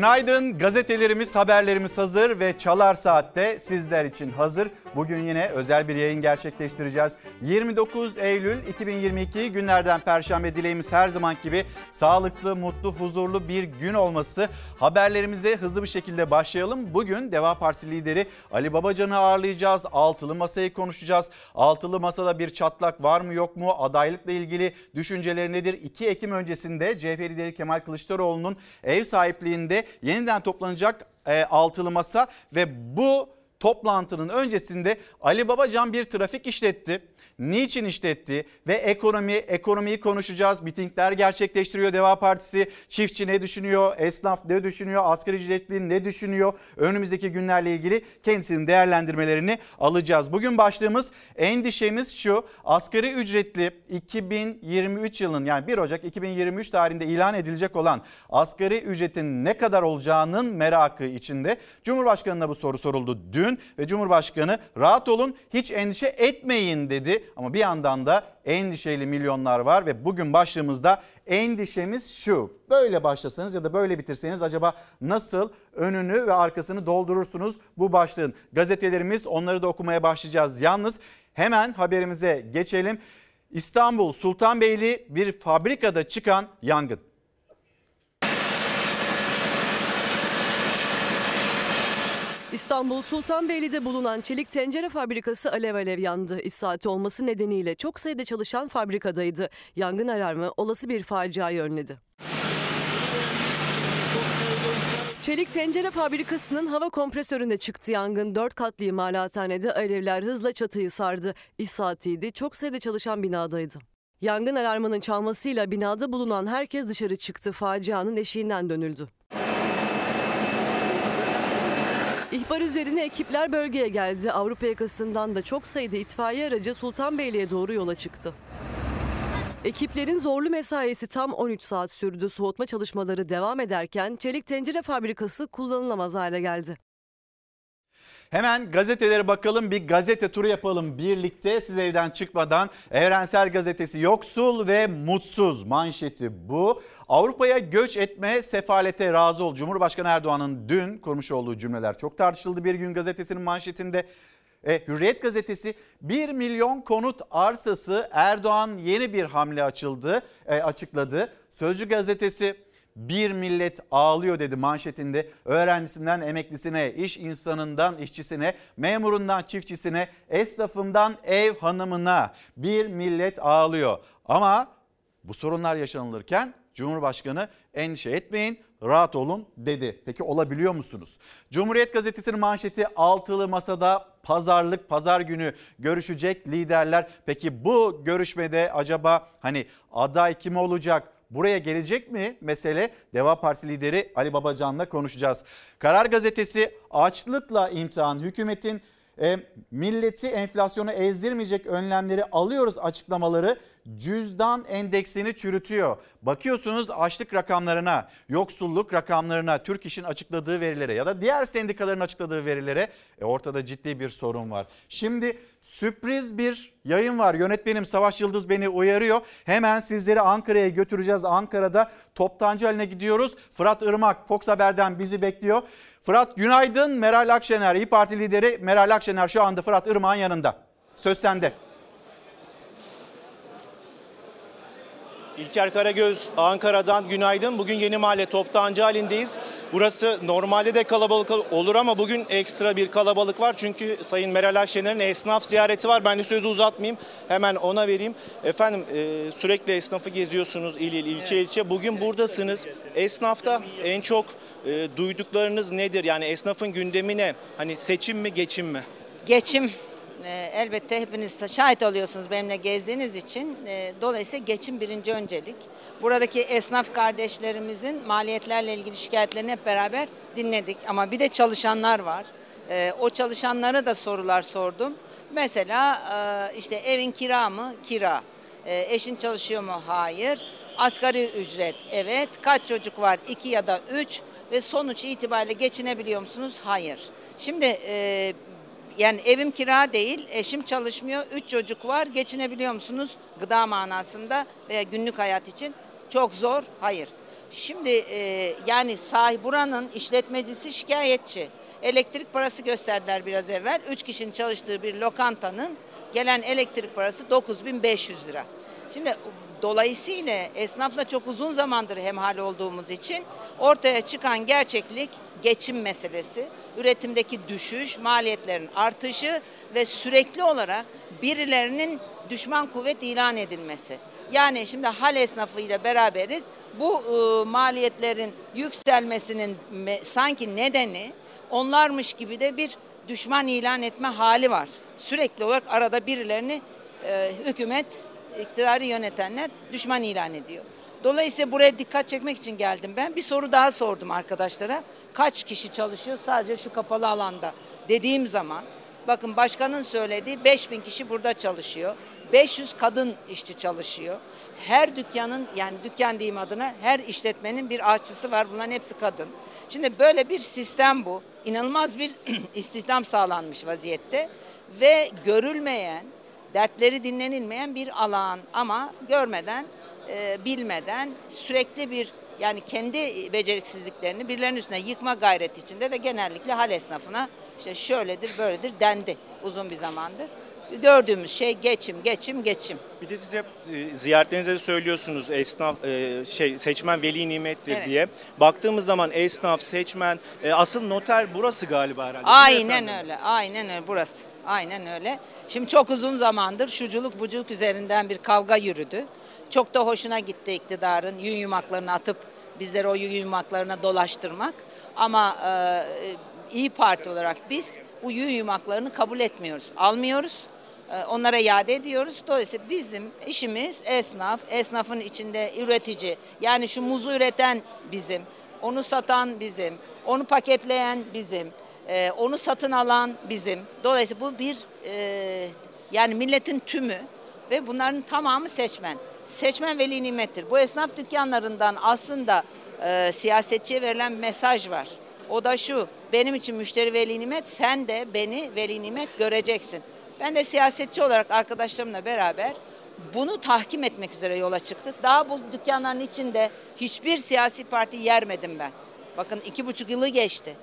Günaydın gazetelerimiz haberlerimiz hazır ve Çalar Saat'te sizler için hazır. Bugün yine özel bir yayın gerçekleştireceğiz. 29 Eylül 2022 günlerden Perşembe dileğimiz her zaman gibi sağlıklı, mutlu, huzurlu bir gün olması. Haberlerimize hızlı bir şekilde başlayalım. Bugün Deva Partisi lideri Ali Babacan'ı ağırlayacağız. Altılı masayı konuşacağız. Altılı masada bir çatlak var mı yok mu? Adaylıkla ilgili düşünceleri nedir? 2 Ekim öncesinde CHP lideri Kemal Kılıçdaroğlu'nun ev sahipliğinde yeniden toplanacak e, altılı masa ve bu toplantının öncesinde Ali Babacan bir trafik işletti niçin işletti ve ekonomi ekonomiyi konuşacağız. Mitingler gerçekleştiriyor Deva Partisi. Çiftçi ne düşünüyor? Esnaf ne düşünüyor? Asgari ücretli ne düşünüyor? Önümüzdeki günlerle ilgili kendisinin değerlendirmelerini alacağız. Bugün başlığımız endişemiz şu. Asgari ücretli 2023 yılının yani 1 Ocak 2023 tarihinde ilan edilecek olan asgari ücretin ne kadar olacağının merakı içinde. Cumhurbaşkanına bu soru soruldu dün ve Cumhurbaşkanı rahat olun hiç endişe etmeyin dedi. Ama bir yandan da endişeli milyonlar var ve bugün başlığımızda endişemiz şu. Böyle başlasanız ya da böyle bitirseniz acaba nasıl önünü ve arkasını doldurursunuz bu başlığın? Gazetelerimiz onları da okumaya başlayacağız. Yalnız hemen haberimize geçelim. İstanbul Sultanbeyli bir fabrikada çıkan yangın. İstanbul Sultanbeyli'de bulunan çelik tencere fabrikası alev alev yandı. İş saati olması nedeniyle çok sayıda çalışan fabrikadaydı. Yangın alarmı olası bir faciayı önledi. Çelik tencere fabrikasının hava kompresöründe çıktı yangın. Dört katlı imalathanede alevler hızla çatıyı sardı. İş saatiydi. Çok sayıda çalışan binadaydı. Yangın alarmının çalmasıyla binada bulunan herkes dışarı çıktı. Facianın eşiğinden dönüldü. İhbar üzerine ekipler bölgeye geldi. Avrupa yakasından da çok sayıda itfaiye aracı Sultanbeyli'ye doğru yola çıktı. Ekiplerin zorlu mesaisi tam 13 saat sürdü. Soğutma çalışmaları devam ederken çelik tencere fabrikası kullanılamaz hale geldi. Hemen gazetelere bakalım bir gazete turu yapalım birlikte siz evden çıkmadan. Evrensel Gazetesi yoksul ve mutsuz manşeti bu. Avrupa'ya göç etme sefalete razı ol. Cumhurbaşkanı Erdoğan'ın dün kurmuş olduğu cümleler çok tartışıldı bir gün gazetesinin manşetinde. E, Hürriyet gazetesi 1 milyon konut arsası Erdoğan yeni bir hamle açıldı, e, açıkladı. Sözcü gazetesi bir millet ağlıyor dedi manşetinde. Öğrencisinden emeklisine, iş insanından işçisine, memurundan çiftçisine, esnafından ev hanımına bir millet ağlıyor. Ama bu sorunlar yaşanılırken Cumhurbaşkanı endişe etmeyin rahat olun dedi. Peki olabiliyor musunuz? Cumhuriyet Gazetesi'nin manşeti altılı masada pazarlık pazar günü görüşecek liderler. Peki bu görüşmede acaba hani aday kim olacak? Buraya gelecek mi mesele? Deva Partisi lideri Ali Babacan'la konuşacağız. Karar Gazetesi açlıkla imtihan hükümetin e, milleti enflasyonu ezdirmeyecek önlemleri alıyoruz açıklamaları cüzdan endeksini çürütüyor. Bakıyorsunuz açlık rakamlarına, yoksulluk rakamlarına, Türk İş'in açıkladığı verilere ya da diğer sendikaların açıkladığı verilere e, ortada ciddi bir sorun var. Şimdi sürpriz bir yayın var. Yönetmenim Savaş Yıldız beni uyarıyor. Hemen sizleri Ankara'ya götüreceğiz. Ankara'da toptancı haline gidiyoruz. Fırat Irmak Fox Haber'den bizi bekliyor. Fırat günaydın. Meral Akşener, İyi Parti lideri Meral Akşener şu anda Fırat Irmak'ın yanında. Söz sende. İlker Karagöz Ankara'dan günaydın. Bugün Yeni Mahalle Toptancı halindeyiz. Burası normalde de kalabalık olur ama bugün ekstra bir kalabalık var. Çünkü Sayın Meral Akşener'in esnaf ziyareti var. Ben de sözü uzatmayayım. Hemen ona vereyim. Efendim e, sürekli esnafı geziyorsunuz il il, ilçe ilçe. Bugün buradasınız. Esnafta en çok e, duyduklarınız nedir? Yani esnafın gündemi ne? Hani seçim mi geçim mi? Geçim e, elbette hepiniz şahit oluyorsunuz benimle gezdiğiniz için. E, dolayısıyla geçim birinci öncelik. Buradaki esnaf kardeşlerimizin maliyetlerle ilgili şikayetlerini hep beraber dinledik. Ama bir de çalışanlar var. E, o çalışanlara da sorular sordum. Mesela e, işte evin kira mı? Kira. Eşin çalışıyor mu? Hayır. Asgari ücret evet. Kaç çocuk var? İki ya da üç. Ve sonuç itibariyle geçinebiliyor musunuz? Hayır. Şimdi e, yani evim kira değil, eşim çalışmıyor, üç çocuk var. Geçinebiliyor musunuz? Gıda manasında veya günlük hayat için çok zor. Hayır. Şimdi e, yani sahi buranın işletmecisi şikayetçi. Elektrik parası gösterdiler biraz evvel. Üç kişinin çalıştığı bir lokantanın gelen elektrik parası 9500 lira. Şimdi dolayısıyla esnafla çok uzun zamandır hemhal olduğumuz için ortaya çıkan gerçeklik geçim meselesi, üretimdeki düşüş, maliyetlerin artışı ve sürekli olarak birilerinin düşman kuvvet ilan edilmesi. Yani şimdi hal esnafıyla beraberiz. Bu e, maliyetlerin yükselmesinin me- sanki nedeni onlarmış gibi de bir düşman ilan etme hali var. Sürekli olarak arada birilerini e, hükümet, iktidarı yönetenler düşman ilan ediyor. Dolayısıyla buraya dikkat çekmek için geldim ben. Bir soru daha sordum arkadaşlara. Kaç kişi çalışıyor sadece şu kapalı alanda dediğim zaman bakın başkanın söylediği 5000 kişi burada çalışıyor. 500 kadın işçi çalışıyor. Her dükkanın yani dükkan diyeyim adına her işletmenin bir aşçısı var. Bunların hepsi kadın. Şimdi böyle bir sistem bu. İnanılmaz bir istihdam sağlanmış vaziyette ve görülmeyen, dertleri dinlenilmeyen bir alan ama görmeden, e, bilmeden sürekli bir yani kendi beceriksizliklerini birilerinin üstüne yıkma gayreti içinde de genellikle hal esnafına işte şöyledir böyledir dendi uzun bir zamandır. Gördüğümüz şey geçim, geçim, geçim. Bir de siz hep e, ziyaretlerinizde de söylüyorsunuz esnaf e, şey seçmen veli nimettir Evet. diye. Baktığımız zaman esnaf, seçmen, e, asıl noter burası galiba herhalde. Aynen öyle, aynen öyle burası. Aynen öyle. Şimdi çok uzun zamandır şuculuk buculuk üzerinden bir kavga yürüdü. Çok da hoşuna gitti iktidarın yün yumaklarını atıp bizleri o yün yumaklarına dolaştırmak. Ama e, İyi Parti olarak biz bu yün yumaklarını kabul etmiyoruz, almıyoruz. E, Onlara iade ediyoruz. Dolayısıyla bizim işimiz esnaf, esnafın içinde üretici. Yani şu muzu üreten bizim, onu satan bizim, onu paketleyen bizim, e, onu satın alan bizim. Dolayısıyla bu bir e, yani milletin tümü ve bunların tamamı seçmen. Seçmen veli nimettir. Bu esnaf dükkanlarından aslında e, siyasetçiye verilen mesaj var. O da şu, benim için müşteri veli nimet, sen de beni veli nimet göreceksin. Ben de siyasetçi olarak arkadaşlarımla beraber bunu tahkim etmek üzere yola çıktık. Daha bu dükkanların içinde hiçbir siyasi parti yermedim ben. Bakın iki buçuk yılı geçti.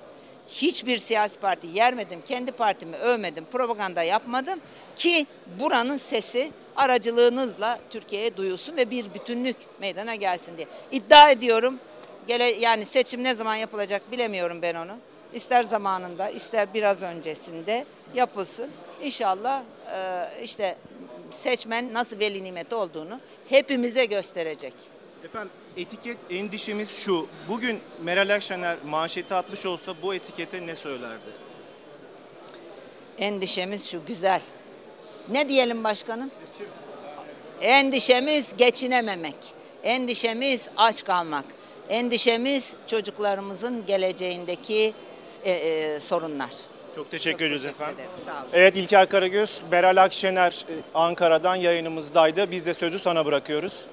Hiçbir siyasi parti yermedim. Kendi partimi övmedim. Propaganda yapmadım. Ki buranın sesi aracılığınızla Türkiye'ye duyulsun ve bir bütünlük meydana gelsin diye. İddia ediyorum. Gele, yani seçim ne zaman yapılacak bilemiyorum ben onu. İster zamanında ister biraz öncesinde yapılsın. İnşallah e, işte seçmen nasıl veli nimeti olduğunu hepimize gösterecek. Efendim etiket endişemiz şu. Bugün Meral Akşener manşeti atmış olsa bu etikete ne söylerdi? Endişemiz şu güzel. Ne diyelim başkanım? Endişemiz geçinememek. Endişemiz aç kalmak. Endişemiz çocuklarımızın geleceğindeki e, e, sorunlar. Çok teşekkür ederiz efendim. ederim, sağ olun. Evet İlker Karagöz, Meral Akşener e, Ankara'dan yayınımızdaydı. Biz de sözü sana bırakıyoruz.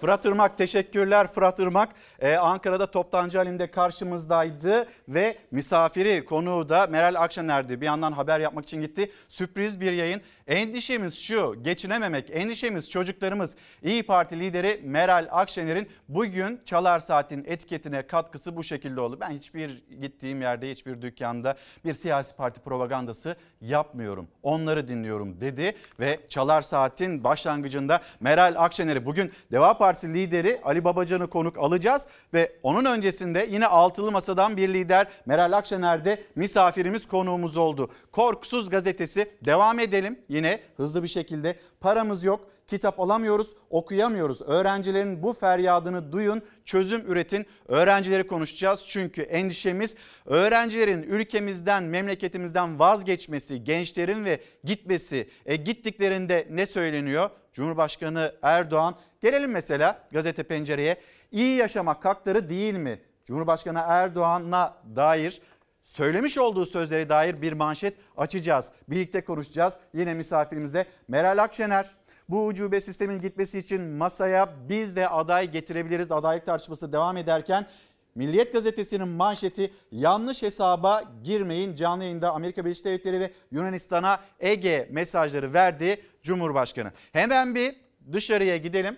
Fırat Irmak teşekkürler Fırat Irmak. Ee, Ankara'da toptancı halinde karşımızdaydı ve misafiri konuğu da Meral Akşener'di. Bir yandan haber yapmak için gitti. Sürpriz bir yayın. Endişemiz şu geçinememek endişemiz çocuklarımız. İyi Parti lideri Meral Akşener'in bugün Çalar Saat'in etiketine katkısı bu şekilde oldu. Ben hiçbir gittiğim yerde hiçbir dükkanda bir siyasi parti propagandası yapmıyorum. Onları dinliyorum dedi ve Çalar Saat'in başlangıcında Meral Akşener'i bugün Deva Partisi lideri Ali Babacan'ı konuk alacağız ve onun öncesinde yine altılı masadan bir lider Meral Akşener de misafirimiz konuğumuz oldu. Korkusuz gazetesi devam edelim yine hızlı bir şekilde paramız yok kitap alamıyoruz, okuyamıyoruz. Öğrencilerin bu feryadını duyun, çözüm üretin. Öğrencileri konuşacağız çünkü endişemiz öğrencilerin ülkemizden, memleketimizden vazgeçmesi, gençlerin ve gitmesi. E gittiklerinde ne söyleniyor? Cumhurbaşkanı Erdoğan gelelim mesela gazete pencereye. İyi yaşamak hakları değil mi? Cumhurbaşkanı Erdoğan'a dair söylemiş olduğu sözlere dair bir manşet açacağız. Birlikte konuşacağız. Yine misafirimizde Meral Akşener. Bu ucube sistemin gitmesi için masaya biz de aday getirebiliriz. Adaylık tartışması devam ederken Milliyet gazetesinin manşeti yanlış hesaba girmeyin. Canlı yayında Amerika Birleşik Devletleri ve Yunanistan'a Ege mesajları verdi Cumhurbaşkanı. Hemen bir dışarıya gidelim.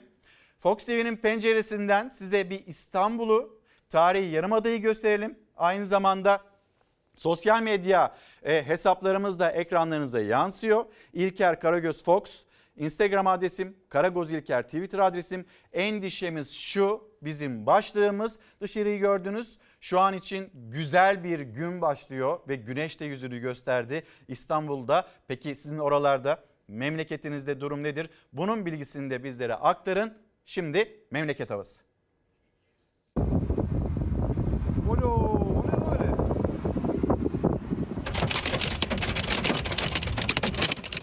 Fox TV'nin penceresinden size bir İstanbul'u, tarihi Yarımada'yı gösterelim. Aynı zamanda sosyal medya e, hesaplarımız da ekranlarınıza yansıyor. İlker Karagöz Fox, Instagram adresim, Karagoz İlker Twitter adresim. Endişemiz şu, bizim başlığımız. Dışarıyı gördünüz. Şu an için güzel bir gün başlıyor ve güneş de yüzünü gösterdi İstanbul'da. Peki sizin oralarda memleketinizde durum nedir? Bunun bilgisini de bizlere aktarın. Şimdi memleket havası. Olo, o ne böyle?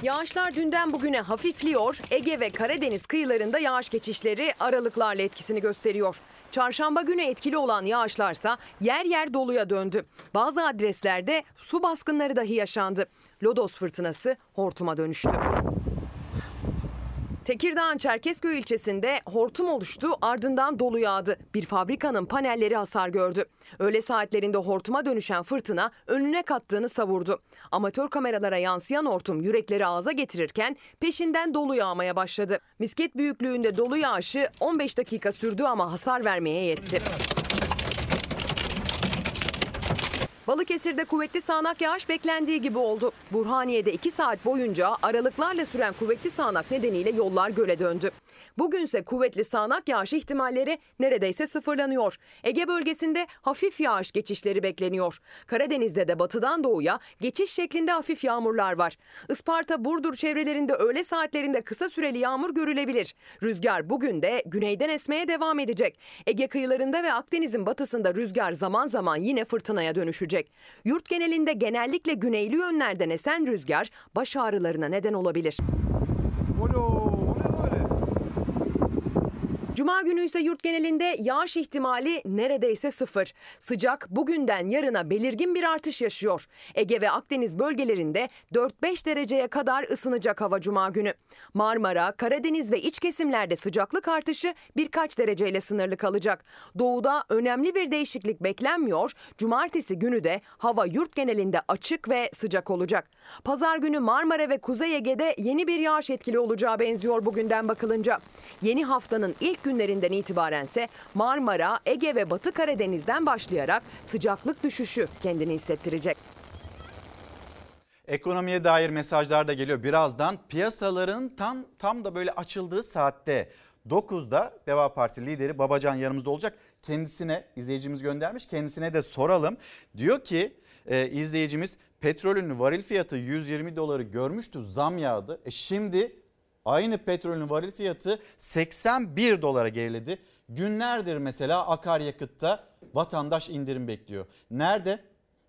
Yağışlar dünden bugüne hafifliyor. Ege ve Karadeniz kıyılarında yağış geçişleri aralıklarla etkisini gösteriyor. Çarşamba günü etkili olan yağışlarsa yer yer doluya döndü. Bazı adreslerde su baskınları dahi yaşandı. Lodos fırtınası hortuma dönüştü. Tekirdağ'ın Çerkezköy ilçesinde hortum oluştu ardından dolu yağdı. Bir fabrikanın panelleri hasar gördü. Öğle saatlerinde hortuma dönüşen fırtına önüne kattığını savurdu. Amatör kameralara yansıyan hortum yürekleri ağza getirirken peşinden dolu yağmaya başladı. Misket büyüklüğünde dolu yağışı 15 dakika sürdü ama hasar vermeye yetti. Balıkesir'de kuvvetli sağanak yağış beklendiği gibi oldu. Burhaniye'de 2 saat boyunca aralıklarla süren kuvvetli sağanak nedeniyle yollar göle döndü. Bugünse kuvvetli sağanak yağış ihtimalleri neredeyse sıfırlanıyor. Ege bölgesinde hafif yağış geçişleri bekleniyor. Karadeniz'de de batıdan doğuya geçiş şeklinde hafif yağmurlar var. Isparta, Burdur çevrelerinde öğle saatlerinde kısa süreli yağmur görülebilir. Rüzgar bugün de güneyden esmeye devam edecek. Ege kıyılarında ve Akdeniz'in batısında rüzgar zaman zaman yine fırtınaya dönüşecek. Yurt genelinde genellikle güneyli yönlerden esen rüzgar baş ağrılarına neden olabilir. Olo, o ne böyle? Cuma günü ise yurt genelinde yağış ihtimali neredeyse sıfır. Sıcak bugünden yarına belirgin bir artış yaşıyor. Ege ve Akdeniz bölgelerinde 4-5 dereceye kadar ısınacak hava cuma günü. Marmara, Karadeniz ve iç kesimlerde sıcaklık artışı birkaç dereceyle sınırlı kalacak. Doğuda önemli bir değişiklik beklenmiyor. Cumartesi günü de hava yurt genelinde açık ve sıcak olacak. Pazar günü Marmara ve Kuzey Ege'de yeni bir yağış etkili olacağı benziyor bugünden bakılınca. Yeni haftanın ilk günlerinden itibarense Marmara, Ege ve Batı Karadeniz'den başlayarak sıcaklık düşüşü kendini hissettirecek. Ekonomiye dair mesajlar da geliyor. Birazdan piyasaların tam tam da böyle açıldığı saatte 9'da Deva Partisi lideri Babacan yanımızda olacak. Kendisine izleyicimiz göndermiş. Kendisine de soralım. Diyor ki e, izleyicimiz petrolün varil fiyatı 120 doları görmüştü zam yağdı. E şimdi aynı petrolün varil fiyatı 81 dolara geriledi. Günlerdir mesela akaryakıtta vatandaş indirim bekliyor. Nerede?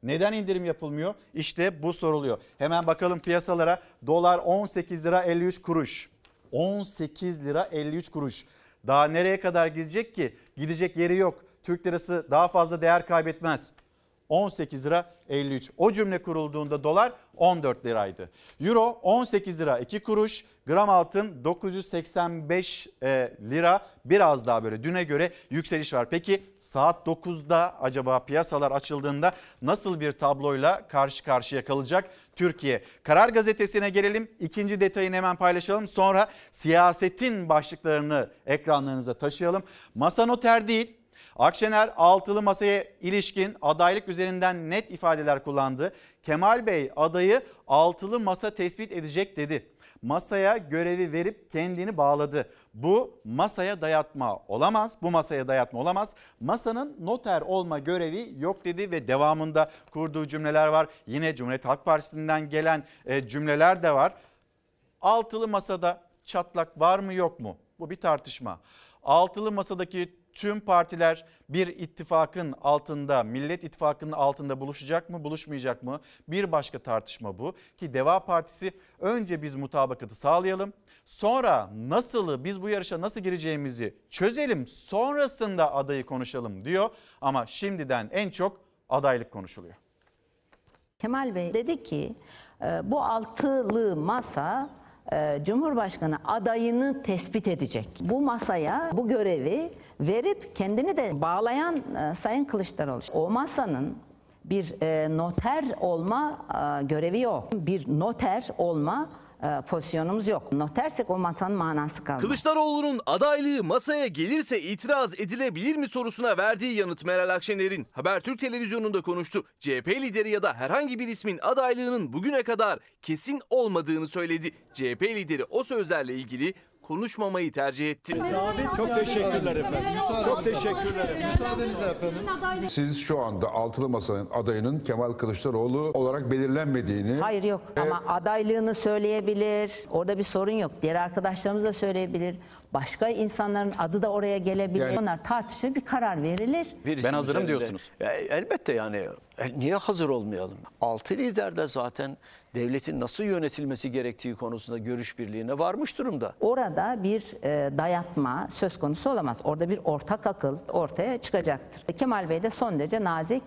Neden indirim yapılmıyor? İşte bu soruluyor. Hemen bakalım piyasalara. Dolar 18 lira 53 kuruş. 18 lira 53 kuruş. Daha nereye kadar gidecek ki? Gidecek yeri yok. Türk lirası daha fazla değer kaybetmez. 18 lira 53. O cümle kurulduğunda dolar 14 liraydı. Euro 18 lira 2 kuruş. Gram altın 985 e, lira. Biraz daha böyle düne göre yükseliş var. Peki saat 9'da acaba piyasalar açıldığında nasıl bir tabloyla karşı karşıya kalacak Türkiye? Karar gazetesine gelelim. İkinci detayını hemen paylaşalım. Sonra siyasetin başlıklarını ekranlarınıza taşıyalım. Masa noter değil Akşener altılı masaya ilişkin adaylık üzerinden net ifadeler kullandı. Kemal Bey adayı altılı masa tespit edecek dedi. Masaya görevi verip kendini bağladı. Bu masaya dayatma olamaz. Bu masaya dayatma olamaz. Masanın noter olma görevi yok dedi ve devamında kurduğu cümleler var. Yine Cumhuriyet Halk Partisi'nden gelen e, cümleler de var. Altılı masada çatlak var mı yok mu? Bu bir tartışma. Altılı masadaki tüm partiler bir ittifakın altında, Millet İttifakı'nın altında buluşacak mı, buluşmayacak mı? Bir başka tartışma bu ki Deva Partisi önce biz mutabakatı sağlayalım. Sonra nasılı, biz bu yarışa nasıl gireceğimizi çözelim. Sonrasında adayı konuşalım diyor ama şimdiden en çok adaylık konuşuluyor. Kemal Bey dedi ki bu altılı masa Cumhurbaşkanı adayını tespit edecek. Bu masaya bu görevi verip kendini de bağlayan e, Sayın Kılıçdaroğlu. O masanın bir e, noter olma e, görevi yok. Bir noter olma e, pozisyonumuz yok. Notersek o masanın manası kalmaz. Kılıçdaroğlu'nun adaylığı masaya gelirse itiraz edilebilir mi sorusuna verdiği yanıt Meral Akşener'in Habertürk televizyonunda konuştu. CHP lideri ya da herhangi bir ismin adaylığının bugüne kadar kesin olmadığını söyledi. CHP lideri o sözlerle ilgili konuşmamayı tercih etti. Çok teşekkürler efendim. Çok teşekkürler efendim. Siz şu anda altılı masanın adayının Kemal Kılıçdaroğlu olarak belirlenmediğini Hayır yok ama adaylığını söyleyebilir. Orada bir sorun yok. Diğer arkadaşlarımız da söyleyebilir. Başka insanların adı da oraya gelebilir. Yani- Onlar tartışır bir karar verilir. Ben isim hazırım üzerinde. diyorsunuz. E, elbette yani e, niye hazır olmayalım? Altı lider de zaten devletin nasıl yönetilmesi gerektiği konusunda görüş birliğine varmış durumda. Orada bir e, dayatma söz konusu olamaz. Orada bir ortak akıl ortaya çıkacaktır. Kemal Bey de son derece nazik,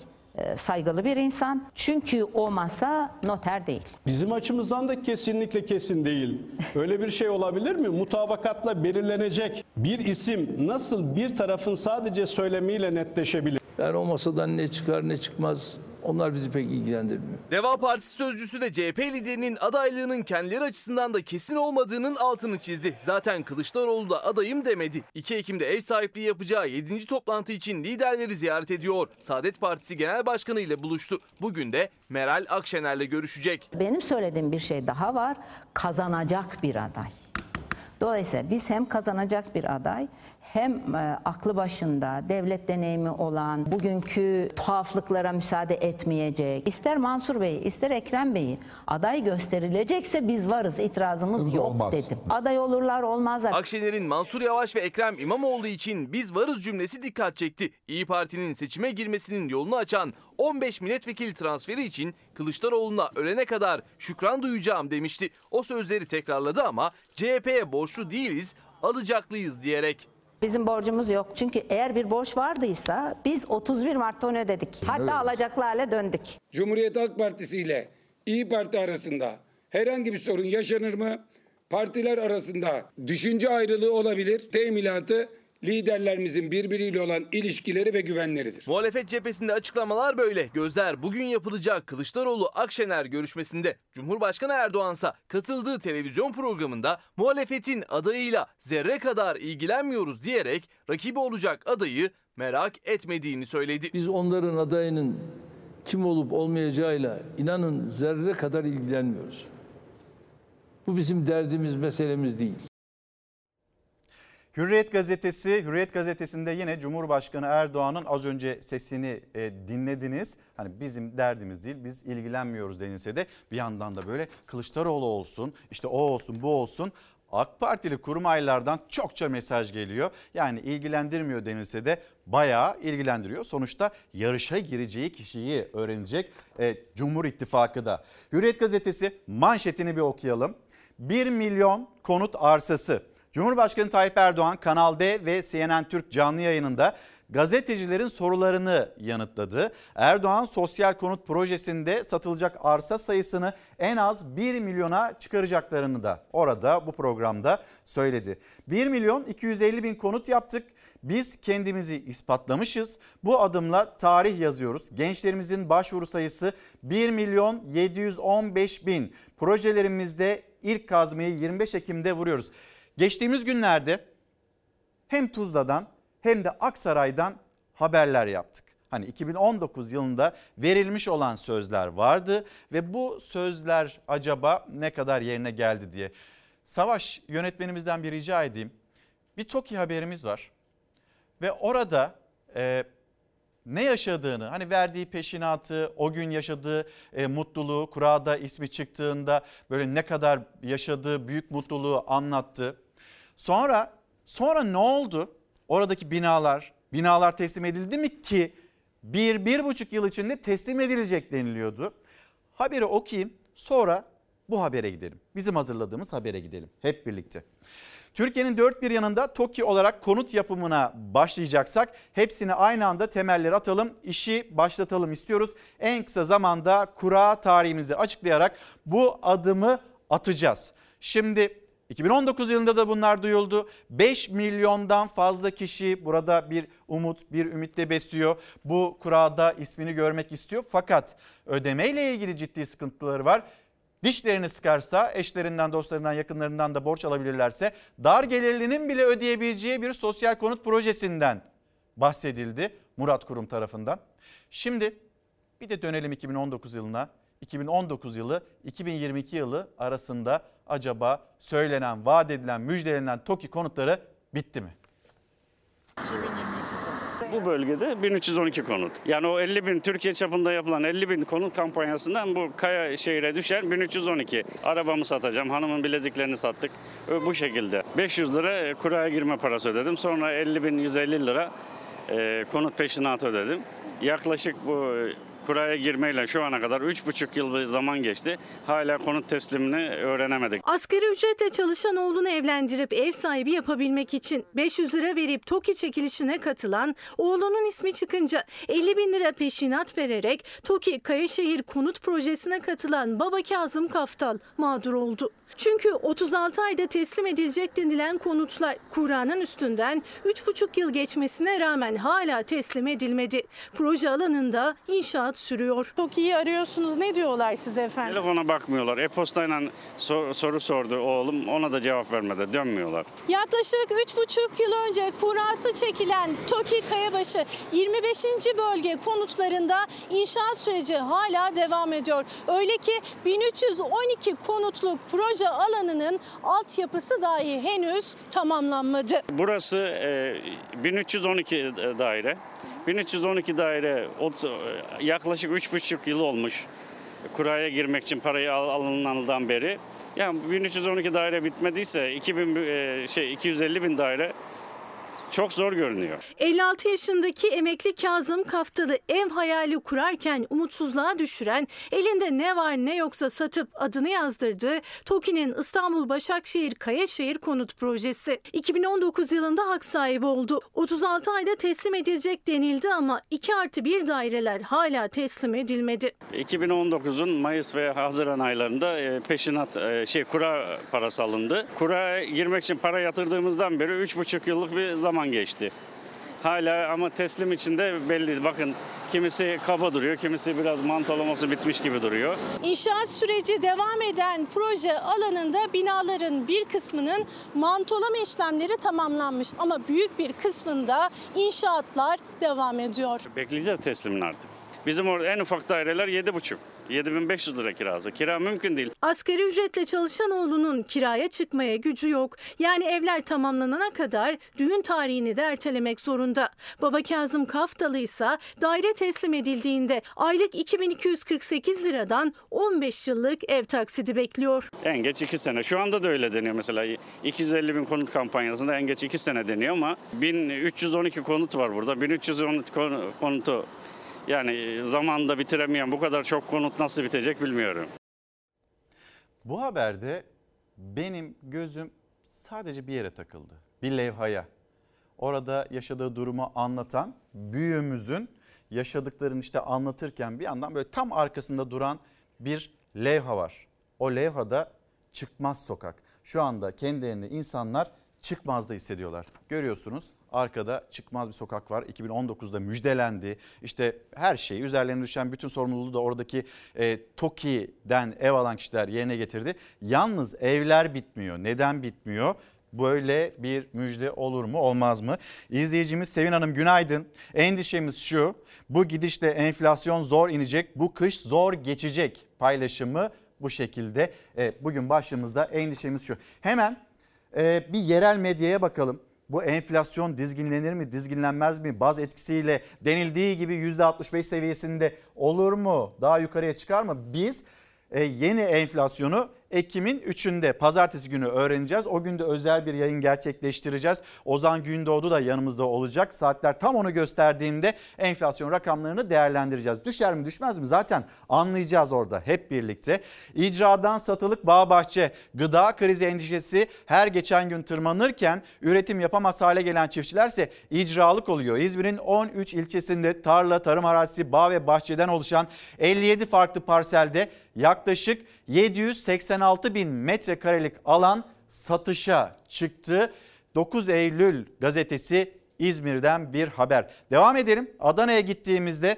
saygılı bir insan. Çünkü o masa noter değil. Bizim açımızdan da kesinlikle kesin değil. Öyle bir şey olabilir mi? Mutabakatla belirlenecek bir isim nasıl bir tarafın sadece söylemiyle netleşebilir? Yani o masadan ne çıkar ne çıkmaz onlar bizi pek ilgilendirmiyor. Deva Partisi sözcüsü de CHP liderinin adaylığının kendileri açısından da kesin olmadığının altını çizdi. Zaten Kılıçdaroğlu da adayım demedi. 2 Ekim'de ev sahipliği yapacağı 7. toplantı için liderleri ziyaret ediyor. Saadet Partisi Genel Başkanı ile buluştu. Bugün de Meral Akşener'le görüşecek. Benim söylediğim bir şey daha var. Kazanacak bir aday. Dolayısıyla biz hem kazanacak bir aday hem e, aklı başında devlet deneyimi olan bugünkü tuhaflıklara müsaade etmeyecek. İster Mansur Bey ister Ekrem Bey'i aday gösterilecekse biz varız itirazımız yok Olmaz. dedim. Aday olurlar olmazlar. Akşener'in Mansur Yavaş ve Ekrem İmamoğlu için biz varız cümlesi dikkat çekti. İyi Parti'nin seçime girmesinin yolunu açan 15 milletvekili transferi için Kılıçdaroğlu'na ölene kadar şükran duyacağım demişti. O sözleri tekrarladı ama CHP'ye borçlu değiliz, alacaklıyız diyerek. Bizim borcumuz yok. Çünkü eğer bir borç vardıysa biz 31 Mart'ta onu ödedik. Hatta alacaklı hale döndük. Cumhuriyet Halk Partisi ile İyi Parti arasında herhangi bir sorun yaşanır mı? Partiler arasında düşünce ayrılığı olabilir. Teminatı liderlerimizin birbiriyle olan ilişkileri ve güvenleridir. Muhalefet cephesinde açıklamalar böyle. Gözler bugün yapılacak Kılıçdaroğlu-Akşener görüşmesinde. Cumhurbaşkanı Erdoğansa katıldığı televizyon programında muhalefetin adayıyla zerre kadar ilgilenmiyoruz diyerek rakibi olacak adayı merak etmediğini söyledi. Biz onların adayının kim olup olmayacağıyla inanın zerre kadar ilgilenmiyoruz. Bu bizim derdimiz, meselemiz değil. Hürriyet gazetesi, Hürriyet gazetesinde yine Cumhurbaşkanı Erdoğan'ın az önce sesini e, dinlediniz. Hani bizim derdimiz değil, biz ilgilenmiyoruz denilse de bir yandan da böyle Kılıçdaroğlu olsun, işte o olsun, bu olsun. AK Partili kurmaylardan çokça mesaj geliyor. Yani ilgilendirmiyor denilse de bayağı ilgilendiriyor. Sonuçta yarışa gireceği kişiyi öğrenecek e, Cumhur İttifakı da. Hürriyet gazetesi manşetini bir okuyalım. 1 milyon konut arsası. Cumhurbaşkanı Tayyip Erdoğan Kanal D ve CNN Türk canlı yayınında gazetecilerin sorularını yanıtladı. Erdoğan sosyal konut projesinde satılacak arsa sayısını en az 1 milyona çıkaracaklarını da orada bu programda söyledi. 1 milyon 250 bin konut yaptık. Biz kendimizi ispatlamışız. Bu adımla tarih yazıyoruz. Gençlerimizin başvuru sayısı 1 milyon 715 bin. Projelerimizde ilk kazmayı 25 Ekim'de vuruyoruz. Geçtiğimiz günlerde hem Tuzla'dan hem de Aksaray'dan haberler yaptık. Hani 2019 yılında verilmiş olan sözler vardı ve bu sözler acaba ne kadar yerine geldi diye. Savaş yönetmenimizden bir rica edeyim. Bir TOKİ haberimiz var ve orada e, ne yaşadığını hani verdiği peşinatı o gün yaşadığı e, mutluluğu kurada ismi çıktığında böyle ne kadar yaşadığı büyük mutluluğu anlattı. Sonra sonra ne oldu? Oradaki binalar binalar teslim edildi mi ki bir, bir buçuk yıl içinde teslim edilecek deniliyordu. Haberi okuyayım sonra bu habere gidelim. Bizim hazırladığımız habere gidelim hep birlikte. Türkiye'nin dört bir yanında TOKİ olarak konut yapımına başlayacaksak hepsini aynı anda temelleri atalım, işi başlatalım istiyoruz. En kısa zamanda kura tarihimizi açıklayarak bu adımı atacağız. Şimdi 2019 yılında da bunlar duyuldu. 5 milyondan fazla kişi burada bir umut, bir ümitle besliyor. Bu kurada ismini görmek istiyor. Fakat ödemeyle ilgili ciddi sıkıntıları var. dişlerini sıkarsa eşlerinden, dostlarından, yakınlarından da borç alabilirlerse dar gelirlinin bile ödeyebileceği bir sosyal konut projesinden bahsedildi Murat Kurum tarafından. Şimdi bir de dönelim 2019 yılına. 2019 yılı 2022 yılı arasında acaba söylenen, vaat edilen, müjdelenen TOKİ konutları bitti mi? Bu bölgede 1312 konut. Yani o 50 bin Türkiye çapında yapılan 50 bin konut kampanyasından bu Kaya şehire düşen 1312. Arabamı satacağım, hanımın bileziklerini sattık. Bu şekilde. 500 lira kuraya girme parası ödedim. Sonra 50 bin 150 lira e, konut peşinatı ödedim. Yaklaşık bu kuraya girmeyle şu ana kadar 3,5 yıl bir zaman geçti. Hala konut teslimini öğrenemedik. Asgari ücretle çalışan oğlunu evlendirip ev sahibi yapabilmek için 500 lira verip TOKİ çekilişine katılan oğlunun ismi çıkınca 50 bin lira peşinat vererek TOKİ Kayaşehir Konut Projesi'ne katılan baba Kazım Kaftal mağdur oldu. Çünkü 36 ayda teslim edilecek denilen konutlar Kur'an'ın üstünden 3,5 yıl geçmesine rağmen hala teslim edilmedi. Proje alanında inşaat sürüyor. Çok iyi arıyorsunuz. Ne diyorlar size efendim? Telefona bakmıyorlar. E-postayla sor- soru sordu oğlum. Ona da cevap vermedi. Dönmüyorlar. Yaklaşık 3,5 yıl önce kurası çekilen TOKİ Kayabaşı 25. bölge konutlarında inşaat süreci hala devam ediyor. Öyle ki 1312 konutluk proje alanının altyapısı dahi henüz tamamlanmadı. Burası e, 1312 daire. 1312 daire ot- yaklaşık 3,5 yıl olmuş. Kuraya girmek için parayı al- alınandan beri. Yani 1312 daire bitmediyse 2000 e, şey 250 bin daire çok zor görünüyor. 56 yaşındaki emekli Kazım Kaftalı ev hayali kurarken umutsuzluğa düşüren, elinde ne var ne yoksa satıp adını yazdırdığı TOKİ'nin İstanbul Başakşehir Kayaşehir Konut Projesi. 2019 yılında hak sahibi oldu. 36 ayda teslim edilecek denildi ama 2 artı 1 daireler hala teslim edilmedi. 2019'un Mayıs ve Haziran aylarında e, peşinat e, şey kura parası alındı. Kuraya girmek için para yatırdığımızdan beri 3,5 yıllık bir zaman geçti. Hala ama teslim içinde belli. Bakın kimisi kaba duruyor, kimisi biraz mantolaması bitmiş gibi duruyor. İnşaat süreci devam eden proje alanında binaların bir kısmının mantolama işlemleri tamamlanmış ama büyük bir kısmında inşaatlar devam ediyor. Bekleyeceğiz teslimini artık. Bizim orada en ufak daireler 7,5. 7500 lira kirası. Kira mümkün değil. Asgari ücretle çalışan oğlunun kiraya çıkmaya gücü yok. Yani evler tamamlanana kadar düğün tarihini de ertelemek zorunda. Baba Kazım Kaftalı ise daire teslim edildiğinde aylık 2248 liradan 15 yıllık ev taksidi bekliyor. En geç 2 sene. Şu anda da öyle deniyor mesela. 250 bin konut kampanyasında en geç 2 sene deniyor ama 1312 konut var burada. 1312 konu- konutu yani zamanında bitiremeyen bu kadar çok konut nasıl bitecek bilmiyorum. Bu haberde benim gözüm sadece bir yere takıldı. Bir levhaya. Orada yaşadığı durumu anlatan büyüğümüzün yaşadıklarını işte anlatırken bir yandan böyle tam arkasında duran bir levha var. O levhada çıkmaz sokak. Şu anda kendilerini insanlar çıkmazda hissediyorlar. Görüyorsunuz arkada çıkmaz bir sokak var. 2019'da müjdelendi. İşte her şey üzerlerine düşen bütün sorumluluğu da oradaki e, TOKİ'den ev alan kişiler yerine getirdi. Yalnız evler bitmiyor. Neden bitmiyor? Böyle bir müjde olur mu olmaz mı? İzleyicimiz Sevin Hanım günaydın. Endişemiz şu bu gidişle enflasyon zor inecek bu kış zor geçecek paylaşımı bu şekilde. E, bugün başlığımızda endişemiz şu. Hemen e, bir yerel medyaya bakalım. Bu enflasyon dizginlenir mi, dizginlenmez mi? Baz etkisiyle denildiği gibi %65 seviyesinde olur mu? Daha yukarıya çıkar mı? Biz e, yeni enflasyonu Ekim'in 3'ünde pazartesi günü öğreneceğiz. O günde özel bir yayın gerçekleştireceğiz. Ozan Gündoğdu da yanımızda olacak. Saatler tam onu gösterdiğinde enflasyon rakamlarını değerlendireceğiz. Düşer mi düşmez mi zaten anlayacağız orada hep birlikte. İcradan satılık bağ bahçe gıda krizi endişesi her geçen gün tırmanırken üretim yapamaz hale gelen çiftçilerse icralık oluyor. İzmir'in 13 ilçesinde tarla, tarım arazisi, bağ ve bahçeden oluşan 57 farklı parselde yaklaşık 786 bin metrekarelik alan satışa çıktı. 9 Eylül gazetesi İzmir'den bir haber. Devam edelim. Adana'ya gittiğimizde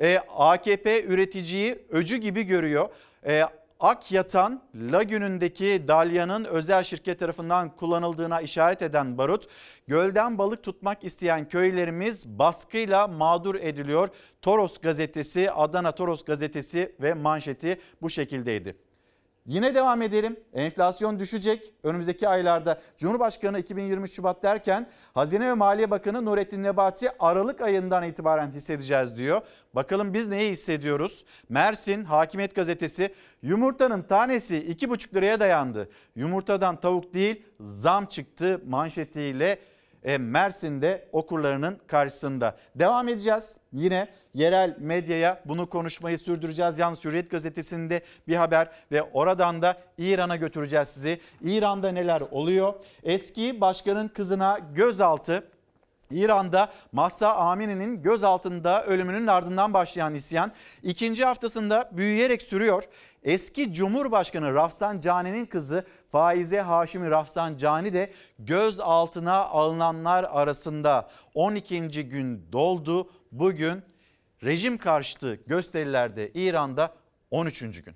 e, AKP üreticiyi öcü gibi görüyor. Akyatan lagünündeki dalyanın özel şirket tarafından kullanıldığına işaret eden barut, gölden balık tutmak isteyen köylerimiz baskıyla mağdur ediliyor. Toros gazetesi, Adana Toros gazetesi ve manşeti bu şekildeydi. Yine devam edelim. Enflasyon düşecek önümüzdeki aylarda. Cumhurbaşkanı 2023 Şubat derken Hazine ve Maliye Bakanı Nurettin Nebati Aralık ayından itibaren hissedeceğiz diyor. Bakalım biz neyi hissediyoruz? Mersin Hakimiyet Gazetesi yumurtanın tanesi 2,5 liraya dayandı. Yumurtadan tavuk değil zam çıktı manşetiyle Mersin'de okurlarının karşısında. Devam edeceğiz. Yine yerel medyaya bunu konuşmayı sürdüreceğiz. Yalnız Hürriyet gazetesinde bir haber ve oradan da İran'a götüreceğiz sizi. İran'da neler oluyor? Eski başkanın kızına gözaltı İran'da Mahsa Amini'nin gözaltında ölümünün ardından başlayan isyan ikinci haftasında büyüyerek sürüyor. Eski Cumhurbaşkanı Rafsanjani'nin kızı Faize Haşimi Rafsanjani de gözaltına alınanlar arasında 12. gün doldu. Bugün rejim karşıtı gösterilerde İran'da 13. gün.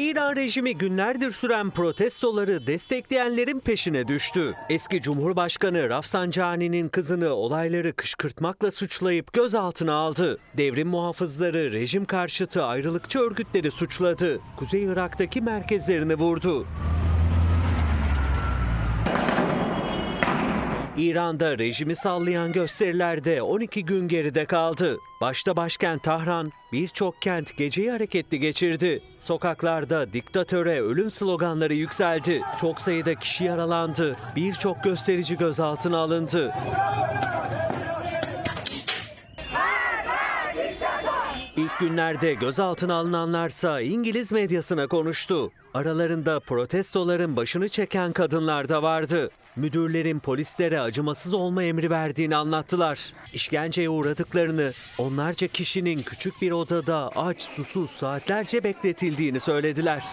İran rejimi günlerdir süren protestoları destekleyenlerin peşine düştü. Eski Cumhurbaşkanı Rafsanjani'nin kızını olayları kışkırtmakla suçlayıp gözaltına aldı. Devrim muhafızları rejim karşıtı ayrılıkçı örgütleri suçladı. Kuzey Irak'taki merkezlerini vurdu. İran'da rejimi sallayan gösterilerde 12 gün geride kaldı. Başta başkent Tahran, birçok kent geceyi hareketli geçirdi. Sokaklarda diktatöre ölüm sloganları yükseldi. Çok sayıda kişi yaralandı. Birçok gösterici gözaltına alındı. İlk günlerde gözaltına alınanlarsa İngiliz medyasına konuştu. Aralarında protestoların başını çeken kadınlar da vardı. Müdürlerin polislere acımasız olma emri verdiğini anlattılar. İşkenceye uğradıklarını, onlarca kişinin küçük bir odada aç susuz saatlerce bekletildiğini söylediler.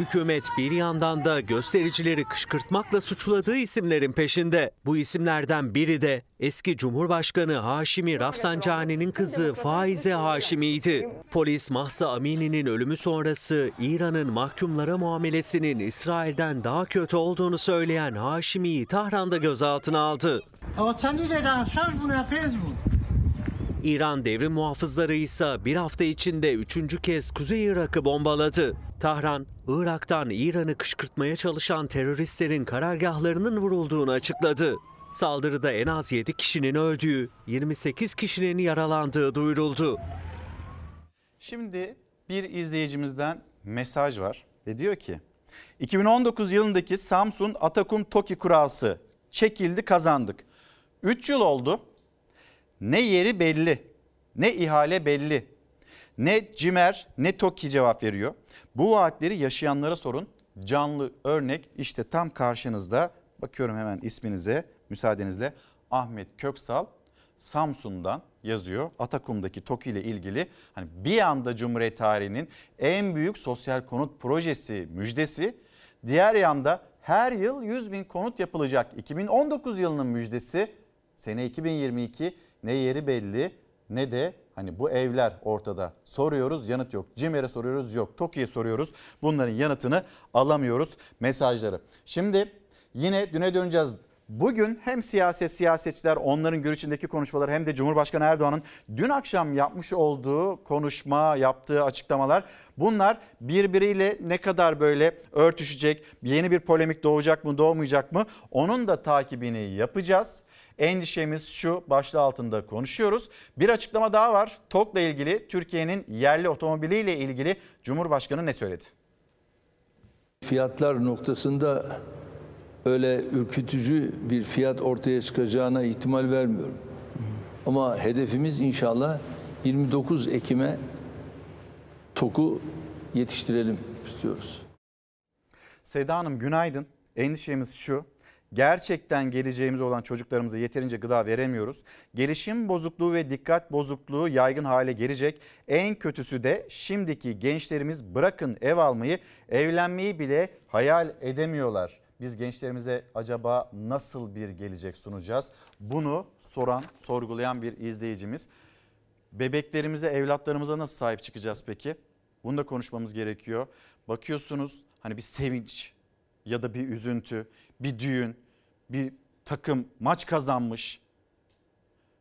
Hükümet bir yandan da göstericileri kışkırtmakla suçladığı isimlerin peşinde. Bu isimlerden biri de eski Cumhurbaşkanı Haşimi Rafsanjani'nin kızı Faize Haşimi'ydi. Polis Mahsa Amini'nin ölümü sonrası İran'ın mahkumlara muamelesinin İsrail'den daha kötü olduğunu söyleyen Haşimi'yi Tahran'da gözaltına aldı. İran devrim muhafızları ise bir hafta içinde üçüncü kez Kuzey Irak'ı bombaladı. Tahran, Irak'tan İran'ı kışkırtmaya çalışan teröristlerin karargahlarının vurulduğunu açıkladı. Saldırıda en az 7 kişinin öldüğü, 28 kişinin yaralandığı duyuruldu. Şimdi bir izleyicimizden mesaj var ve diyor ki 2019 yılındaki Samsun Atakum Toki kurası çekildi kazandık. 3 yıl oldu. Ne yeri belli, ne ihale belli, ne Cimer ne TOKİ cevap veriyor. Bu vaatleri yaşayanlara sorun. Canlı örnek işte tam karşınızda. Bakıyorum hemen isminize müsaadenizle. Ahmet Köksal Samsun'dan yazıyor. Atakum'daki TOKİ ile ilgili hani bir anda Cumhuriyet tarihinin en büyük sosyal konut projesi müjdesi. Diğer yanda her yıl 100 bin konut yapılacak. 2019 yılının müjdesi sene 2022 ne yeri belli ne de hani bu evler ortada. Soruyoruz yanıt yok. Cimer'e soruyoruz yok. TOKİ'ye soruyoruz. Bunların yanıtını alamıyoruz mesajları. Şimdi yine düne döneceğiz. Bugün hem siyaset siyasetçiler onların görüşündeki konuşmaları hem de Cumhurbaşkanı Erdoğan'ın dün akşam yapmış olduğu konuşma, yaptığı açıklamalar bunlar birbiriyle ne kadar böyle örtüşecek, yeni bir polemik doğacak mı, doğmayacak mı? Onun da takibini yapacağız. Endişemiz şu başlığı altında konuşuyoruz. Bir açıklama daha var. TOK'la ilgili Türkiye'nin yerli otomobiliyle ilgili Cumhurbaşkanı ne söyledi? Fiyatlar noktasında öyle ürkütücü bir fiyat ortaya çıkacağına ihtimal vermiyorum. Ama hedefimiz inşallah 29 Ekim'e TOK'u yetiştirelim istiyoruz. Seda Hanım günaydın. Endişemiz şu. Gerçekten geleceğimiz olan çocuklarımıza yeterince gıda veremiyoruz. Gelişim bozukluğu ve dikkat bozukluğu yaygın hale gelecek. En kötüsü de şimdiki gençlerimiz bırakın ev almayı, evlenmeyi bile hayal edemiyorlar. biz gençlerimize acaba nasıl bir gelecek sunacağız? Bunu soran, sorgulayan bir izleyicimiz. Bebeklerimize, evlatlarımıza nasıl sahip çıkacağız peki? Bunu da konuşmamız gerekiyor. Bakıyorsunuz hani bir sevinç ya da bir üzüntü, bir düğün, bir takım maç kazanmış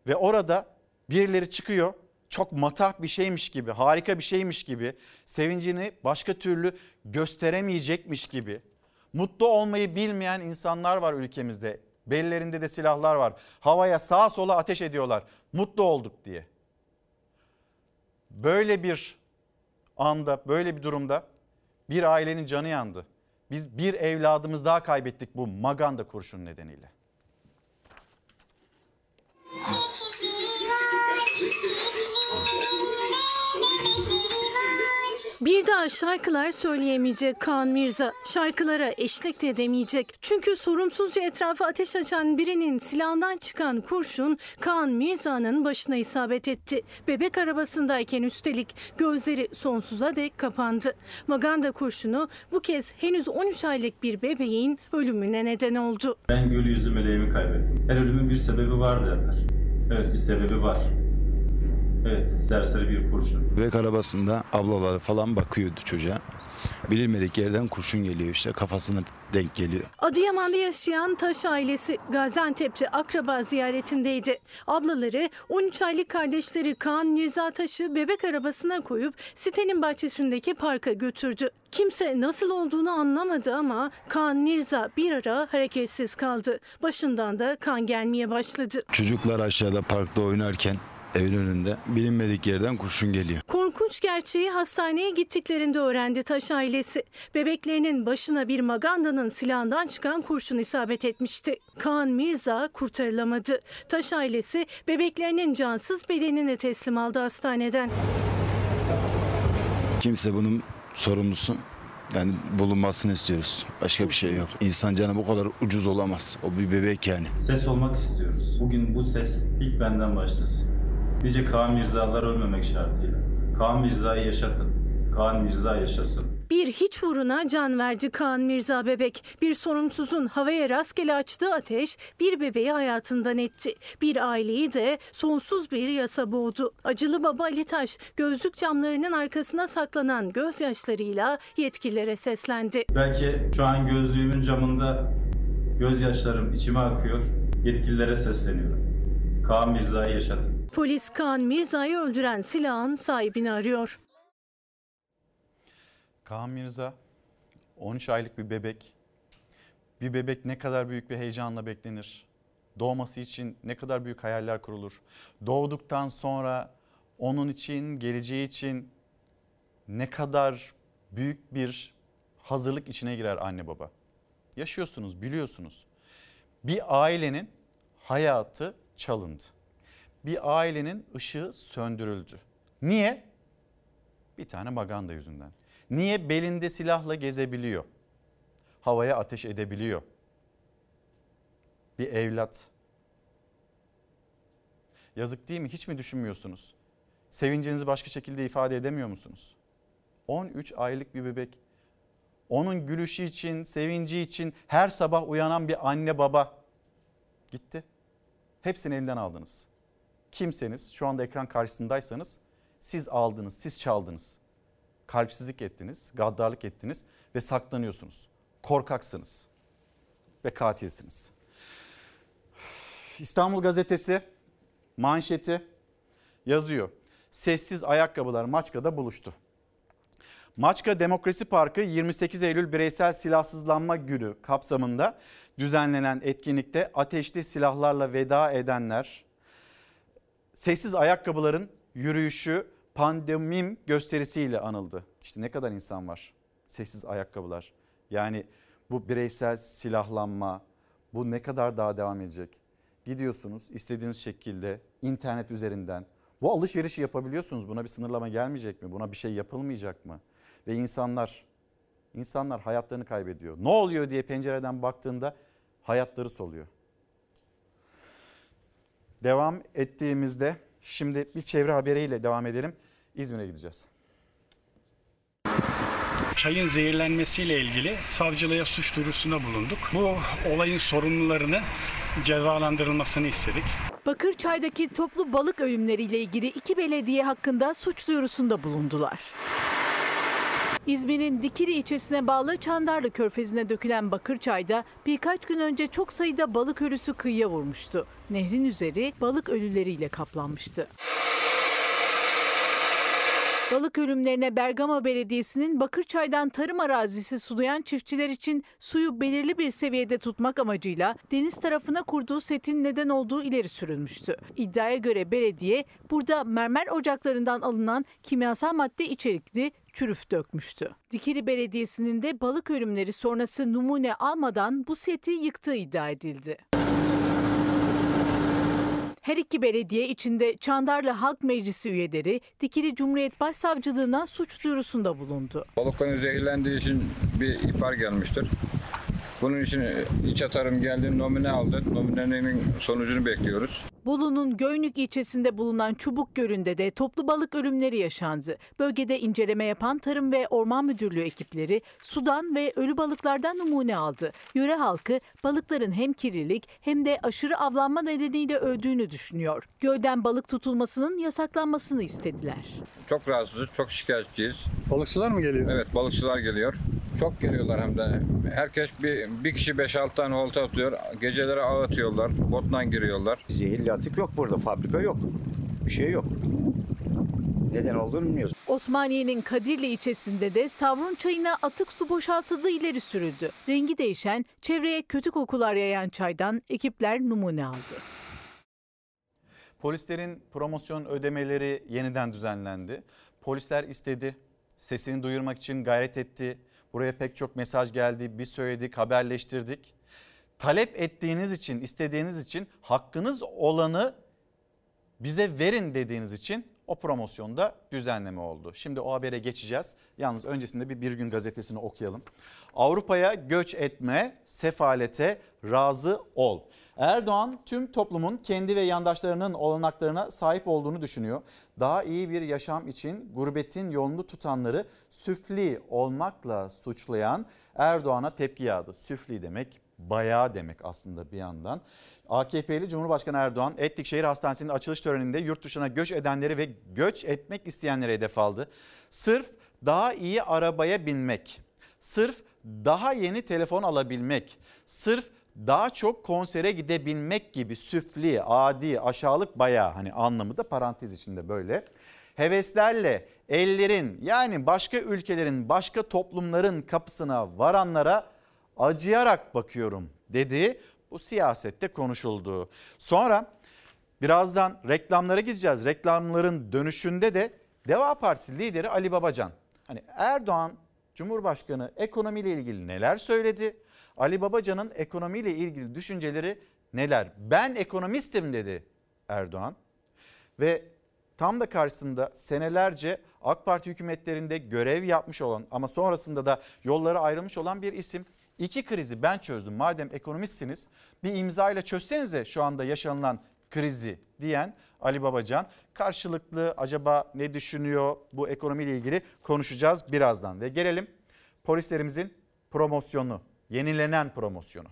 ve orada birileri çıkıyor çok matah bir şeymiş gibi, harika bir şeymiş gibi, sevincini başka türlü gösteremeyecekmiş gibi. Mutlu olmayı bilmeyen insanlar var ülkemizde. Bellerinde de silahlar var. Havaya sağa sola ateş ediyorlar. Mutlu olduk diye. Böyle bir anda, böyle bir durumda bir ailenin canı yandı. Biz bir evladımız daha kaybettik bu maganda kurşun nedeniyle. Bir daha şarkılar söyleyemeyecek Kaan Mirza. Şarkılara eşlik de edemeyecek. Çünkü sorumsuzca etrafa ateş açan birinin silahından çıkan kurşun Kaan Mirza'nın başına isabet etti. Bebek arabasındayken üstelik gözleri sonsuza dek kapandı. Maganda kurşunu bu kez henüz 13 aylık bir bebeğin ölümüne neden oldu. Ben gül yüzlü meleğimi kaybettim. Her ölümün bir sebebi var derler. Evet bir sebebi var. Evet serseri bir kurşun. Bebek arabasında ablaları falan bakıyordu çocuğa. Bilinmedik yerden kurşun geliyor işte kafasına denk geliyor. Adıyaman'da yaşayan Taş ailesi Gaziantep'te akraba ziyaretindeydi. Ablaları 13 aylık kardeşleri Kaan Mirza Taş'ı bebek arabasına koyup sitenin bahçesindeki parka götürdü. Kimse nasıl olduğunu anlamadı ama Kaan Mirza bir ara hareketsiz kaldı. Başından da kan gelmeye başladı. Çocuklar aşağıda parkta oynarken evin önünde bilinmedik yerden kurşun geliyor. Korkunç gerçeği hastaneye gittiklerinde öğrendi Taş ailesi. Bebeklerinin başına bir magandanın silahından çıkan kurşun isabet etmişti. Kaan Mirza kurtarılamadı. Taş ailesi bebeklerinin cansız bedenini teslim aldı hastaneden. Kimse bunun sorumlusu yani bulunmasını istiyoruz. Başka bir şey yok. İnsan canı bu kadar ucuz olamaz. O bir bebek yani. Ses olmak istiyoruz. Bugün bu ses ilk benden başlasın. Nice Kaan Mirzalar ölmemek şartıyla. Kaan Mirza'yı yaşatın. Kaan Mirza yaşasın. Bir hiç uğruna can verdi Kaan Mirza bebek. Bir sorumsuzun havaya rastgele açtığı ateş bir bebeği hayatından etti. Bir aileyi de sonsuz bir yasa boğdu. Acılı baba Ali Taş gözlük camlarının arkasına saklanan gözyaşlarıyla yetkililere seslendi. Belki şu an gözlüğümün camında gözyaşlarım içime akıyor. Yetkililere sesleniyorum. Kaan Mirza'yı yaşatın. Polis Kaan Mirza'yı öldüren silahın sahibini arıyor. Kaan Mirza 13 aylık bir bebek. Bir bebek ne kadar büyük bir heyecanla beklenir. Doğması için ne kadar büyük hayaller kurulur. Doğduktan sonra onun için, geleceği için ne kadar büyük bir hazırlık içine girer anne baba. Yaşıyorsunuz, biliyorsunuz. Bir ailenin hayatı çalındı. Bir ailenin ışığı söndürüldü. Niye? Bir tane maganda yüzünden. Niye belinde silahla gezebiliyor? Havaya ateş edebiliyor. Bir evlat. Yazık değil mi? Hiç mi düşünmüyorsunuz? Sevincinizi başka şekilde ifade edemiyor musunuz? 13 aylık bir bebek. Onun gülüşü için, sevinci için her sabah uyanan bir anne baba gitti. Hepsini elinden aldınız. Kimseniz şu anda ekran karşısındaysanız siz aldınız, siz çaldınız kalpsizlik ettiniz, gaddarlık ettiniz ve saklanıyorsunuz. Korkaksınız ve katilsiniz. İstanbul Gazetesi manşeti yazıyor. Sessiz ayakkabılar Maçka'da buluştu. Maçka Demokrasi Parkı 28 Eylül Bireysel Silahsızlanma Günü kapsamında düzenlenen etkinlikte ateşli silahlarla veda edenler, sessiz ayakkabıların yürüyüşü pandemim gösterisiyle anıldı. İşte ne kadar insan var. Sessiz ayakkabılar. Yani bu bireysel silahlanma bu ne kadar daha devam edecek? Gidiyorsunuz istediğiniz şekilde internet üzerinden bu alışverişi yapabiliyorsunuz. Buna bir sınırlama gelmeyecek mi? Buna bir şey yapılmayacak mı? Ve insanlar insanlar hayatlarını kaybediyor. Ne oluyor diye pencereden baktığında hayatları soluyor. Devam ettiğimizde Şimdi bir çevre haberiyle devam edelim. İzmir'e gideceğiz. çayın zehirlenmesiyle ilgili savcılığa suç duyurusunda bulunduk. Bu olayın sorumlularını cezalandırılmasını istedik. Bakırçay'daki toplu balık ölümleriyle ilgili iki belediye hakkında suç duyurusunda bulundular. İzmir'in Dikili ilçesine bağlı Çandarlı Körfezi'ne dökülen Bakırçay'da birkaç gün önce çok sayıda balık ölüsü kıyıya vurmuştu. Nehrin üzeri balık ölüleriyle kaplanmıştı. Balık ölümlerine Bergama Belediyesi'nin Bakırçay'dan tarım arazisi sulayan çiftçiler için suyu belirli bir seviyede tutmak amacıyla deniz tarafına kurduğu setin neden olduğu ileri sürülmüştü. İddiaya göre belediye burada mermer ocaklarından alınan kimyasal madde içerikli çürüf dökmüştü. Dikili Belediyesi'nin de balık ölümleri sonrası numune almadan bu seti yıktığı iddia edildi. Her iki belediye içinde Çandarlı Halk Meclisi üyeleri Dikili Cumhuriyet Başsavcılığına suç duyurusunda bulundu. Balıkların zehirlendiği için bir ihbar gelmiştir. Bunun için iç atarım geldi, nomine aldı. Nominenin sonucunu bekliyoruz. Bolu'nun Göynük ilçesinde bulunan Çubuk Gölü'nde de toplu balık ölümleri yaşandı. Bölgede inceleme yapan Tarım ve Orman Müdürlüğü ekipleri sudan ve ölü balıklardan numune aldı. Yöre halkı balıkların hem kirlilik hem de aşırı avlanma nedeniyle öldüğünü düşünüyor. Gölden balık tutulmasının yasaklanmasını istediler. Çok rahatsızız, çok şikayetçiyiz. Balıkçılar mı geliyor? Evet, balıkçılar geliyor. Çok geliyorlar hem de. Herkes bir, bir kişi 5-6 tane olta atıyor. Geceleri ağ atıyorlar, botla giriyorlar. Zehirli atık yok burada, fabrika yok. Bir şey yok. Neden olduğunu bilmiyoruz. Osmaniye'nin Kadirli ilçesinde de Savrun çayına atık su boşaltıldığı ileri sürüldü. Rengi değişen, çevreye kötü kokular yayan çaydan ekipler numune aldı. Polislerin promosyon ödemeleri yeniden düzenlendi. Polisler istedi, sesini duyurmak için gayret etti. Buraya pek çok mesaj geldi, bir söyledik, haberleştirdik. Talep ettiğiniz için, istediğiniz için hakkınız olanı bize verin dediğiniz için o promosyonda düzenleme oldu. Şimdi o habere geçeceğiz. Yalnız öncesinde bir Bir Gün gazetesini okuyalım. Avrupa'ya göç etme, sefalete razı ol. Erdoğan tüm toplumun kendi ve yandaşlarının olanaklarına sahip olduğunu düşünüyor. Daha iyi bir yaşam için gurbetin yolunu tutanları süfli olmakla suçlayan Erdoğan'a tepki yağdı. Süfli demek bayağı demek aslında bir yandan. AKP'li Cumhurbaşkanı Erdoğan Etlik Şehir Hastanesi'nin açılış töreninde yurt dışına göç edenleri ve göç etmek isteyenlere hedef aldı. Sırf daha iyi arabaya binmek, sırf daha yeni telefon alabilmek, sırf daha çok konsere gidebilmek gibi süfli, adi, aşağılık bayağı hani anlamı da parantez içinde böyle. Heveslerle ellerin yani başka ülkelerin, başka toplumların kapısına varanlara acıyarak bakıyorum dedi. Bu siyasette konuşuldu. Sonra birazdan reklamlara gideceğiz. Reklamların dönüşünde de Deva Partisi lideri Ali Babacan. Hani Erdoğan Cumhurbaşkanı ekonomiyle ilgili neler söyledi? Ali Babacan'ın ekonomiyle ilgili düşünceleri neler? Ben ekonomistim dedi Erdoğan. Ve tam da karşısında senelerce AK Parti hükümetlerinde görev yapmış olan ama sonrasında da yolları ayrılmış olan bir isim. İki krizi ben çözdüm. Madem ekonomistsiniz bir imza ile çözsenize şu anda yaşanılan krizi diyen Ali Babacan. Karşılıklı acaba ne düşünüyor bu ekonomiyle ilgili konuşacağız birazdan. Ve gelelim polislerimizin promosyonu, yenilenen promosyonu.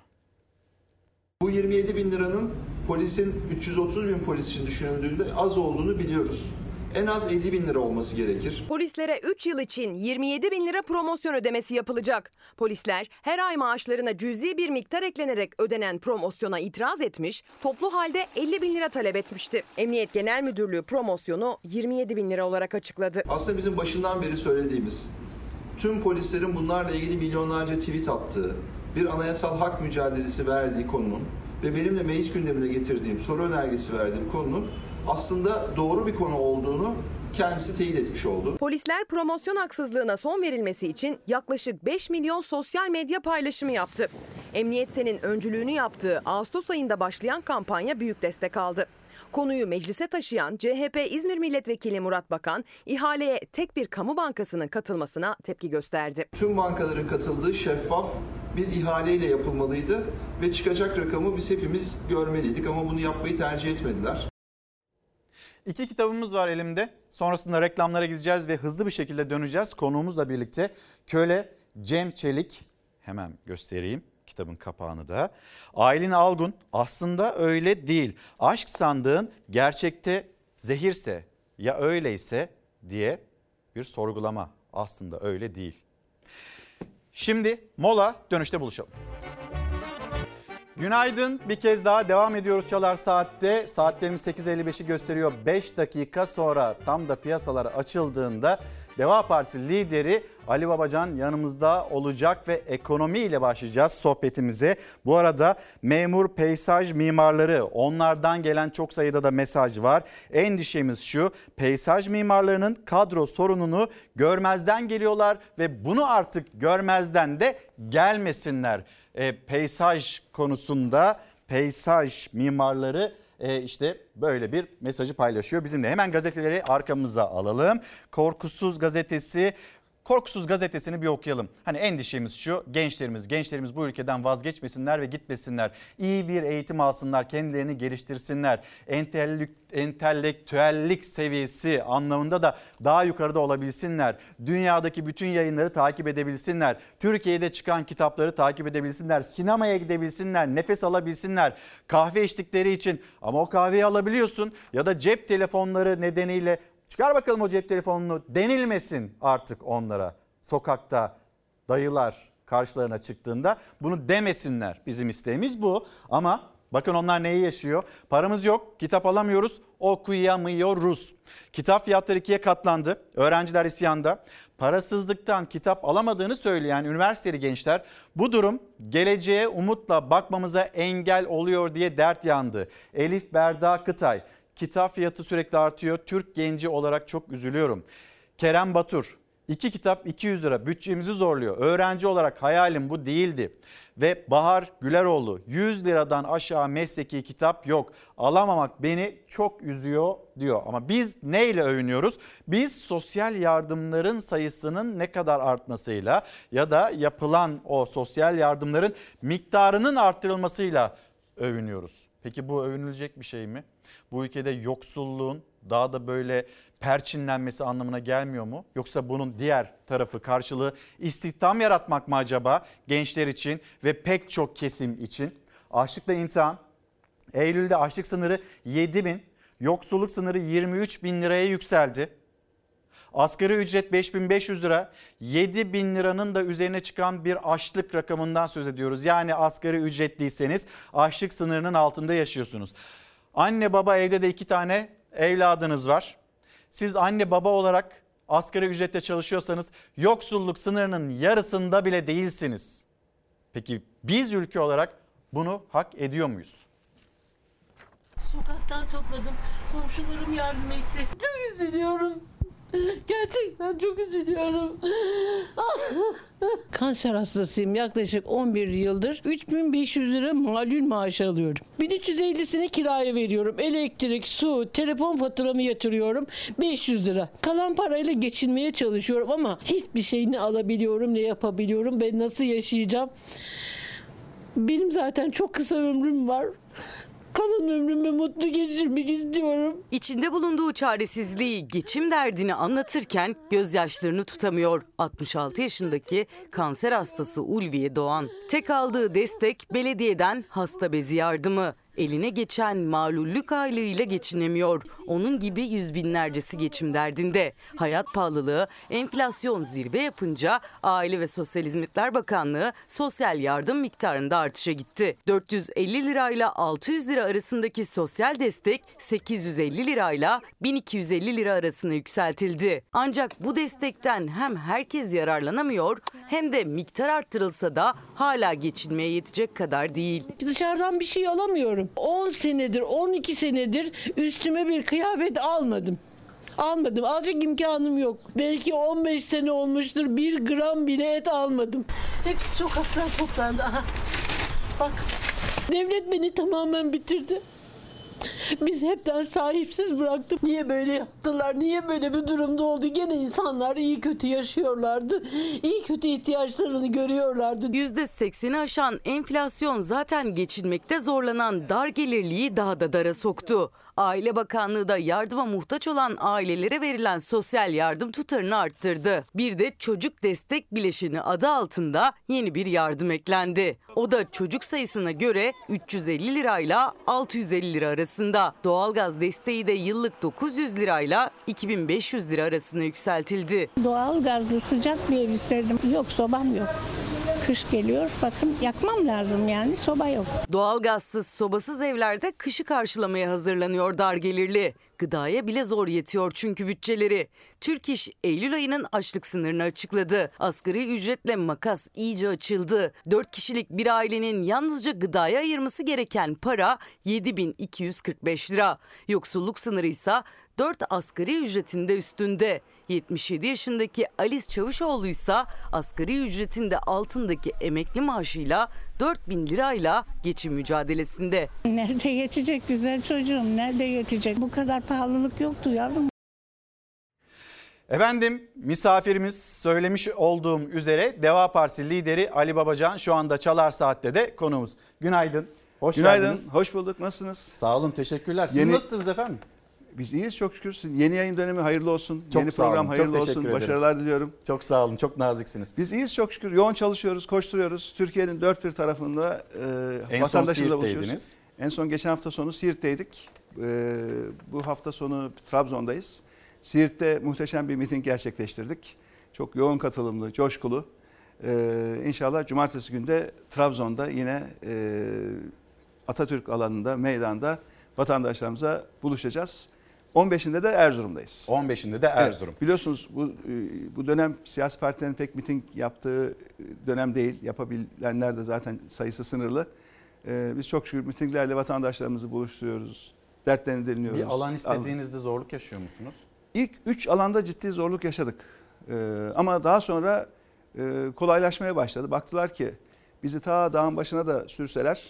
Bu 27 bin liranın polisin 330 bin polis için düşünüldüğünde az olduğunu biliyoruz. En az 50 bin lira olması gerekir. Polislere 3 yıl için 27 bin lira promosyon ödemesi yapılacak. Polisler her ay maaşlarına cüzi bir miktar eklenerek ödenen promosyona itiraz etmiş, toplu halde 50 bin lira talep etmişti. Emniyet Genel Müdürlüğü promosyonu 27 bin lira olarak açıkladı. Aslında bizim başından beri söylediğimiz tüm polislerin bunlarla ilgili milyonlarca tweet attığı, bir anayasal hak mücadelesi verdiği konunun ve benim de meclis gündemine getirdiğim soru önergesi verdiğim konunun aslında doğru bir konu olduğunu kendisi teyit etmiş oldu. Polisler promosyon haksızlığına son verilmesi için yaklaşık 5 milyon sosyal medya paylaşımı yaptı. Emniyet Sen'in öncülüğünü yaptığı Ağustos ayında başlayan kampanya büyük destek aldı. Konuyu meclise taşıyan CHP İzmir Milletvekili Murat Bakan, ihaleye tek bir kamu bankasının katılmasına tepki gösterdi. Tüm bankaların katıldığı şeffaf bir ihaleyle yapılmalıydı ve çıkacak rakamı biz hepimiz görmeliydik ama bunu yapmayı tercih etmediler. İki kitabımız var elimde. Sonrasında reklamlara gideceğiz ve hızlı bir şekilde döneceğiz. Konuğumuzla birlikte Köle Cem Çelik. Hemen göstereyim kitabın kapağını da. Aylin Algun aslında öyle değil. Aşk sandığın gerçekte zehirse ya öyleyse diye bir sorgulama. Aslında öyle değil. Şimdi mola dönüşte buluşalım. Günaydın. Bir kez daha devam ediyoruz Çalar Saat'te. Saatlerimiz 8.55'i gösteriyor. 5 dakika sonra tam da piyasalar açıldığında Deva Partisi lideri Ali Babacan yanımızda olacak ve ekonomiyle başlayacağız sohbetimize. Bu arada memur peyzaj mimarları onlardan gelen çok sayıda da mesaj var. Endişemiz şu peyzaj mimarlarının kadro sorununu görmezden geliyorlar ve bunu artık görmezden de gelmesinler. E, peyzaj konusunda peyzaj mimarları e, işte böyle bir mesajı paylaşıyor bizimle. Hemen gazeteleri arkamızda alalım. Korkusuz gazetesi Korkusuz gazetesini bir okuyalım. Hani endişemiz şu gençlerimiz, gençlerimiz bu ülkeden vazgeçmesinler ve gitmesinler. İyi bir eğitim alsınlar, kendilerini geliştirsinler. Entellek, entelektüellik seviyesi anlamında da daha yukarıda olabilsinler. Dünyadaki bütün yayınları takip edebilsinler. Türkiye'de çıkan kitapları takip edebilsinler. Sinemaya gidebilsinler, nefes alabilsinler. Kahve içtikleri için ama o kahveyi alabiliyorsun ya da cep telefonları nedeniyle Çıkar bakalım o cep telefonunu denilmesin artık onlara. Sokakta dayılar karşılarına çıktığında bunu demesinler. Bizim isteğimiz bu ama bakın onlar neyi yaşıyor? Paramız yok, kitap alamıyoruz, okuyamıyoruz. Kitap fiyatları ikiye katlandı. Öğrenciler isyanda. Parasızlıktan kitap alamadığını söyleyen üniversiteli gençler bu durum geleceğe umutla bakmamıza engel oluyor diye dert yandı. Elif Berda Kıtay kitap fiyatı sürekli artıyor. Türk genci olarak çok üzülüyorum. Kerem Batur iki kitap 200 lira bütçemizi zorluyor. Öğrenci olarak hayalim bu değildi. Ve Bahar Güleroğlu 100 liradan aşağı mesleki kitap yok. Alamamak beni çok üzüyor diyor. Ama biz neyle övünüyoruz? Biz sosyal yardımların sayısının ne kadar artmasıyla ya da yapılan o sosyal yardımların miktarının arttırılmasıyla övünüyoruz. Peki bu övünülecek bir şey mi? Bu ülkede yoksulluğun daha da böyle perçinlenmesi anlamına gelmiyor mu? Yoksa bunun diğer tarafı karşılığı istihdam yaratmak mı acaba gençler için ve pek çok kesim için? Açlıkla imtihan Eylül'de açlık sınırı 7 bin, yoksulluk sınırı 23 bin liraya yükseldi. Asgari ücret 5500 lira. 7 bin liranın da üzerine çıkan bir açlık rakamından söz ediyoruz. Yani asgari ücretliyseniz açlık sınırının altında yaşıyorsunuz. Anne baba evde de iki tane evladınız var. Siz anne baba olarak asgari ücretle çalışıyorsanız yoksulluk sınırının yarısında bile değilsiniz. Peki biz ülke olarak bunu hak ediyor muyuz? Sokaktan topladım. Komşularım yardım etti. Çok üzülüyorum. Gerçekten çok üzülüyorum. Kanser hastasıyım. Yaklaşık 11 yıldır 3500 lira malul maaş alıyorum. 1350'sini kiraya veriyorum. Elektrik, su, telefon faturamı yatırıyorum. 500 lira. Kalan parayla geçinmeye çalışıyorum ama hiçbir şey ne alabiliyorum ne yapabiliyorum ve nasıl yaşayacağım. Benim zaten çok kısa ömrüm var. Kalan ömrümü mutlu geçirmek istiyorum. İçinde bulunduğu çaresizliği, geçim derdini anlatırken gözyaşlarını tutamıyor. 66 yaşındaki kanser hastası Ulviye Doğan. Tek aldığı destek belediyeden hasta bezi yardımı. Eline geçen malullük aylığıyla geçinemiyor. Onun gibi yüz binlercesi geçim derdinde. Hayat pahalılığı, enflasyon zirve yapınca Aile ve Sosyal Hizmetler Bakanlığı sosyal yardım miktarında artışa gitti. 450 lirayla 600 lira arasındaki sosyal destek 850 lirayla 1250 lira arasına yükseltildi. Ancak bu destekten hem herkes yararlanamıyor hem de miktar arttırılsa da hala geçinmeye yetecek kadar değil. Dışarıdan bir şey alamıyorum. 10 senedir, 12 senedir üstüme bir kıyafet almadım. Almadım. Alacak imkanım yok. Belki 15 sene olmuştur. Bir gram bile et almadım. Hepsi sokaktan toplandı. Aha. Bak. Devlet beni tamamen bitirdi. Biz hepten sahipsiz bıraktık. Niye böyle yaptılar? Niye böyle bir durumda oldu? Gene insanlar iyi kötü yaşıyorlardı. İyi kötü ihtiyaçlarını görüyorlardı. %80'i aşan enflasyon zaten geçinmekte zorlanan dar gelirliği daha da dara soktu. Aile Bakanlığı da yardıma muhtaç olan ailelere verilen sosyal yardım tutarını arttırdı. Bir de çocuk destek bileşeni adı altında yeni bir yardım eklendi. O da çocuk sayısına göre 350 lirayla 650 lira arasında. Doğalgaz desteği de yıllık 900 lirayla 2500 lira arasına yükseltildi. Doğal gazlı sıcak bir ev isterdim. Yok sobam yok. Kış geliyor bakın yakmam lazım yani soba yok. Doğalgazsız, sobasız evlerde kışı karşılamaya hazırlanıyor dar gelirli. Gıdaya bile zor yetiyor çünkü bütçeleri. Türk İş Eylül ayının açlık sınırını açıkladı. Asgari ücretle makas iyice açıldı. 4 kişilik bir ailenin yalnızca gıdaya ayırması gereken para 7245 lira. Yoksulluk sınırı ise 4 asgari ücretinde üstünde. 77 yaşındaki Alice Çavuşoğlu ise asgari ücretinde altındaki emekli maaşıyla 4000 lirayla geçim mücadelesinde. Nerede yetecek güzel çocuğum nerede yetecek? Bu kadar pahalılık yoktu yavrum. Efendim misafirimiz söylemiş olduğum üzere Deva Partisi lideri Ali Babacan şu anda Çalar Saat'te de konuğumuz. Günaydın. Hoş Günaydın, geldiniz. hoş bulduk. Nasılsınız? Sağ olun, teşekkürler. Siz Yeni- nasılsınız efendim? Biz iyiyiz çok şükür. Sizin Yeni yayın dönemi hayırlı olsun. Çok Yeni olun, program çok hayırlı olsun. ederim. Başarılar diliyorum. Çok sağ olun, çok naziksiniz. Biz iyiyiz çok şükür. Yoğun çalışıyoruz, koşturuyoruz. Türkiye'nin dört bir tarafında e, En buluşuyoruz. En son geçen hafta sonu Siirt'teydik. E, bu hafta sonu Trabzon'dayız. Siirt'te muhteşem bir miting gerçekleştirdik. Çok yoğun katılımlı, coşkulu. E, inşallah cumartesi günde Trabzon'da yine e, Atatürk alanında, meydanda vatandaşlarımıza buluşacağız. 15'inde de Erzurum'dayız. 15'inde de Erzurum. Evet, biliyorsunuz bu e, bu dönem siyasi partilerin pek miting yaptığı dönem değil. Yapabilenler de zaten sayısı sınırlı. E, Biz çok şükür mitinglerle vatandaşlarımızı buluşturuyoruz. Dertlerini dinliyoruz. Bir alan istediğinizde zorluk yaşıyor musunuz? İlk 3 alanda ciddi zorluk yaşadık. Ee, ama daha sonra e, kolaylaşmaya başladı. Baktılar ki bizi ta dağın başına da sürseler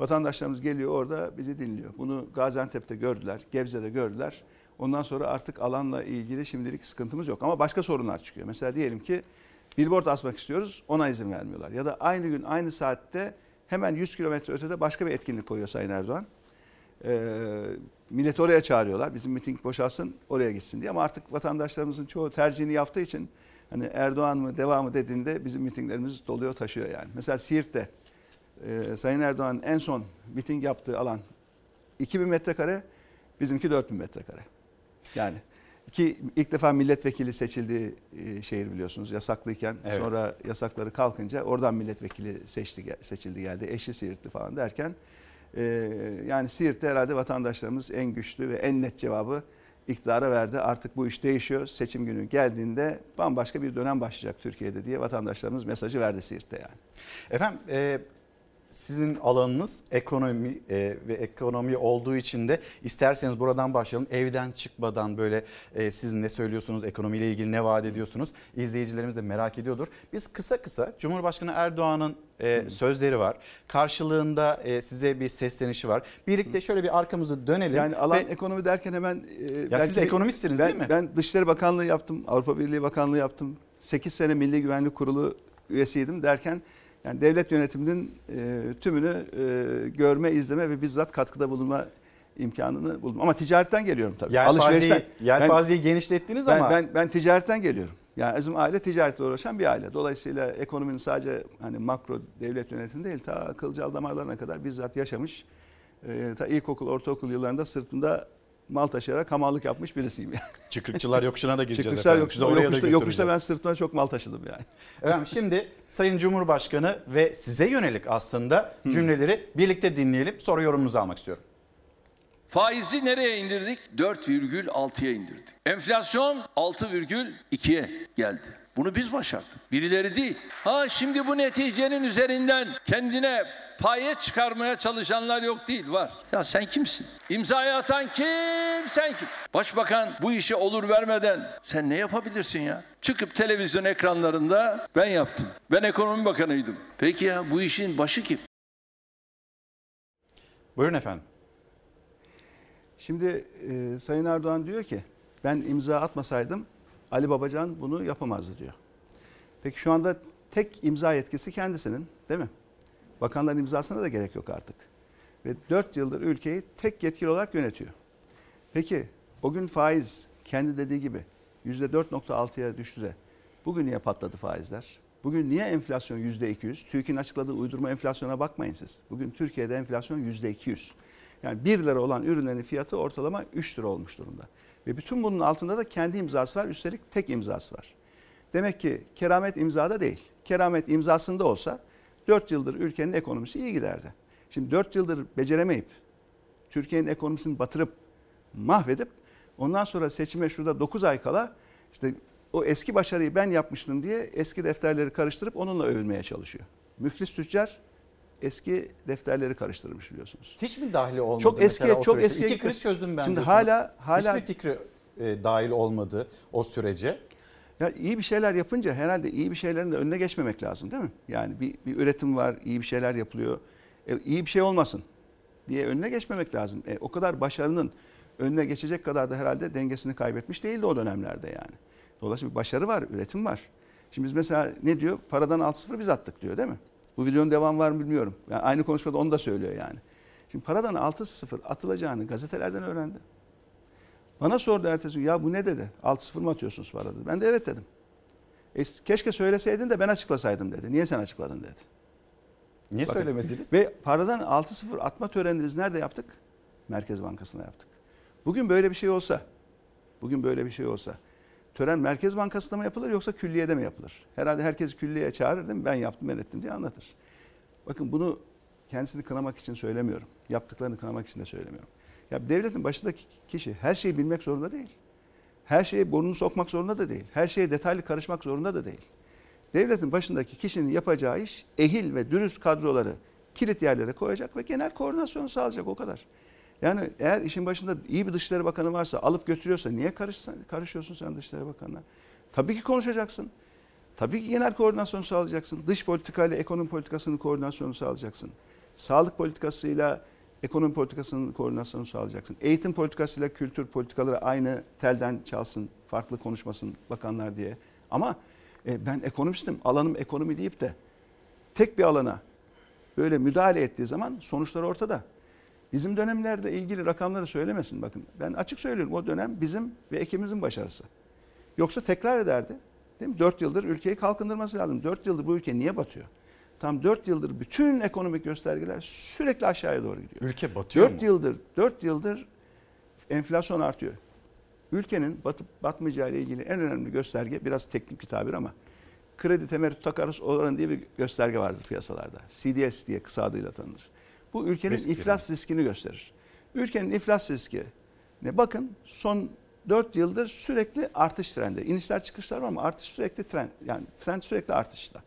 vatandaşlarımız geliyor orada bizi dinliyor. Bunu Gaziantep'te gördüler, Gebze'de gördüler. Ondan sonra artık alanla ilgili şimdilik sıkıntımız yok. Ama başka sorunlar çıkıyor. Mesela diyelim ki billboard asmak istiyoruz ona izin vermiyorlar. Ya da aynı gün aynı saatte hemen 100 kilometre ötede başka bir etkinlik koyuyor Sayın Erdoğan. Ee, milleti oraya çağırıyorlar. Bizim miting boşalsın oraya gitsin diye. Ama artık vatandaşlarımızın çoğu tercihini yaptığı için hani Erdoğan mı devamı dediğinde bizim mitinglerimiz doluyor taşıyor yani. Mesela Siirt'te e, Sayın Erdoğan en son miting yaptığı alan 2000 metrekare, bizimki 4000 metrekare. Yani ki ilk defa milletvekili seçildiği e, şehir biliyorsunuz yasaklıyken Evet. sonra yasakları kalkınca oradan milletvekili seçti seçildi geldi eşi Siirtli falan derken e, yani Siirt'te herhalde vatandaşlarımız en güçlü ve en net cevabı iktidara verdi. Artık bu iş değişiyor. Seçim günü geldiğinde bambaşka bir dönem başlayacak Türkiye'de diye vatandaşlarımız mesajı verdi Siirt'te yani. Efendim e, sizin alanınız ekonomi e, ve ekonomi olduğu için de isterseniz buradan başlayalım. Evden çıkmadan böyle e, siz ne söylüyorsunuz, ekonomiyle ilgili ne vaat ediyorsunuz? İzleyicilerimiz de merak ediyordur. Biz kısa kısa Cumhurbaşkanı Erdoğan'ın e, sözleri var. Karşılığında e, size bir seslenişi var. Birlikte şöyle bir arkamızı dönelim. Yani alan ve- ekonomi derken hemen... e, siz ekonomistsiniz ben, değil mi? Ben Dışişleri Bakanlığı yaptım, Avrupa Birliği Bakanlığı yaptım. 8 sene Milli Güvenlik Kurulu üyesiydim derken yani devlet yönetiminin e, tümünü e, görme, izleme ve bizzat katkıda bulunma imkanını buldum. Ama ticaretten geliyorum tabii. Yelpazeyi, Ben- yelpazeyi genişlettiniz ben, ama ben, ben ticaretten geliyorum. Yani bizim aile ticaretle uğraşan bir aile. Dolayısıyla ekonominin sadece hani makro devlet yönetimi değil ta kılcal damarlarına kadar bizzat yaşamış. E, ta ilkokul, ortaokul yıllarında sırtında mal taşıyarak hamallık yapmış birisiyim yani. Çıkrıkçılar yokuşuna da gireceğiz Çıkrıkçılar efendim. yokuşta, yokuşta, yokuşta ben sırtıma çok mal taşıdım yani. Efendim şimdi Sayın Cumhurbaşkanı ve size yönelik aslında cümleleri birlikte dinleyelim. Sonra yorumunuzu almak istiyorum. Faizi nereye indirdik? 4,6'ya indirdik. Enflasyon 6,2'ye geldi. Bunu biz başardık. Birileri değil. Ha şimdi bu neticenin üzerinden kendine paye çıkarmaya çalışanlar yok değil var. Ya sen kimsin? İmzayı atan kim? Sen kim? Başbakan bu işe olur vermeden sen ne yapabilirsin ya? Çıkıp televizyon ekranlarında ben yaptım. Ben ekonomi bakanıydım. Peki ya bu işin başı kim? Buyurun efendim. Şimdi e, Sayın Erdoğan diyor ki ben imza atmasaydım Ali Babacan bunu yapamazdı diyor. Peki şu anda tek imza yetkisi kendisinin değil mi? Bakanların imzasına da gerek yok artık. Ve 4 yıldır ülkeyi tek yetkili olarak yönetiyor. Peki o gün faiz kendi dediği gibi %4.6'ya düştü de bugün niye patladı faizler? Bugün niye enflasyon %200? TÜİK'in açıkladığı uydurma enflasyona bakmayın siz. Bugün Türkiye'de enflasyon %200. Yani 1 lira olan ürünlerin fiyatı ortalama 3 lira olmuş durumda. Ve bütün bunun altında da kendi imzası var. Üstelik tek imzası var. Demek ki keramet imzada değil. Keramet imzasında olsa 4 yıldır ülkenin ekonomisi iyi giderdi. Şimdi 4 yıldır beceremeyip Türkiye'nin ekonomisini batırıp mahvedip ondan sonra seçime şurada 9 ay kala işte o eski başarıyı ben yapmıştım diye eski defterleri karıştırıp onunla övülmeye çalışıyor. Müflis tüccar eski defterleri karıştırmış biliyorsunuz. Hiç mi dahil olmadı? Çok eski, o çok eskiye İki kriz çözdüm ben Şimdi diyorsunuz. hala hala Hiçbir fikri e, dahil olmadı o sürece. Ya iyi bir şeyler yapınca herhalde iyi bir şeylerin de önüne geçmemek lazım değil mi? Yani bir, bir üretim var, iyi bir şeyler yapılıyor. E, iyi bir şey olmasın diye önüne geçmemek lazım. E, o kadar başarının önüne geçecek kadar da herhalde dengesini kaybetmiş değildi o dönemlerde yani. Dolayısıyla bir başarı var, üretim var. Şimdi biz mesela ne diyor? Paradan 6-0 biz attık diyor değil mi? Bu videonun devamı var mı bilmiyorum. Yani aynı konuşmada onu da söylüyor yani. Şimdi paradan 6-0 atılacağını gazetelerden öğrendi. Bana sordu ertesi gün ya bu ne dedi? 6-0 mı atıyorsunuz para dedi. Ben de evet dedim. E, keşke söyleseydin de ben açıklasaydım dedi. Niye sen açıkladın dedi. Niye Bakın, söylemediniz? Ve paradan 6-0 atma töreninizi nerede yaptık? Merkez Bankası'nda yaptık. Bugün böyle bir şey olsa, bugün böyle bir şey olsa tören Merkez Bankası'nda mı yapılır yoksa külliyede mi yapılır? Herhalde herkes külliyeye çağırır değil mi? Ben yaptım ben ettim diye anlatır. Bakın bunu kendisini kınamak için söylemiyorum. Yaptıklarını kınamak için de söylemiyorum. Ya devletin başındaki kişi her şeyi bilmek zorunda değil. Her şeye burnunu sokmak zorunda da değil. Her şeye detaylı karışmak zorunda da değil. Devletin başındaki kişinin yapacağı iş ehil ve dürüst kadroları kilit yerlere koyacak ve genel koordinasyonu sağlayacak o kadar. Yani eğer işin başında iyi bir Dışişleri Bakanı varsa alıp götürüyorsa niye karışsan, karışıyorsun sen Dışişleri Bakanı'na? Tabii ki konuşacaksın. Tabii ki genel koordinasyonu sağlayacaksın. Dış politikayla ekonomi politikasının koordinasyonu sağlayacaksın. Sağlık politikasıyla ekonomi politikasının koordinasyonu sağlayacaksın. Eğitim politikasıyla kültür politikaları aynı telden çalsın, farklı konuşmasın bakanlar diye. Ama e, ben ekonomistim, alanım ekonomi deyip de tek bir alana böyle müdahale ettiği zaman sonuçlar ortada. Bizim dönemlerde ilgili rakamları söylemesin bakın. Ben açık söylüyorum o dönem bizim ve ekibimizin başarısı. Yoksa tekrar ederdi. Değil mi? 4 yıldır ülkeyi kalkındırması lazım. 4 yıldır bu ülke niye batıyor? Tam 4 yıldır bütün ekonomik göstergeler sürekli aşağıya doğru gidiyor. Ülke batıyor 4 mu? yıldır 4 yıldır enflasyon artıyor. Ülkenin batıp batmayacağı ile ilgili en önemli gösterge biraz teknik bir tabir ama kredi temerrüt takarız oranı diye bir gösterge vardır piyasalarda. CDS diye kısa adıyla tanınır. Bu ülkenin Risk iflas riskini gösterir. Ülkenin iflas riski ne bakın son 4 yıldır sürekli artış trendi. İnişler çıkışlar var ama artış sürekli trend yani trend sürekli artışta.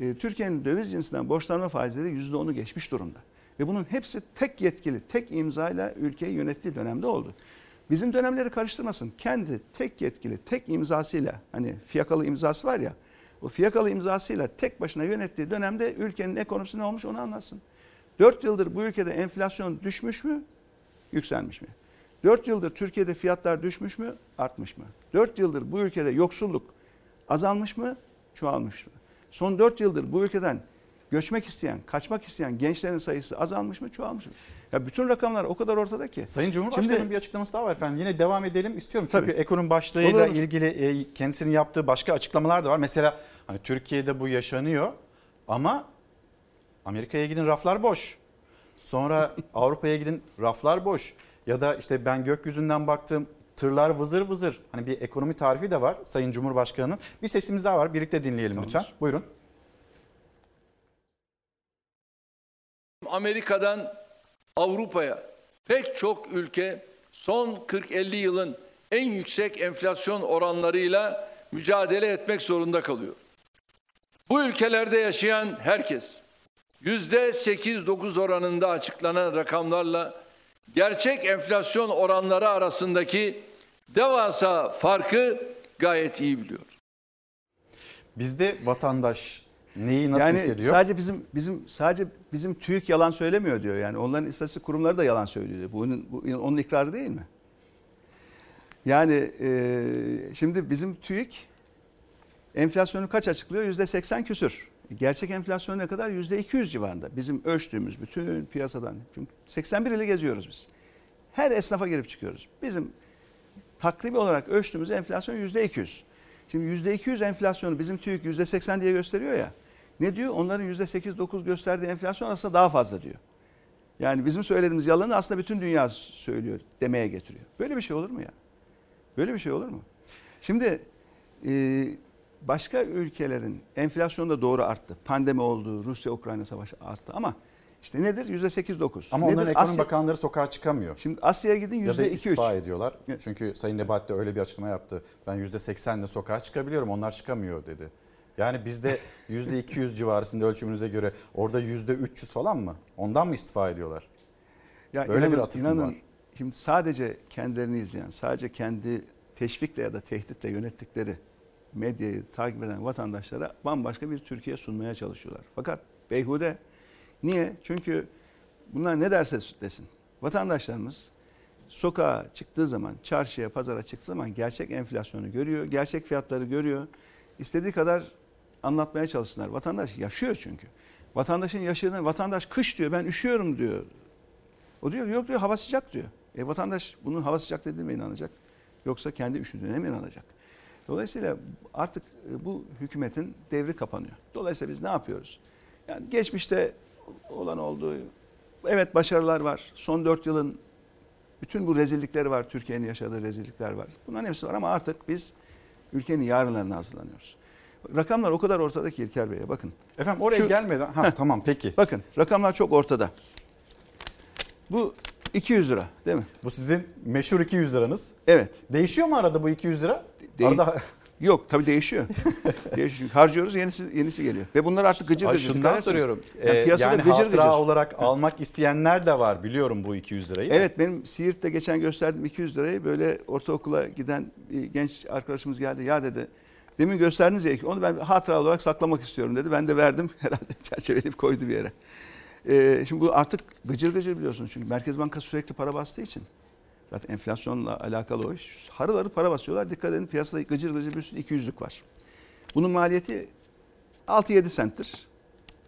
Ee, Türkiye'nin döviz cinsinden borçlanma faizleri %10'u geçmiş durumda. Ve bunun hepsi tek yetkili, tek imzayla ülkeyi yönettiği dönemde oldu. Bizim dönemleri karıştırmasın. Kendi tek yetkili, tek imzasıyla hani fiyakalı imzası var ya o fiyakalı imzasıyla tek başına yönettiği dönemde ülkenin ekonomisi ne olmuş onu anlatsın. 4 yıldır bu ülkede enflasyon düşmüş mü, yükselmiş mi? 4 yıldır Türkiye'de fiyatlar düşmüş mü, artmış mı? 4 yıldır bu ülkede yoksulluk azalmış mı, çoğalmış mı? Son 4 yıldır bu ülkeden göçmek isteyen, kaçmak isteyen gençlerin sayısı azalmış mı, çoğalmış mı? Ya bütün rakamlar o kadar ortada ki. Sayın Cumhurbaşkanı'nın Şimdi- bir açıklaması daha var efendim. Yine devam edelim istiyorum. Çünkü Tabii. ekonomi başlığıyla Olur, ilgili e, kendisinin yaptığı başka açıklamalar da var. Mesela hani Türkiye'de bu yaşanıyor ama Amerika'ya gidin raflar boş. Sonra Avrupa'ya gidin raflar boş. Ya da işte ben gökyüzünden baktım tırlar vızır vızır. Hani bir ekonomi tarifi de var Sayın Cumhurbaşkanı'nın. Bir sesimiz daha var. Birlikte dinleyelim lütfen. Buyurun. Amerika'dan Avrupa'ya pek çok ülke son 40-50 yılın en yüksek enflasyon oranlarıyla mücadele etmek zorunda kalıyor. Bu ülkelerde yaşayan herkes yüzde 8-9 oranında açıklanan rakamlarla gerçek enflasyon oranları arasındaki devasa farkı gayet iyi biliyor. Bizde vatandaş Neyi nasıl yani hissediyor? sadece bizim bizim sadece bizim TÜİK yalan söylemiyor diyor. Yani onların istatistik kurumları da yalan söylüyor. diyor. Bunun bu, onun ikrarı değil mi? Yani e, şimdi bizim TÜİK enflasyonu kaç açıklıyor? Yüzde 80 küsür. Gerçek enflasyon ne kadar? Yüzde 200 civarında. Bizim ölçtüğümüz bütün piyasadan. Çünkü 81 ili geziyoruz biz. Her esnafa girip çıkıyoruz. Bizim takribi olarak ölçtüğümüz enflasyon yüzde 200. Şimdi yüzde 200 enflasyonu bizim TÜİK yüzde 80 diye gösteriyor ya. Ne diyor? Onların yüzde 8-9 gösterdiği enflasyon aslında daha fazla diyor. Yani bizim söylediğimiz yalanı aslında bütün dünya söylüyor demeye getiriyor. Böyle bir şey olur mu ya? Böyle bir şey olur mu? Şimdi e, başka ülkelerin enflasyonu da doğru arttı. Pandemi oldu, Rusya-Ukrayna savaşı arttı ama işte nedir? Yüzde 8-9. Ama nedir? onların ekonomi Asya- bakanları sokağa çıkamıyor. Şimdi Asya'ya gidin Ya da 2-3. istifa ediyorlar. Çünkü Sayın Nebati de öyle bir açıklama yaptı. Ben %80'le sokağa çıkabiliyorum onlar çıkamıyor dedi. Yani bizde %200 civarısında ölçümünüze göre orada %300 falan mı? Ondan mı istifa ediyorlar? Ya Böyle inanın, bir atıf inanın, var? Şimdi sadece kendilerini izleyen, sadece kendi teşvikle ya da tehditle yönettikleri medyayı takip eden vatandaşlara bambaşka bir Türkiye sunmaya çalışıyorlar. Fakat beyhude. Niye? Çünkü bunlar ne derse desin. Vatandaşlarımız sokağa çıktığı zaman, çarşıya, pazara çıktığı zaman gerçek enflasyonu görüyor, gerçek fiyatları görüyor. İstediği kadar anlatmaya çalışsınlar. Vatandaş yaşıyor çünkü. Vatandaşın yaşadığını, vatandaş kış diyor, ben üşüyorum diyor. O diyor yok diyor hava sıcak diyor. E vatandaş bunun hava sıcak dediğine inanacak. Yoksa kendi üşüdüğüne mi inanacak? Dolayısıyla artık e, bu hükümetin devri kapanıyor. Dolayısıyla biz ne yapıyoruz? Yani geçmişte olan oldu. Evet başarılar var. Son dört yılın bütün bu rezillikleri var. Türkiye'nin yaşadığı rezillikler var. Bunların hepsi var ama artık biz ülkenin yarınlarına hazırlanıyoruz. Rakamlar o kadar ortada ki İlker Bey'e bakın. Efendim oraya Şu- gelmeden ha Heh. tamam peki. Bakın rakamlar çok ortada. Bu 200 lira değil mi? Bu sizin meşhur 200 liranız. Evet. Değişiyor mu arada bu 200 lira? Değil. Arada Yok tabii değişiyor. değişiyor çünkü harcıyoruz yenisi yenisi geliyor. Ve bunlar artık gıcır Ay, gıcır. şundan soruyorum. Yani Ee, piyasada yani gıcır hatıra gıcır. olarak almak isteyenler de var biliyorum bu 200 lirayı. Evet benim Siirt'te geçen gösterdiğim 200 lirayı böyle ortaokula giden bir genç arkadaşımız geldi. Ya dedi demin gösterdiniz ya onu ben hatıra olarak saklamak istiyorum dedi. Ben de verdim herhalde çerçeveleyip koydu bir yere. Ee, şimdi bu artık gıcır gıcır biliyorsunuz çünkü Merkez Bankası sürekli para bastığı için. Zaten enflasyonla alakalı o iş. Harıl harıl para basıyorlar. Dikkat edin piyasada gıcır gıcır bir sürü 200'lük var. Bunun maliyeti 6-7 senttir.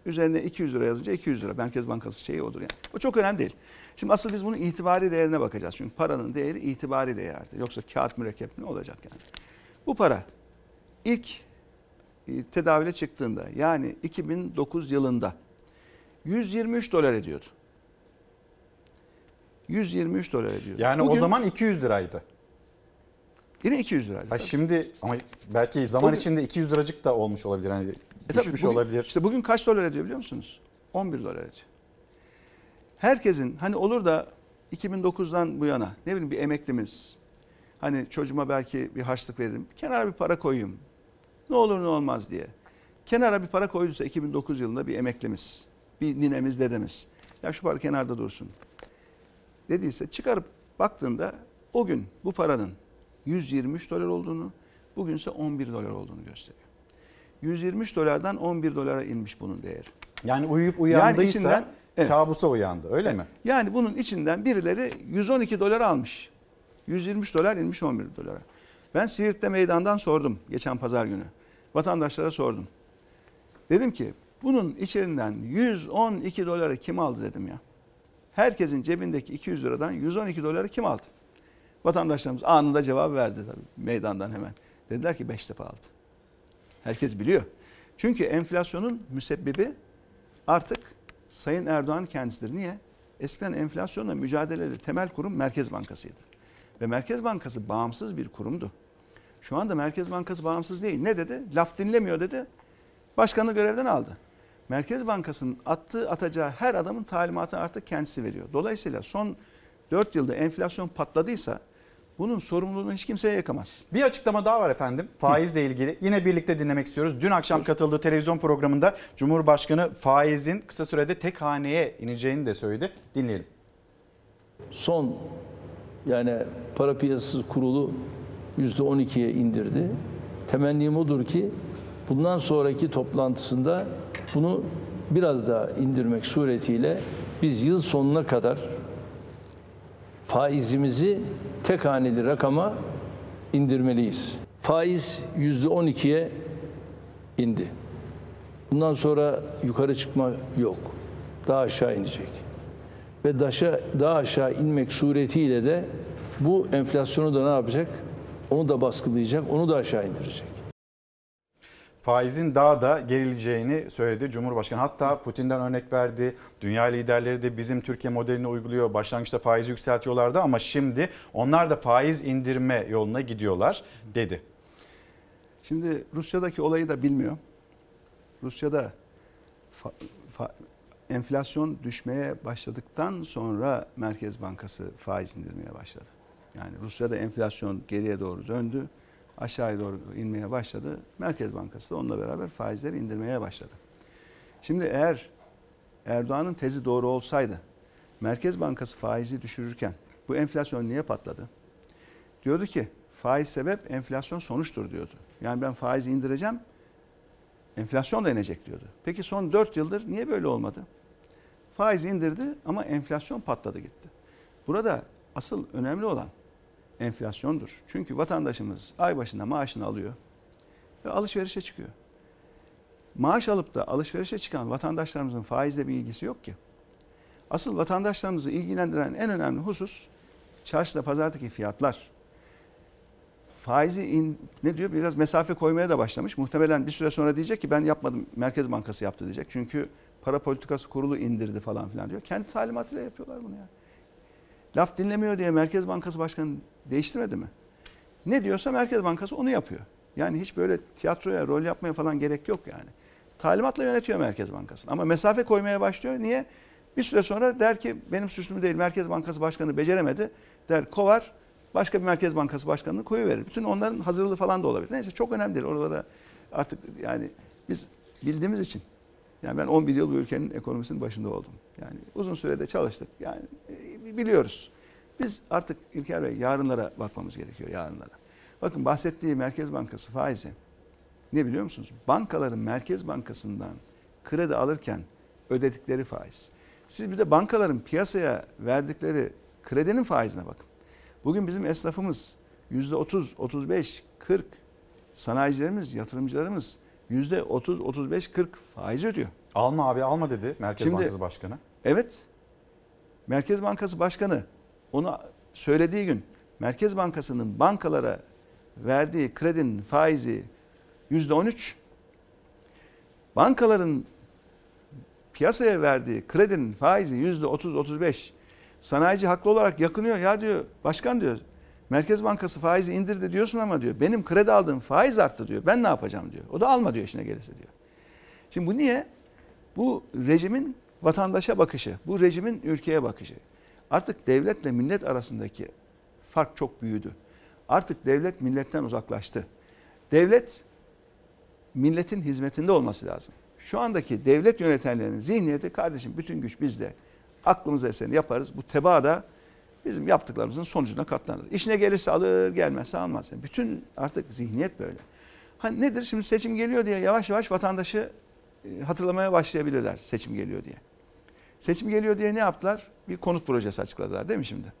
Üzerine 200 lira yazınca 200 lira. Merkez Bankası şeyi odur yani. O çok önemli değil. Şimdi asıl biz bunun itibari değerine bakacağız. Çünkü paranın değeri itibari değerdir. Yoksa kağıt mürekkep ne olacak yani? Bu para ilk e, tedavüle çıktığında yani 2009 yılında 123 dolar ediyordu. 123 dolar ediyordu. Yani o Bugün zaman 200 liraydı. yine 200 liraydı. Ha şimdi ama belki zaman Bugün- içinde 200 liracık da olmuş olabilir. Hani E tabii düşmüş bugün- olabilir. İşte bugün kaç dolar ediyor biliyor musunuz? 11 dolar ediyor. Herkesin hani olur da 2009'dan bu yana ne bileyim bir emeklimiz hani çocuğuma belki bir harçlık veririm. Kenara bir para koyayım. Ne olur ne olmaz diye. Kenara bir para koyduysa 2009 yılında bir emeklimiz, bir ninemiz, dedemiz. Ya şu para kenarda dursun. Dediyse çıkarıp baktığında o gün bu paranın 123 dolar olduğunu, bugünse 11 dolar olduğunu gösteriyor. 123 dolardan 11 dolara inmiş bunun değeri. Yani uyuyup uyandıysa içinden- evet. kabusa uyandı öyle mi? Yani bunun içinden birileri 112 dolar almış. 123 dolar inmiş 11 dolara. Ben Siirt'te meydandan sordum geçen pazar günü. Vatandaşlara sordum. Dedim ki bunun içerinden 112 doları kim aldı dedim ya. Herkesin cebindeki 200 liradan 112 doları kim aldı? Vatandaşlarımız anında cevap verdi tabii meydandan hemen. Dediler ki Beştepe aldı. Herkes biliyor. Çünkü enflasyonun müsebbibi artık Sayın Erdoğan kendisidir. Niye? Eskiden enflasyonla mücadelede temel kurum Merkez Bankası'ydı. Ve Merkez Bankası bağımsız bir kurumdu. Şu anda Merkez Bankası bağımsız değil. Ne dedi? Laf dinlemiyor dedi. Başkanı görevden aldı. Merkez Bankası'nın attığı atacağı her adamın talimatını artık kendisi veriyor. Dolayısıyla son 4 yılda enflasyon patladıysa bunun sorumluluğunu hiç kimseye yakamaz. Bir açıklama daha var efendim faizle ilgili. Yine birlikte dinlemek istiyoruz. Dün akşam katıldığı televizyon programında Cumhurbaşkanı faizin kısa sürede tek haneye ineceğini de söyledi. Dinleyelim. Son yani para piyasası kurulu %12'ye indirdi. Temennim odur ki bundan sonraki toplantısında bunu biraz daha indirmek suretiyle biz yıl sonuna kadar faizimizi tek haneli rakama indirmeliyiz. Faiz yüzde 12'ye indi. Bundan sonra yukarı çıkma yok. Daha aşağı inecek. Ve daşa, daha aşağı inmek suretiyle de bu enflasyonu da ne yapacak? Onu da baskılayacak, onu da aşağı indirecek. Faizin daha da gerileceğini söyledi Cumhurbaşkanı. Hatta Putin'den örnek verdi. Dünya liderleri de bizim Türkiye modelini uyguluyor. Başlangıçta faizi yükseltiyorlardı ama şimdi onlar da faiz indirme yoluna gidiyorlar dedi. Şimdi Rusya'daki olayı da bilmiyor. Rusya'da fa- fa- enflasyon düşmeye başladıktan sonra Merkez Bankası faiz indirmeye başladı. Yani Rusya'da enflasyon geriye doğru döndü. Aşağıya doğru inmeye başladı. Merkez Bankası da onunla beraber faizleri indirmeye başladı. Şimdi eğer Erdoğan'ın tezi doğru olsaydı Merkez Bankası faizi düşürürken bu enflasyon niye patladı? Diyordu ki faiz sebep enflasyon sonuçtur diyordu. Yani ben faizi indireceğim enflasyon da inecek diyordu. Peki son 4 yıldır niye böyle olmadı? Faiz indirdi ama enflasyon patladı gitti. Burada asıl önemli olan enflasyondur. Çünkü vatandaşımız ay başında maaşını alıyor ve alışverişe çıkıyor. Maaş alıp da alışverişe çıkan vatandaşlarımızın faizle bir ilgisi yok ki. Asıl vatandaşlarımızı ilgilendiren en önemli husus çarşıda pazardaki fiyatlar. Faizi in, ne diyor biraz mesafe koymaya da başlamış. Muhtemelen bir süre sonra diyecek ki ben yapmadım Merkez Bankası yaptı diyecek. Çünkü para politikası kurulu indirdi falan filan diyor. Kendi talimatıyla yapıyorlar bunu ya. Laf dinlemiyor diye Merkez Bankası Başkanı değiştirmedi mi? Ne diyorsa Merkez Bankası onu yapıyor. Yani hiç böyle tiyatroya, rol yapmaya falan gerek yok yani. Talimatla yönetiyor Merkez Bankası. Ama mesafe koymaya başlıyor. Niye? Bir süre sonra der ki benim suçum değil Merkez Bankası Başkanı beceremedi. Der kovar başka bir Merkez Bankası Başkanı'nı koyuverir. Bütün onların hazırlığı falan da olabilir. Neyse çok önemli. Oralara artık yani biz bildiğimiz için yani ben 11 yıl bu ülkenin ekonomisinin başında oldum. Yani uzun sürede çalıştık. Yani e, biliyoruz. Biz artık İlker Bey yarınlara bakmamız gerekiyor yarınlara. Bakın bahsettiği Merkez Bankası faizi ne biliyor musunuz? Bankaların Merkez Bankası'ndan kredi alırken ödedikleri faiz. Siz bir de bankaların piyasaya verdikleri kredinin faizine bakın. Bugün bizim esnafımız %30, 35, 40, sanayicilerimiz, yatırımcılarımız %30, 35, 40 faiz ödüyor. Alma abi alma dedi Merkez Şimdi- Bankası Başkanı. Evet. Merkez Bankası Başkanı onu söylediği gün Merkez Bankası'nın bankalara verdiği kredinin faizi yüzde 13. Bankaların piyasaya verdiği kredinin faizi yüzde 30-35. Sanayici haklı olarak yakınıyor. Ya diyor başkan diyor Merkez Bankası faizi indirdi diyorsun ama diyor benim kredi aldığım faiz arttı diyor. Ben ne yapacağım diyor. O da alma diyor işine gelirse diyor. Şimdi bu niye? Bu rejimin vatandaşa bakışı, bu rejimin ülkeye bakışı. Artık devletle millet arasındaki fark çok büyüdü. Artık devlet milletten uzaklaştı. Devlet milletin hizmetinde olması lazım. Şu andaki devlet yönetenlerinin zihniyeti kardeşim bütün güç bizde. Aklımıza eseni yaparız. Bu tebaa da bizim yaptıklarımızın sonucuna katlanır. İşine gelirse alır, gelmezse almaz. Yani bütün artık zihniyet böyle. Ha nedir? Şimdi seçim geliyor diye yavaş yavaş vatandaşı e, hatırlamaya başlayabilirler seçim geliyor diye. Seçim geliyor diye ne yaptılar? Bir konut projesi açıkladılar değil mi şimdi?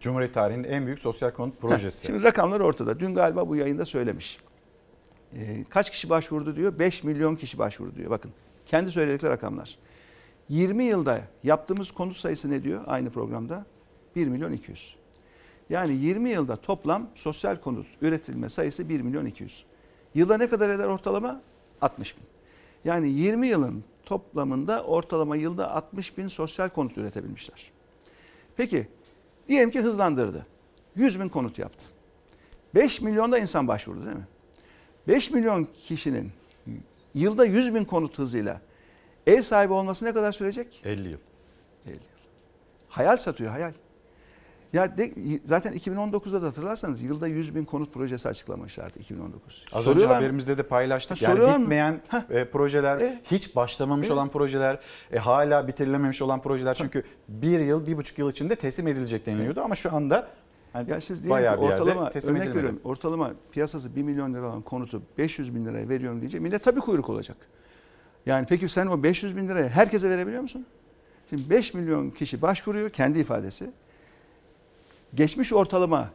Cumhuriyet tarihinin en büyük sosyal konut projesi. Şimdi rakamlar ortada. Dün galiba bu yayında söylemiş. Ee, kaç kişi başvurdu diyor? 5 milyon kişi başvurdu diyor. Bakın kendi söyledikleri rakamlar. 20 yılda yaptığımız konut sayısı ne diyor aynı programda? 1 milyon 200. Yani 20 yılda toplam sosyal konut üretilme sayısı 1 milyon 200. Yılda ne kadar eder ortalama? 60 bin. Yani 20 yılın toplamında ortalama yılda 60 bin sosyal konut üretebilmişler. Peki diyelim ki hızlandırdı. 100 bin konut yaptı. 5 milyonda insan başvurdu değil mi? 5 milyon kişinin yılda 100 bin konut hızıyla ev sahibi olması ne kadar sürecek? 50 yıl. 50 yıl. Hayal satıyor hayal. Ya de, zaten 2019'da da hatırlarsanız yılda 100 bin konut projesi açıklamışlardı 2019. Az önce Soruyorlar mı? haberimizde de paylaştık. Ha, yani bitmeyen e, projeler, E? hiç başlamamış E? olan projeler, e, hala bitirilememiş olan projeler. Çünkü bir yıl, bir buçuk yıl içinde teslim edilecek deniliyordu. Ama şu anda Yani Ya siz diyelim ki ortalama örnek edilmedi. veriyorum. Ortalama piyasası 1 milyon lira olan konutu 500 bin liraya veriyorum diyecek. Millet tabii kuyruk olacak. Yani peki sen o 500 bin liraya herkese verebiliyor musun? Şimdi 5 milyon kişi başvuruyor kendi ifadesi. Geçmiş ortalama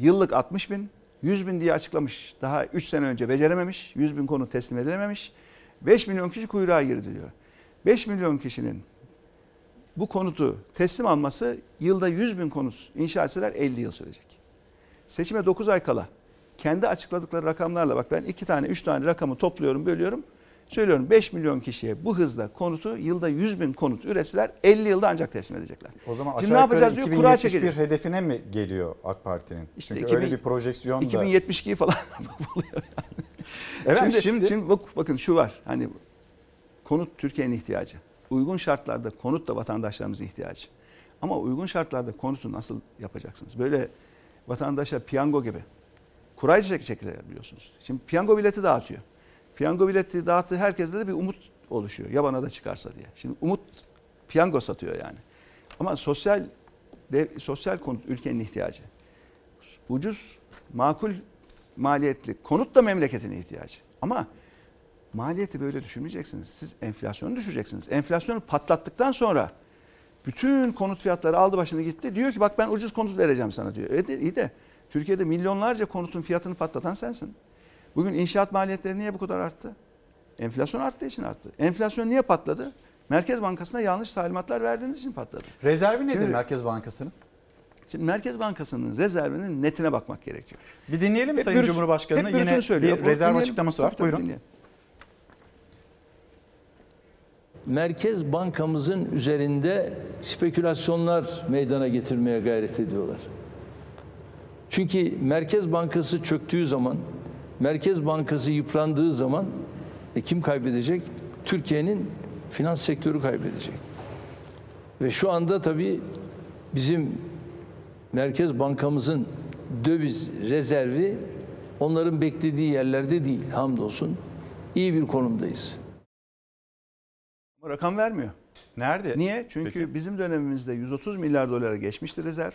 yıllık 60 bin, 100 bin diye açıklamış. Daha 3 sene önce becerememiş, 100 bin konu teslim edilememiş. 5 milyon kişi kuyruğa girdi diyor. 5 milyon kişinin bu konutu teslim alması yılda 100 bin konut inşa etseler 50 yıl sürecek. Seçime 9 ay kala kendi açıkladıkları rakamlarla bak ben 2 tane 3 tane rakamı topluyorum bölüyorum. Söylüyorum 5 milyon kişiye bu hızla konutu yılda 100 bin konut üretseler 50 yılda ancak teslim edecekler. O zaman Şimdi ne yapacağız diyor kura 2071 çekilir. hedefine mi geliyor AK Parti'nin? İşte Çünkü 2000 öyle bir projeksiyon da. 2072'yi falan buluyor yani. Evet, şimdi, şimdi- şimdi, bak, bakın şu var. Hani konut Türkiye'nin ihtiyacı. Uygun şartlarda konut da vatandaşlarımızın ihtiyacı. Ama uygun şartlarda konutu nasıl yapacaksınız? Böyle vatandaşa piyango gibi kurayla çek çekilir biliyorsunuz. Şimdi piyango bileti dağıtıyor. Piyango bileti dağıttığı herkeste de bir umut oluşuyor. Ya bana da çıkarsa diye. Şimdi umut piyango satıyor yani. Ama sosyal dev, sosyal konut ülkenin ihtiyacı. Ucuz, makul maliyetli konut da memleketin ihtiyacı. Ama maliyeti böyle düşünmeyeceksiniz. Siz enflasyonu düşüreceksiniz. Enflasyonu patlattıktan sonra bütün konut fiyatları aldı başını gitti. Diyor ki bak ben ucuz konut vereceğim sana diyor. Evet iyi de Türkiye'de milyonlarca konutun fiyatını patlatan sensin. Bugün inşaat maliyetleri niye bu kadar arttı? Enflasyon arttığı için arttı. Enflasyon niye patladı? Merkez Bankası'na yanlış talimatlar verdiğiniz için patladı. Rezervi nedir Şimdi- Merkez Bankası'nın? Şimdi Merkez Bankası'nın rezervinin netine bakmak gerekiyor. Bir dinleyelim Hep Sayın bürüs- Cumhurbaşkanı'nın hep yine söylüyor. bir rezerv dinleyelim. açıklaması Tabii, var. tabii, Buyurun. dinleyelim. Merkez Bankamızın üzerinde spekülasyonlar meydana getirmeye gayret ediyorlar. Çünkü Merkez Bankası çöktüğü zaman, Merkez Bankası yıprandığı zaman e, kim kaybedecek? Türkiye'nin finans sektörü kaybedecek. Ve şu anda tabii bizim Merkez Bankamızın döviz rezervi onların beklediği yerlerde değil hamdolsun. İyi bir konumdayız. Ama rakam vermiyor. Nerede? Niye? Çünkü bizim dönemimizde 130 milyar dolara geçmişti rezerv.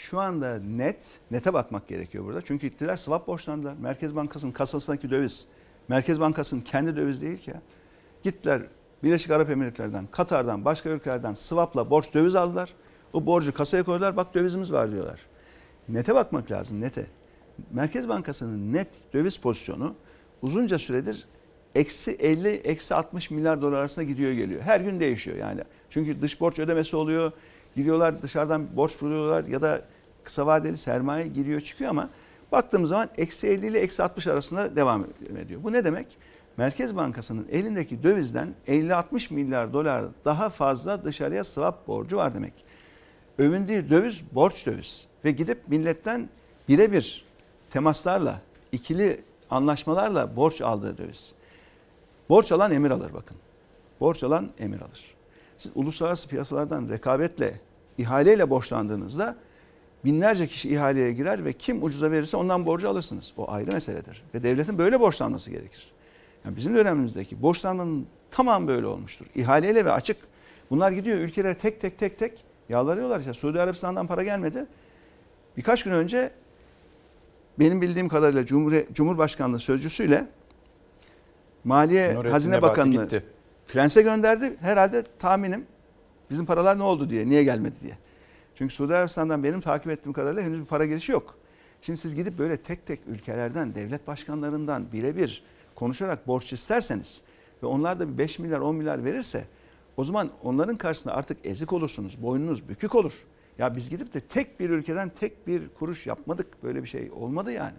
Şu anda net, nete bakmak gerekiyor burada. Çünkü gittiler swap borçlandılar. Merkez Bankası'nın kasasındaki döviz, Merkez Bankası'nın kendi döviz değil ki ya. Gittiler Birleşik Arap Emirlikleri'den, Katar'dan, başka ülkelerden swapla borç döviz aldılar. O borcu kasaya koydular. Bak dövizimiz var diyorlar. Nete bakmak lazım nete. Merkez Bankası'nın net döviz pozisyonu uzunca süredir eksi 50, eksi 60 milyar dolar arasında gidiyor geliyor. Her gün değişiyor yani. Çünkü dış borç ödemesi oluyor. Gidiyorlar dışarıdan borç buluyorlar ya da kısa vadeli sermaye giriyor çıkıyor ama baktığımız zaman eksi 50 ile eksi 60 arasında devam ediyor. Bu ne demek? Merkez Bankası'nın elindeki dövizden 50-60 milyar dolar daha fazla dışarıya swap borcu var demek. Övündüğü döviz borç döviz ve gidip milletten birebir temaslarla, ikili anlaşmalarla borç aldığı döviz. Borç alan emir alır bakın. Borç alan emir alır. Siz uluslararası piyasalardan rekabetle, ihaleyle borçlandığınızda binlerce kişi ihaleye girer ve kim ucuza verirse ondan borcu alırsınız. O ayrı meseledir. Ve devletin böyle borçlanması gerekir. Yani bizim dönemimizdeki borçlanmanın tamam böyle olmuştur. İhaleyle ve açık. Bunlar gidiyor ülkelere tek tek tek tek yalvarıyorlar. İşte Suudi Arabistan'dan para gelmedi. Birkaç gün önce benim bildiğim kadarıyla Cumhur Cumhurbaşkanlığı sözcüsüyle Maliye Nurettin Hazine Nebati Bakanlığı gitti. Prens'e gönderdi. Herhalde tahminim bizim paralar ne oldu diye, niye gelmedi diye. Çünkü Suudi Arabistan'dan benim takip ettiğim kadarıyla henüz bir para girişi yok. Şimdi siz gidip böyle tek tek ülkelerden, devlet başkanlarından birebir konuşarak borç isterseniz ve onlar da bir 5 milyar 10 milyar verirse o zaman onların karşısında artık ezik olursunuz. Boynunuz bükük olur. Ya biz gidip de tek bir ülkeden tek bir kuruş yapmadık. Böyle bir şey olmadı yani.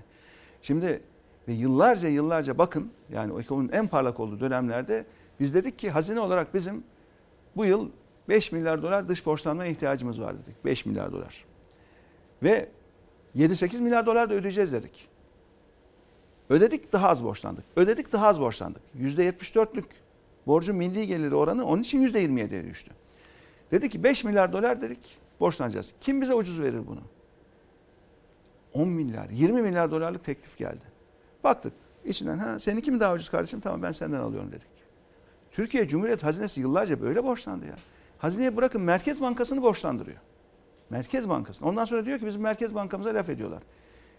Şimdi ve yıllarca yıllarca bakın yani ekonominin en parlak olduğu dönemlerde biz dedik ki hazine olarak bizim bu yıl 5 milyar dolar dış borçlanmaya ihtiyacımız var dedik. 5 milyar dolar. Ve 7-8 milyar dolar da ödeyeceğiz dedik. Ödedik daha az borçlandık. Ödedik daha az borçlandık. %74'lük borcun milli geliri oranı onun için %27'ye düştü. Dedi ki 5 milyar dolar dedik borçlanacağız. Kim bize ucuz verir bunu? 10 milyar, 20 milyar dolarlık teklif geldi. Baktık içinden ha seninki mi daha ucuz kardeşim tamam ben senden alıyorum dedik. Türkiye Cumhuriyet Hazinesi yıllarca böyle borçlandı ya. Hazineye bırakın Merkez Bankası'nı borçlandırıyor. Merkez Bankası. Ondan sonra diyor ki bizim Merkez Bankamıza laf ediyorlar.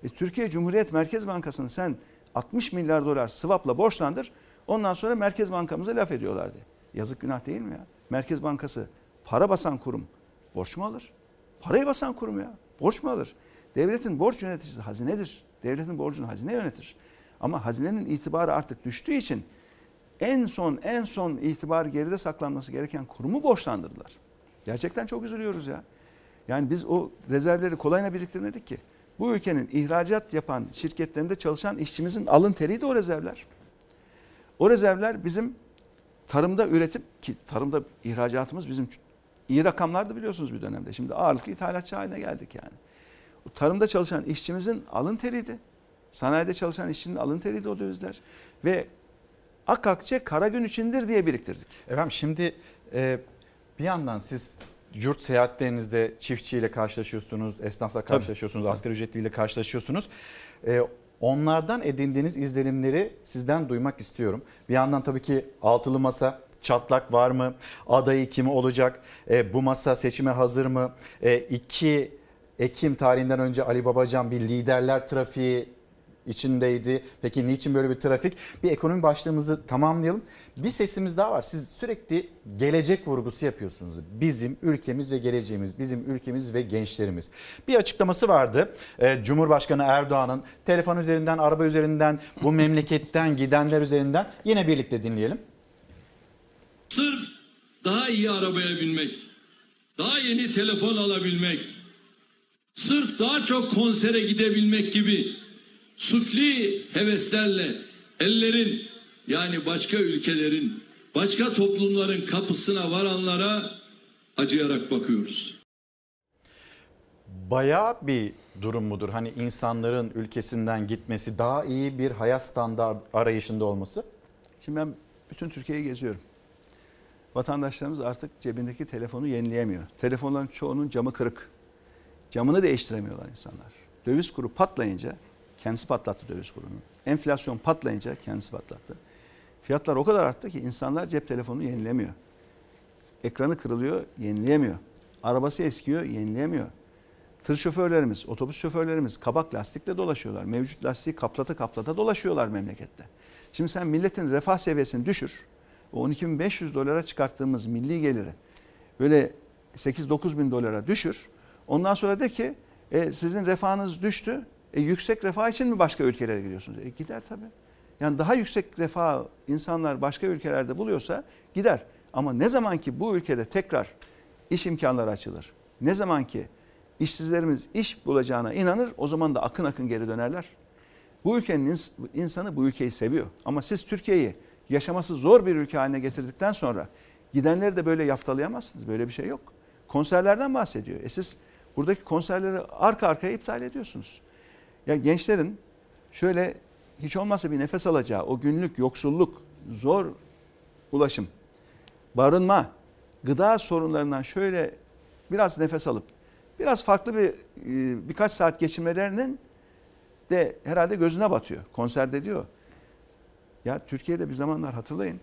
E, Türkiye Cumhuriyet Merkez Bankası'nı sen 60 milyar dolar swapla borçlandır. Ondan sonra Merkez Bankamıza laf ediyorlardı. Yazık günah değil mi ya? Merkez Bankası para basan kurum borç mu alır? Parayı basan kurum ya. Borç mu alır? Devletin borç yöneticisi hazinedir. Devletin borcunu hazine yönetir. Ama hazinenin itibarı artık düştüğü için en son en son itibar geride saklanması gereken kurumu borçlandırdılar. Gerçekten çok üzülüyoruz ya. Yani biz o rezervleri kolayına biriktirmedik ki. Bu ülkenin ihracat yapan şirketlerinde çalışan işçimizin alın teriydi o rezervler. O rezervler bizim tarımda üretip ki tarımda ihracatımız bizim iyi rakamlardı biliyorsunuz bir dönemde. Şimdi ağırlıklı ithalatçı haline geldik yani. O tarımda çalışan işçimizin alın teriydi. Sanayide çalışan işçinin alın teriydi o dövizler. Ve ak akçe kara gün içindir diye biriktirdik. Efendim şimdi e, bir yandan siz yurt seyahatlerinizde çiftçiyle karşılaşıyorsunuz, esnafla karşılaşıyorsunuz, asgari ücretliyle karşılaşıyorsunuz. E, onlardan edindiğiniz izlenimleri sizden duymak istiyorum. Bir yandan tabii ki altılı masa çatlak var mı? Adayı kimi olacak? E, bu masa seçime hazır mı? E, 2 Ekim tarihinden önce Ali Babacan bir liderler trafiği içindeydi. Peki niçin böyle bir trafik? Bir ekonomi başlığımızı tamamlayalım. Bir sesimiz daha var. Siz sürekli gelecek vurgusu yapıyorsunuz. Bizim ülkemiz ve geleceğimiz, bizim ülkemiz ve gençlerimiz. Bir açıklaması vardı. Ee, Cumhurbaşkanı Erdoğan'ın telefon üzerinden, araba üzerinden, bu memleketten gidenler üzerinden yine birlikte dinleyelim. Sırf daha iyi arabaya binmek, daha yeni telefon alabilmek, sırf daha çok konsere gidebilmek gibi sufli heveslerle ellerin yani başka ülkelerin, başka toplumların kapısına varanlara acıyarak bakıyoruz. Bayağı bir durum mudur? Hani insanların ülkesinden gitmesi, daha iyi bir hayat standart arayışında olması? Şimdi ben bütün Türkiye'yi geziyorum. Vatandaşlarımız artık cebindeki telefonu yenileyemiyor. Telefonların çoğunun camı kırık. Camını değiştiremiyorlar insanlar. Döviz kuru patlayınca kendisi patlattı döviz kurunu. Enflasyon patlayınca kendisi patlattı. Fiyatlar o kadar arttı ki insanlar cep telefonunu yenilemiyor. Ekranı kırılıyor, yenileyemiyor. Arabası eskiyor, yenileyemiyor. Tır şoförlerimiz, otobüs şoförlerimiz kabak lastikle dolaşıyorlar. Mevcut lastiği kaplata kaplata dolaşıyorlar memlekette. Şimdi sen milletin refah seviyesini düşür. O 12.500 dolara çıkarttığımız milli geliri böyle 8-9 bin dolara düşür. Ondan sonra de ki e, sizin refahınız düştü. E, yüksek refah için mi başka ülkelere gidiyorsunuz? E, gider tabii. Yani daha yüksek refah insanlar başka ülkelerde buluyorsa gider. Ama ne zaman ki bu ülkede tekrar iş imkanları açılır. Ne zaman ki işsizlerimiz iş bulacağına inanır o zaman da akın akın geri dönerler. Bu ülkenin insanı bu ülkeyi seviyor. Ama siz Türkiye'yi yaşaması zor bir ülke haline getirdikten sonra gidenleri de böyle yaftalayamazsınız. Böyle bir şey yok. Konserlerden bahsediyor. E siz buradaki konserleri arka arkaya iptal ediyorsunuz. Ya gençlerin şöyle hiç olmazsa bir nefes alacağı o günlük yoksulluk, zor ulaşım, barınma, gıda sorunlarından şöyle biraz nefes alıp biraz farklı bir birkaç saat geçirmelerinin de herhalde gözüne batıyor. Konserde diyor. Ya Türkiye'de bir zamanlar hatırlayın.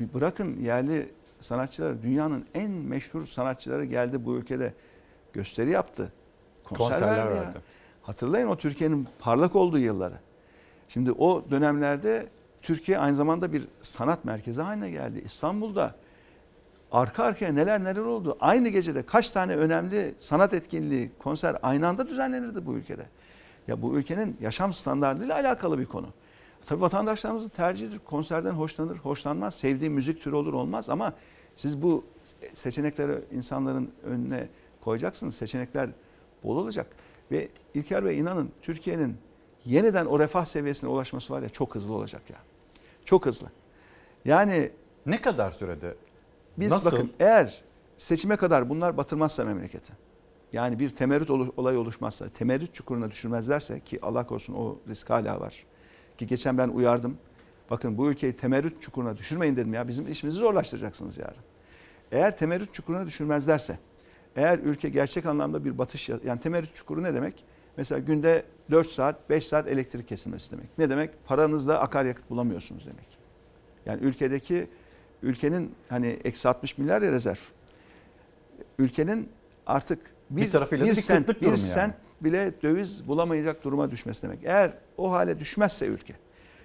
Bırakın yerli sanatçılar, dünyanın en meşhur sanatçıları geldi bu ülkede gösteri yaptı. Konser Konserler verdi ya. Hatırlayın o Türkiye'nin parlak olduğu yılları. Şimdi o dönemlerde Türkiye aynı zamanda bir sanat merkezi haline geldi. İstanbul'da arka arkaya neler neler oldu. Aynı gecede kaç tane önemli sanat etkinliği, konser aynı anda düzenlenirdi bu ülkede. Ya bu ülkenin yaşam standartıyla alakalı bir konu. Tabii vatandaşlarımızın tercihidir. Konserden hoşlanır, hoşlanmaz. Sevdiği müzik türü olur olmaz ama siz bu seçenekleri insanların önüne koyacaksınız. Seçenekler bol olacak. Ve İlker Bey inanın Türkiye'nin yeniden o refah seviyesine ulaşması var ya çok hızlı olacak ya. Çok hızlı. Yani ne kadar sürede? Biz Nasıl? bakın eğer seçime kadar bunlar batırmazsa memleketi. Yani bir temerrüt olayı oluşmazsa, temerrüt çukuruna düşürmezlerse ki Allah korusun o risk hala var. Ki geçen ben uyardım. Bakın bu ülkeyi temerrüt çukuruna düşürmeyin dedim ya. Bizim işimizi zorlaştıracaksınız yarın. Eğer temerrüt çukuruna düşürmezlerse, eğer ülke gerçek anlamda bir batış, yani temerrüt çukuru ne demek? Mesela günde 4 saat, 5 saat elektrik kesilmesi demek. Ne demek? Paranızla akaryakıt bulamıyorsunuz demek. Yani ülkedeki, ülkenin hani eksi 60 milyar ya rezerv. Ülkenin artık Bir tarafıyla da bir sent, bir yani. sent bile döviz bulamayacak duruma düşmesi demek. Eğer o hale düşmezse ülke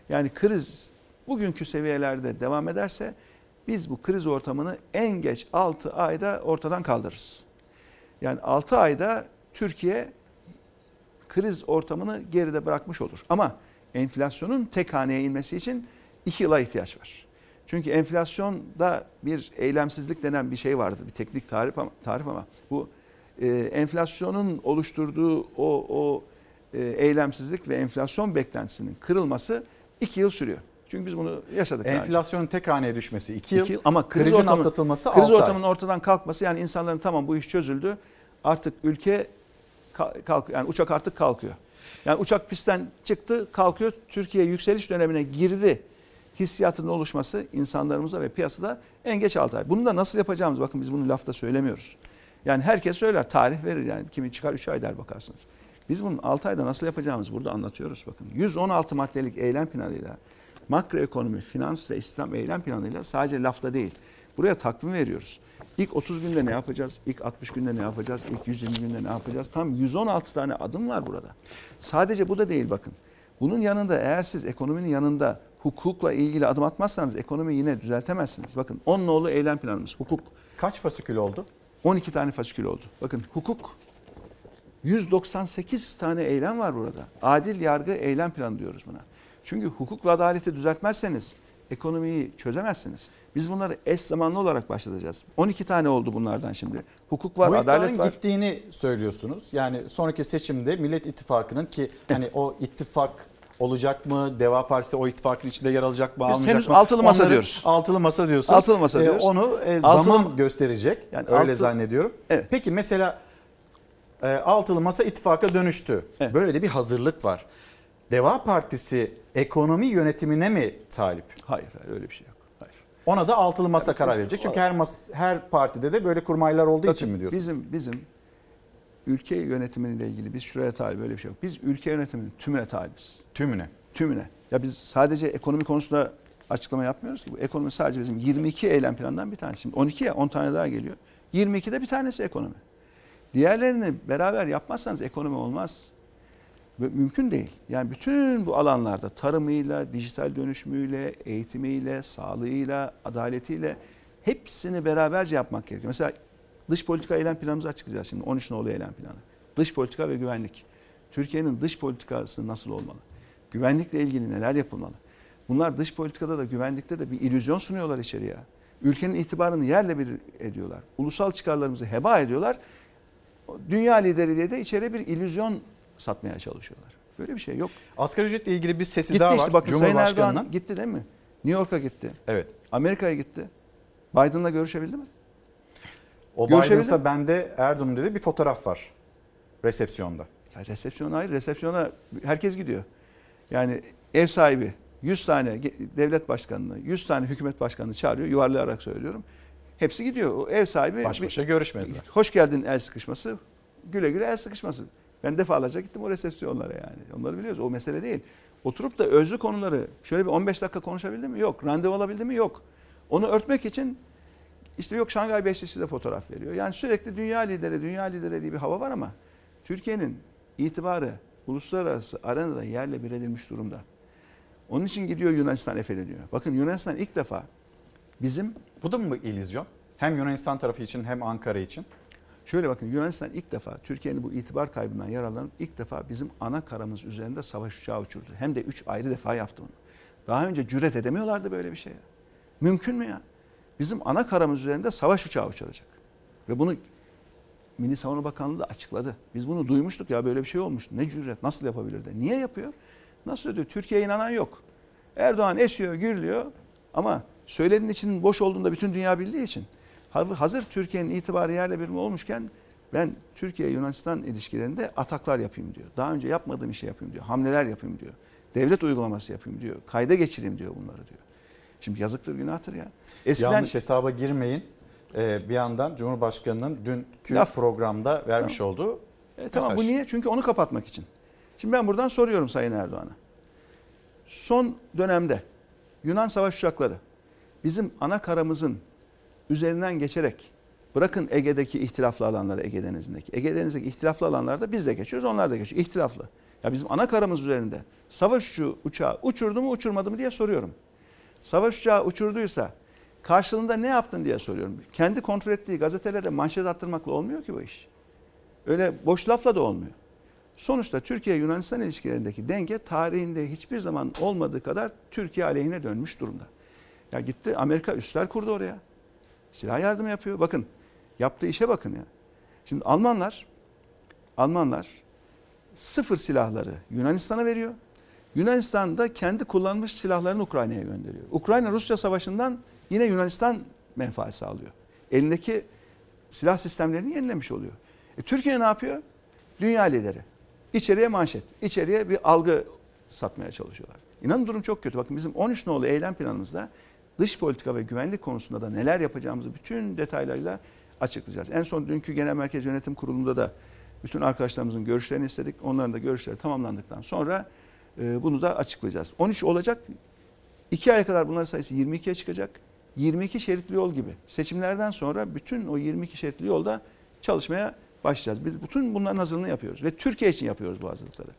yani kriz bugünkü seviyelerde devam ederse biz bu kriz ortamını en geç 6 ayda ortadan kaldırırız. Yani 6 ayda Türkiye kriz ortamını geride bırakmış olur. Ama enflasyonun tek haneye inmesi için 2 yıla ihtiyaç var. Çünkü enflasyonda bir eylemsizlik denen bir şey vardı. Bir teknik tarif ama, tarif ama bu e, enflasyonun oluşturduğu o, o e, eylemsizlik ve enflasyon beklentisinin kırılması 2 yıl sürüyor. Çünkü biz bunu yaşadık önce. Enflasyonun tek haneye düşmesi 2 yıl, yıl ama kriz krizin ortamı, atlatılması kriz 6 ay. ortamının ortadan kalkması yani insanların tamam bu iş çözüldü. Artık ülke ka- kalk yani uçak artık kalkıyor. Yani uçak pistten çıktı, kalkıyor. Türkiye yükseliş dönemine girdi. Hissiyatının oluşması insanlarımıza ve piyasada en geç 6 ay. Bunu da nasıl yapacağımız bakın biz bunu lafta söylemiyoruz. Yani herkes söyler, tarih verir yani. Kimi çıkar 3 ay der bakarsınız. Biz bunun 6 ayda nasıl yapacağımızı burada anlatıyoruz bakın. 116 maddelik eylem planıyla makroekonomi, finans ve İslam eylem planıyla sadece lafta değil. Buraya takvim veriyoruz. İlk 30 günde ne yapacağız? İlk 60 günde ne yapacağız? İlk 120 günde ne yapacağız? Tam 116 tane adım var burada. Sadece bu da değil bakın. Bunun yanında eğer siz ekonominin yanında hukukla ilgili adım atmazsanız ekonomi yine düzeltemezsiniz. Bakın 10 nolu eylem planımız hukuk. Kaç fasikül oldu? 12 tane fasikül oldu. Bakın hukuk 198 tane eylem var burada. Adil yargı eylem planı diyoruz buna. Çünkü hukuk ve adaleti düzeltmezseniz ekonomiyi çözemezsiniz. Biz bunları eş zamanlı olarak başlatacağız. 12 tane oldu bunlardan şimdi. Hukuk var, Bu adalet var. gittiğini söylüyorsunuz. Yani sonraki seçimde Millet İttifakı'nın ki hani o ittifak olacak mı? Deva Partisi o ittifakın içinde yer alacak mı? Biz almayacak henüz mı? altılı masa Onları- diyoruz. Altılı masa diyorsunuz. Altılı masa Ee, diyoruz. onu e, Altılı- zaman gösterecek. Yani öyle altı- zannediyorum. Peki mesela e, altılı masa ittifaka dönüştü. Böyle de bir hazırlık var. Deva Partisi ekonomi yönetimine mi talip? Hayır, hayır öyle bir şey yok. Hayır. Ona da altılı masa biz- karar biz- verecek. Çünkü her mas her partide de böyle kurmaylar olduğu için mi diyorsunuz? Bizim bizim ülke yönetimiyle ilgili biz şuraya talip böyle bir şey yok. Biz ülke yönetiminin tümüne talibiz. Tümüne. Tümüne. Ya biz sadece ekonomi konusunda açıklama yapmıyoruz ki. Bu ekonomi sadece bizim 22 eylem planından bir tanesi. Şimdi 12 ya 10 tane daha geliyor. 22'de bir tanesi ekonomi. Diğerlerini beraber yapmazsanız ekonomi olmaz. Mümkün değil. Yani bütün bu alanlarda tarımıyla, dijital dönüşümüyle, eğitimiyle, sağlığıyla, adaletiyle hepsini beraberce yapmak gerekiyor. Mesela dış politika eylem planımızı açıklayacağız şimdi. 13 nolu eylem planı. Dış politika ve güvenlik. Türkiye'nin dış politikası nasıl olmalı? Güvenlikle ilgili neler yapılmalı? Bunlar dış politikada da güvenlikte de bir illüzyon sunuyorlar içeriye. Ülkenin itibarını yerle bir ediyorlar. Ulusal çıkarlarımızı heba ediyorlar. Dünya lideri diye de içeriye bir illüzyon satmaya çalışıyorlar. Böyle bir şey yok. Asgari ücretle ilgili bir sesi gitti daha işte var. bakın Sayın Cumhurbaşkanı'nın. Erdoğan gitti değil mi? New York'a gitti. Evet. Amerika'ya gitti. Biden'la görüşebildi mi? O Biden'sa bende Erdoğan'ın dedi bir fotoğraf var. Resepsiyonda. Ya resepsiyon hayır. Resepsiyona herkes gidiyor. Yani ev sahibi 100 tane devlet başkanını, 100 tane hükümet başkanını çağırıyor. Yuvarlayarak söylüyorum. Hepsi gidiyor. O ev sahibi Baş başa görüşmediler. Hoş geldin el sıkışması. Güle güle el sıkışması. Ben defalarca gittim o resepsiyonlara yani. Onları biliyoruz. O mesele değil. Oturup da özlü konuları şöyle bir 15 dakika konuşabildi mi? Yok. Randevu alabildi mi? Yok. Onu örtmek için işte yok Şangay Beşlisi de fotoğraf veriyor. Yani sürekli dünya lideri, dünya lideri diye bir hava var ama Türkiye'nin itibarı uluslararası arenada yerle bir edilmiş durumda. Onun için gidiyor Yunanistan efeleniyor. Bakın Yunanistan ilk defa bizim... Bu da mı illüzyon? Hem Yunanistan tarafı için hem Ankara için. Şöyle bakın Yunanistan ilk defa Türkiye'nin bu itibar kaybından yararlanıp ilk defa bizim ana karamız üzerinde savaş uçağı uçurdu. Hem de üç ayrı defa yaptı bunu. Daha önce cüret edemiyorlardı böyle bir şeye. Mümkün mü ya? Bizim ana karamız üzerinde savaş uçağı uçuracak. Ve bunu Milli Savunma Bakanlığı da açıkladı. Biz bunu duymuştuk ya böyle bir şey olmuş. Ne cüret nasıl yapabilirdi? Niye yapıyor? Nasıl ödüyor? Türkiye'ye inanan yok. Erdoğan esiyor, gürlüyor ama söylediğin için boş olduğunu da bütün dünya bildiği için. Hazır Türkiye'nin itibarı yerle bir olmuşken ben Türkiye-Yunanistan ilişkilerinde ataklar yapayım diyor. Daha önce yapmadığım işi yapayım diyor. Hamleler yapayım diyor. Devlet uygulaması yapayım diyor. Kayda geçireyim diyor bunları diyor. Şimdi yazıktır günahtır ya. Eskiden Yanlış hesaba girmeyin. Ee, bir yandan Cumhurbaşkanı'nın dünkü Laf. programda vermiş Tamam. olduğu E, tamam mesaj. bu niye? Çünkü onu kapatmak için. Şimdi ben buradan soruyorum Sayın Erdoğan'a. Son dönemde Yunan savaş uçakları bizim ana karamızın üzerinden geçerek Bırakın Ege'deki ihtilaflı alanları Ege Denizi'ndeki. Ege Denizi'ndeki ihtilaflı alanlarda biz de geçiyoruz onlar da geçiyor. İhtilaflı. Ya bizim ana karamız üzerinde savaş uçağı, uçağı uçurdu mu uçurmadı mı diye soruyorum. Savaş uçağı uçurduysa karşılığında ne yaptın diye soruyorum. Kendi kontrol ettiği gazetelere manşet attırmakla olmuyor ki bu iş. Öyle boş lafla da olmuyor. Sonuçta Türkiye-Yunanistan ilişkilerindeki denge tarihinde hiçbir zaman olmadığı kadar Türkiye aleyhine dönmüş durumda. Ya gitti Amerika üsler kurdu oraya. Silah yardımı yapıyor. Bakın yaptığı işe bakın ya. Şimdi Almanlar Almanlar sıfır silahları Yunanistan'a veriyor. Yunanistan da kendi kullanmış silahlarını Ukrayna'ya gönderiyor. Ukrayna-Rusya savaşından yine Yunanistan menfaat sağlıyor. Elindeki silah sistemlerini yenilemiş oluyor. E, Türkiye ne yapıyor? Dünya lideri. İçeriye manşet, içeriye bir algı satmaya çalışıyorlar. İnanın durum çok kötü. Bakın bizim 13 nolu eylem planımızda dış politika ve güvenlik konusunda da neler yapacağımızı bütün detaylarıyla açıklayacağız. En son dünkü Genel Merkez Yönetim Kurulu'nda da bütün arkadaşlarımızın görüşlerini istedik. Onların da görüşleri tamamlandıktan sonra e, bunu da açıklayacağız. 13 olacak. 2 aya kadar bunların sayısı 22'ye çıkacak. 22 şeritli yol gibi. Seçimlerden sonra bütün o 22 şeritli yolda çalışmaya başlayacağız. Biz bütün bunların hazırlığını yapıyoruz ve Türkiye için yapıyoruz bu hazırlıkları.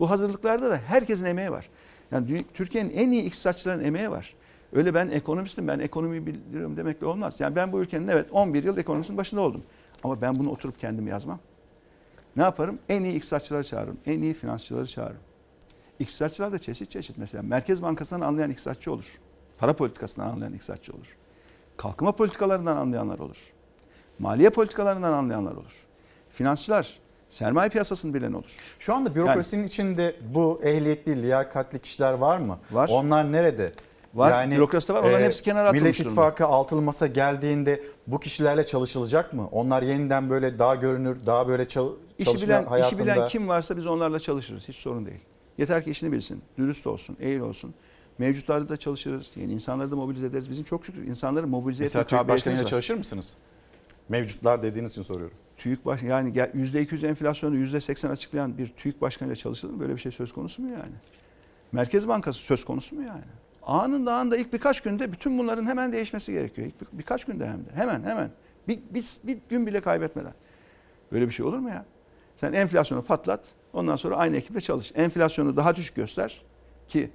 Bu hazırlıklarda da herkesin emeği var. Yani Türkiye'nin en iyi iktisatçıların emeği var. Öyle ben ekonomistim, ben ekonomiyi biliyorum demekle olmaz. Yani ben bu ülkenin evet 11 yıl ekonomisinin başında oldum. Ama ben bunu oturup kendim yazmam. Ne yaparım? En iyi iktisatçıları çağırırım. En iyi finansçıları çağırırım. İktisatçılar da çeşit çeşit. Mesela Merkez Bankası'ndan anlayan iktisatçı olur. Para politikasından anlayan iktisatçı olur. Kalkınma politikalarından anlayanlar olur. Maliye politikalarından anlayanlar olur. Finansçılar, sermaye piyasasını bilen olur. Şu anda bürokrasinin yani, içinde bu ehliyetli, liyakatli kişiler var mı? Var. Onlar nerede? Var. Yani, Bürokraside var. Onların e, hepsi kenara atılmış Millet İttifakı altılı masa geldiğinde bu kişilerle çalışılacak mı? Onlar yeniden böyle daha görünür, daha böyle çal- işi bilen, hayatında... işi bilen kim varsa biz onlarla çalışırız. Hiç sorun değil. Yeter ki işini bilsin, dürüst olsun, eğil olsun. Mevcutlarda da çalışırız. Yeni insanları da mobilize ederiz. Bizim çok şükür insanları mobilize etme kabiliyetimiz var. Başkanıyla çalışır mısınız? Mevcutlar dediğiniz için soruyorum. TÜİK baş yani %200 enflasyonu %80 açıklayan bir TÜİK başkanıyla çalışılır mı? Böyle bir şey söz konusu mu yani? Merkez Bankası söz konusu mu yani? Anında anında ilk birkaç günde bütün bunların hemen değişmesi gerekiyor. İlk bir, birkaç günde hem de. Hemen hemen. Bir, bir, bir gün bile kaybetmeden. Böyle bir şey olur mu ya? Sen enflasyonu patlat. Ondan sonra aynı ekiple çalış. Enflasyonu daha düşük göster ki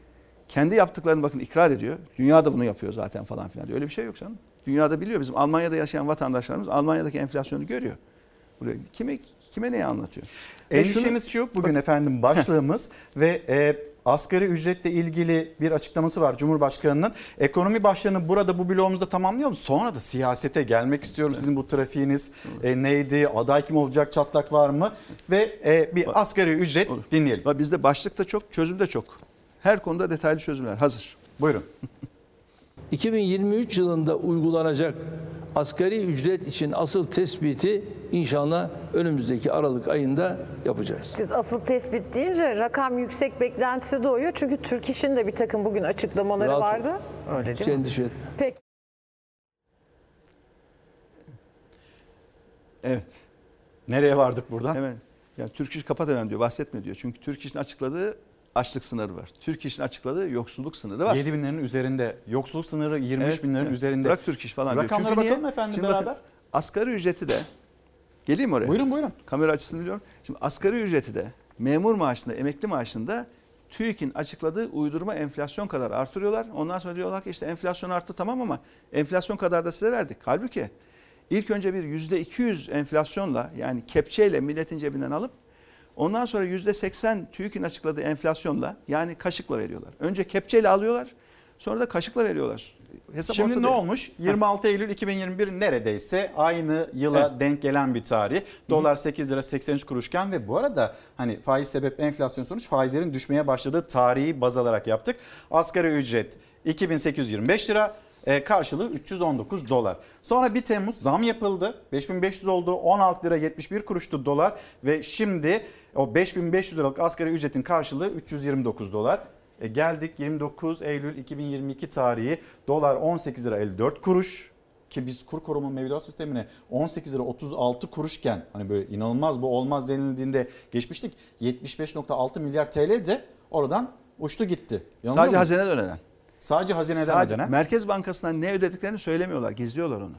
kendi yaptıklarını bakın ikrar ediyor. Dünya da bunu yapıyor zaten falan filan. Öyle bir şey yok canım. Dünyada biliyor. Bizim Almanya'da yaşayan vatandaşlarımız Almanya'daki enflasyonu görüyor. Buraya kime kime neyi anlatıyor? Endişemiz şu bugün efendim başlığımız ve e, asgari ücretle ilgili bir açıklaması var Cumhurbaşkanı'nın. Ekonomi başlığını burada bu bloğumuzda tamamlıyor mu? Sonra da siyasete gelmek istiyorum. Sizin bu trafiğiniz e, neydi? Aday kim olacak? Çatlak var mı? Ve e, bir asgari ücret Olur. dinleyelim. Bizde başlık da çok, çözüm de çok. Her konuda detaylı çözümler hazır. Buyurun. 2023 yılında uygulanacak asgari ücret için asıl tespiti inşallah önümüzdeki Aralık ayında yapacağız. Siz asıl tespit deyince rakam yüksek beklentisi doğuyor. Çünkü Türk İş'in de bir takım bugün açıklamaları Rahat vardı. Öyle değil Hiç mi? endişe etme. Peki. Evet. Nereye vardık buradan? Hemen. Yani Türk İş kapat hemen diyor, bahsetme diyor. Çünkü Türk İş'in açıkladığı açlık sınırı var. Türk İş'in açıkladığı yoksulluk sınırı var. 7 binlerin üzerinde. Yoksulluk sınırı 23 evet, binlerin evet. üzerinde. Bırak Türk İş falan Rakamlara diyor. Bakalım niye? efendim Şimdi beraber. Bakın, asgari ücreti de geleyim oraya. Buyurun buyurun. Kamera açısını biliyorum. Şimdi asgari ücreti de memur maaşında, emekli maaşında TÜİK'in açıkladığı uydurma enflasyon kadar artırıyorlar. Ondan sonra diyorlar ki işte enflasyon arttı tamam ama enflasyon kadar da size verdik. Halbuki ilk önce bir %200 enflasyonla yani kepçeyle milletin cebinden alıp Ondan sonra %80 TÜİK'in açıkladığı enflasyonla yani kaşıkla veriyorlar. Önce kepçeyle alıyorlar sonra da kaşıkla veriyorlar. Hesap Şimdi ortada. ne olmuş? 26 Eylül 2021 neredeyse aynı yıla evet. denk gelen bir tarih. Dolar 8 lira 83 kuruşken ve bu arada hani faiz sebep enflasyon sonuç faizlerin düşmeye başladığı tarihi baz alarak yaptık. Asgari ücret 2825 lira e, karşılığı 319 dolar. Sonra 1 Temmuz zam yapıldı. 5500 oldu. 16 lira 71 kuruştu dolar ve şimdi o 5500 liralık asgari ücretin karşılığı 329 dolar. E geldik 29 Eylül 2022 tarihi dolar 18 lira 54 kuruş ki biz kur koruma mevduat sistemine 18 lira 36 kuruşken hani böyle inanılmaz bu olmaz denildiğinde geçmiştik 75.6 milyar TL de oradan uçtu gitti. Yanılıyor Sadece mu? hazineden ödenen. Sadece hazineden Sadece ödenen. Merkez Bankası'ndan ne ödediklerini söylemiyorlar, gizliyorlar onu.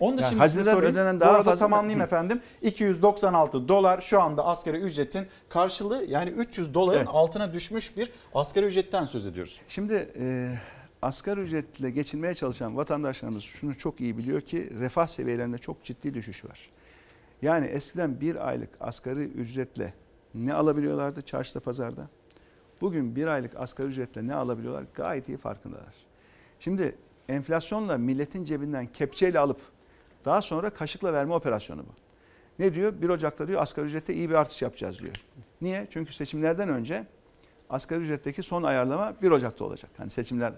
Onu da Yani şimdi hazineden sorayım. ödenen Bu daha arada fazla- tamamlayayım efendim. 296 dolar şu anda asgari ücretin karşılığı yani 300 doların Evet. altına düşmüş bir asgari ücretten söz ediyoruz. Şimdi e, asgari ücretle geçinmeye çalışan vatandaşlarımız şunu çok iyi biliyor ki refah seviyelerinde çok ciddi düşüş var. Yani eskiden bir aylık asgari ücretle ne alabiliyorlardı çarşıda pazarda? Bugün bir aylık asgari ücretle ne alabiliyorlar gayet iyi farkındalar. Şimdi enflasyonla milletin cebinden kepçeyle alıp daha sonra kaşıkla verme operasyonu bu. Ne diyor? 1 Ocak'ta diyor asgari ücrette iyi bir artış yapacağız diyor. Niye? Çünkü seçimlerden önce asgari ücretteki son ayarlama 1 Ocak'ta olacak. Hani seçimler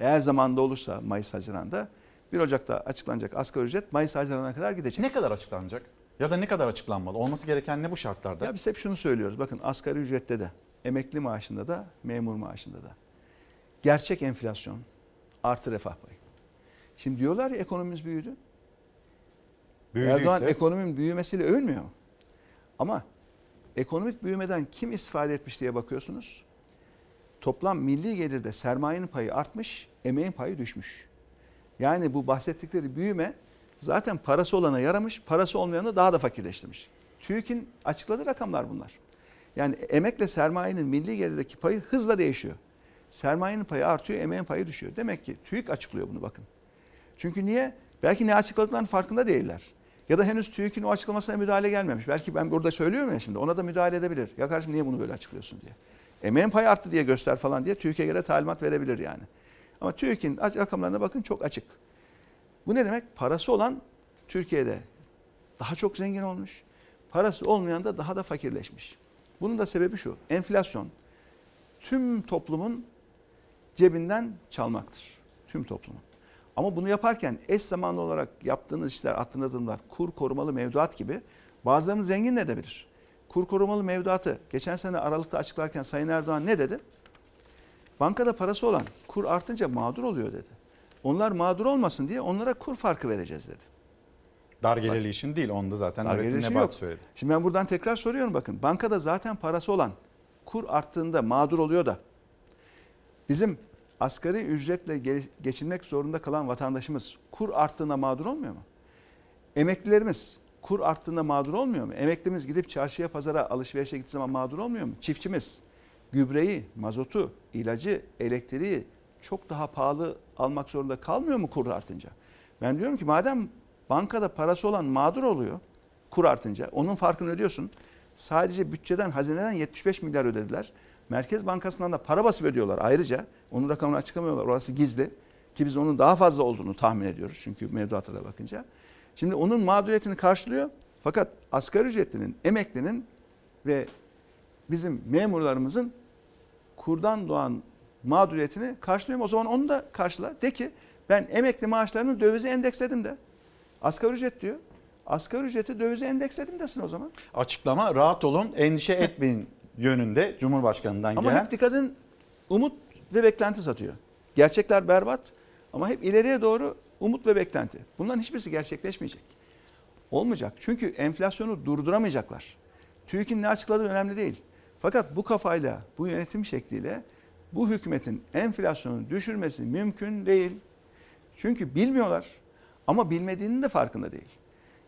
eğer zamanda olursa Mayıs Haziran'da 1 Ocak'ta açıklanacak asgari ücret Mayıs Haziran'a kadar gidecek. Ne kadar açıklanacak? Ya da ne kadar açıklanmalı? Olması gereken ne bu şartlarda? Ya biz hep şunu söylüyoruz. Bakın asgari ücrette de, emekli maaşında da, memur maaşında da. Gerçek enflasyon artı refah payı. Şimdi diyorlar ya ekonomimiz büyüdü. Büyüdüyse- Erdoğan ekonominin büyümesiyle övünmüyor. Ama ekonomik büyümeden kim istifade etmiş diye bakıyorsunuz. Toplam milli gelirde sermayenin payı artmış, emeğin payı düşmüş. Yani bu bahsettikleri büyüme zaten parası olana yaramış, parası olmayana daha da fakirleştirmiş. TÜİK'in açıkladığı rakamlar bunlar. Yani emekle sermayenin milli gelirdeki payı hızla değişiyor. Sermayenin payı artıyor, emeğin payı düşüyor. Demek ki TÜİK açıklıyor bunu bakın. Çünkü niye? Belki ne açıkladıklarının farkında değiller. Ya da henüz TÜİK'in o açıklamasına müdahale gelmemiş. Belki ben burada söylüyorum ya şimdi ona da müdahale edebilir. Ya kardeşim niye bunu böyle açıklıyorsun diye. Emeğin payı arttı diye göster falan diye TÜİK'e göre talimat verebilir yani. Ama TÜİK'in rakamlarına bakın çok açık. Bu ne demek? Parası olan Türkiye'de daha çok zengin olmuş. Parası olmayan da daha da fakirleşmiş. Bunun da sebebi şu. Enflasyon tüm toplumun cebinden çalmaktır. Tüm toplumun. Ama bunu yaparken eş zamanlı olarak yaptığınız işler, attığınız adımlar, kur korumalı mevduat gibi bazılarını zengin de edebilir. Kur korumalı mevduatı geçen sene Aralık'ta açıklarken Sayın Erdoğan ne dedi? Bankada parası olan kur artınca mağdur oluyor dedi. Onlar mağdur olmasın diye onlara kur farkı vereceğiz dedi. Dar gelirli işin değil. Onu da zaten Dar Nebati yok. söyledi. Şimdi ben buradan tekrar soruyorum bakın. Bankada zaten parası olan kur arttığında mağdur oluyor da bizim asgari ücretle ge- geçinmek zorunda kalan vatandaşımız kur arttığında mağdur olmuyor mu? Emeklilerimiz kur arttığında mağdur olmuyor mu? Emeklimiz gidip çarşıya pazara alışverişe gittiği zaman mağdur olmuyor mu? Çiftçimiz gübreyi, mazotu, ilacı, elektriği çok daha pahalı almak zorunda kalmıyor mu kur artınca? Ben diyorum ki madem bankada parası olan mağdur oluyor kur artınca onun farkını ödüyorsun. Sadece bütçeden, hazineden 75 milyar ödediler. Merkez Bankası'ndan da para basıp ödüyorlar ayrıca. Onun rakamını açıklamıyorlar. Orası gizli. Ki biz onun daha fazla olduğunu tahmin ediyoruz. Çünkü mevduatlara bakınca. Şimdi onun mağduriyetini karşılıyor. Fakat asgari ücretlinin, emeklinin ve bizim memurlarımızın kurdan doğan mağduriyetini karşılıyor mu? O zaman onu da karşıla. De ki ben emekli maaşlarını dövize endeksledim de. Asgari ücret diyor. Asgari ücreti dövize endeksledim desin o zaman. Açıklama rahat olun endişe etmeyin yönünde Cumhurbaşkanı'ndan Ama gelen. hep dikkatın umut ve beklenti satıyor. Gerçekler berbat ama hep ileriye doğru umut ve beklenti. Bunların hiçbirisi gerçekleşmeyecek. Olmayacak. Çünkü enflasyonu durduramayacaklar. TÜİK'in ne açıkladığı önemli değil. Fakat bu kafayla, bu yönetim şekliyle bu hükümetin enflasyonu düşürmesi mümkün değil. Çünkü bilmiyorlar ama bilmediğinin de farkında değil.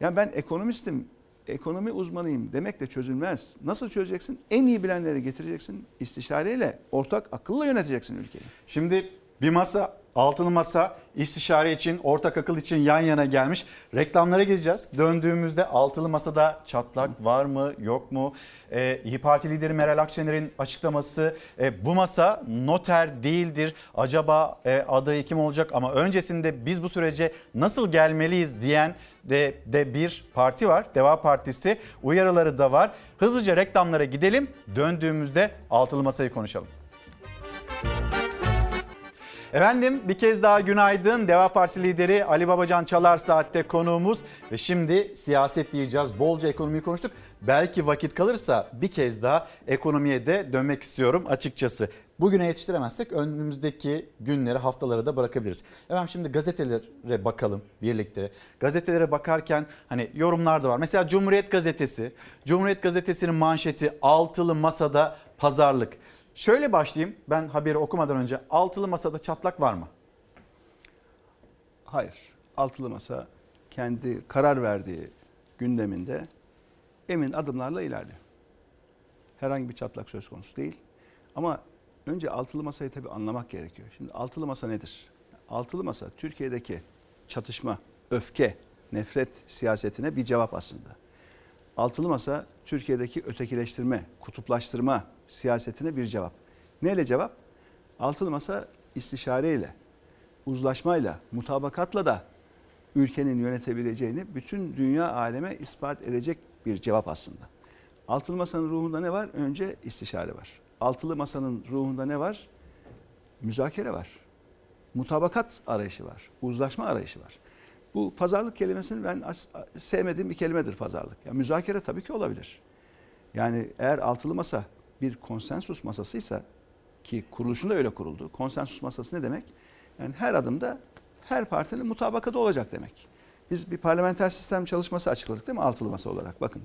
Yani ben ekonomistim, ekonomi uzmanıyım demek de çözülmez. Nasıl çözeceksin? En iyi bilenleri getireceksin. İstişareyle, ortak akılla yöneteceksin ülkeyi. Şimdi bir masa, altılı masa istişare için, ortak akıl için yan yana gelmiş. Reklamlara gideceğiz. Döndüğümüzde altılı masada çatlak var mı, yok mu? Ee, İYİ Parti lideri Meral Akşener'in açıklaması e, bu masa noter değildir. Acaba e, adayı kim olacak? Ama öncesinde biz bu sürece nasıl gelmeliyiz diyen de, de bir parti var. Deva Partisi uyarıları da var. Hızlıca reklamlara gidelim. Döndüğümüzde altılı masayı konuşalım. Efendim bir kez daha günaydın. Deva Partisi lideri Ali Babacan Çalar Saat'te konuğumuz ve şimdi siyaset diyeceğiz. Bolca ekonomiyi konuştuk. Belki vakit kalırsa bir kez daha ekonomiye de dönmek istiyorum açıkçası. Bugüne yetiştiremezsek önümüzdeki günleri, haftaları da bırakabiliriz. Efendim şimdi gazetelere bakalım birlikte. Gazetelere bakarken hani yorumlar da var. Mesela Cumhuriyet Gazetesi. Cumhuriyet Gazetesi'nin manşeti altılı masada pazarlık. Şöyle başlayayım. Ben haberi okumadan önce altılı masada çatlak var mı? Hayır. Altılı masa kendi karar verdiği gündeminde emin adımlarla ilerliyor. Herhangi bir çatlak söz konusu değil. Ama önce altılı masayı tabii anlamak gerekiyor. Şimdi altılı masa nedir? Altılı masa Türkiye'deki çatışma, öfke, nefret siyasetine bir cevap aslında. Altılı masa Türkiye'deki ötekileştirme, kutuplaştırma siyasetine bir cevap. Neyle cevap? Altılı masa istişareyle, uzlaşmayla, mutabakatla da ülkenin yönetebileceğini bütün dünya aleme ispat edecek bir cevap aslında. Altılı masanın ruhunda ne var? Önce istişare var. Altılı masanın ruhunda ne var? Müzakere var. Mutabakat arayışı var. Uzlaşma arayışı var. Bu pazarlık kelimesini ben sevmediğim bir kelimedir pazarlık. Yani müzakere tabii ki olabilir. Yani eğer altılı masa bir konsensus masasıysa ki kuruluşunda öyle kuruldu. Konsensus masası ne demek? Yani her adımda her partinin mutabakatı olacak demek. Biz bir parlamenter sistem çalışması açıkladık değil mi altılı masa olarak? Bakın.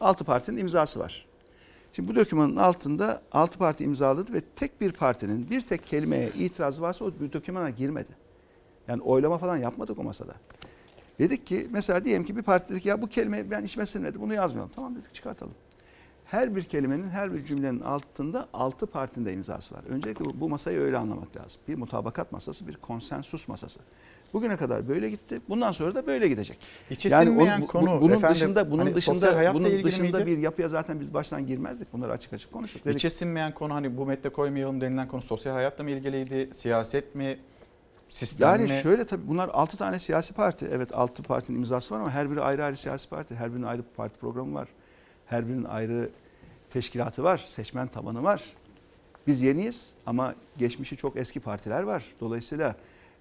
Altı partinin imzası var. Şimdi bu dokümanın altında altı parti imzaladı ve tek bir partinin bir tek kelimeye itiraz varsa o bir dokümana girmedi. Yani oylama falan yapmadık o masada. Dedik ki mesela diyelim ki bir parti dedik ya bu kelime ben içime sinmedi bunu yazmayalım. Tamam dedik çıkartalım. Her bir kelimenin her bir cümlenin altında altı partinin de imzası var. Öncelikle bu, bu masayı öyle anlamak lazım. Bir mutabakat masası, bir konsensus masası. Bugüne kadar böyle gitti. Bundan sonra da böyle gidecek. Hiç istenmeyen konu bunun efendim, dışında bunun hani dışında bunun dışında miydi? bir yapıya zaten biz baştan girmezdik. Bunları açık açık konuştuk. Dedik, Hiç sinmeyen konu hani bu metne koymayalım denilen konu sosyal hayatla mı ilgiliydi? Siyaset mi? Sistem Yani mi? şöyle tabii bunlar 6 tane siyasi parti. Evet 6 partinin imzası var ama her biri ayrı ayrı siyasi parti. Her birinin ayrı parti programı var. Her birinin ayrı teşkilatı var. Seçmen tabanı var. Biz yeniyiz ama geçmişi çok eski partiler var. Dolayısıyla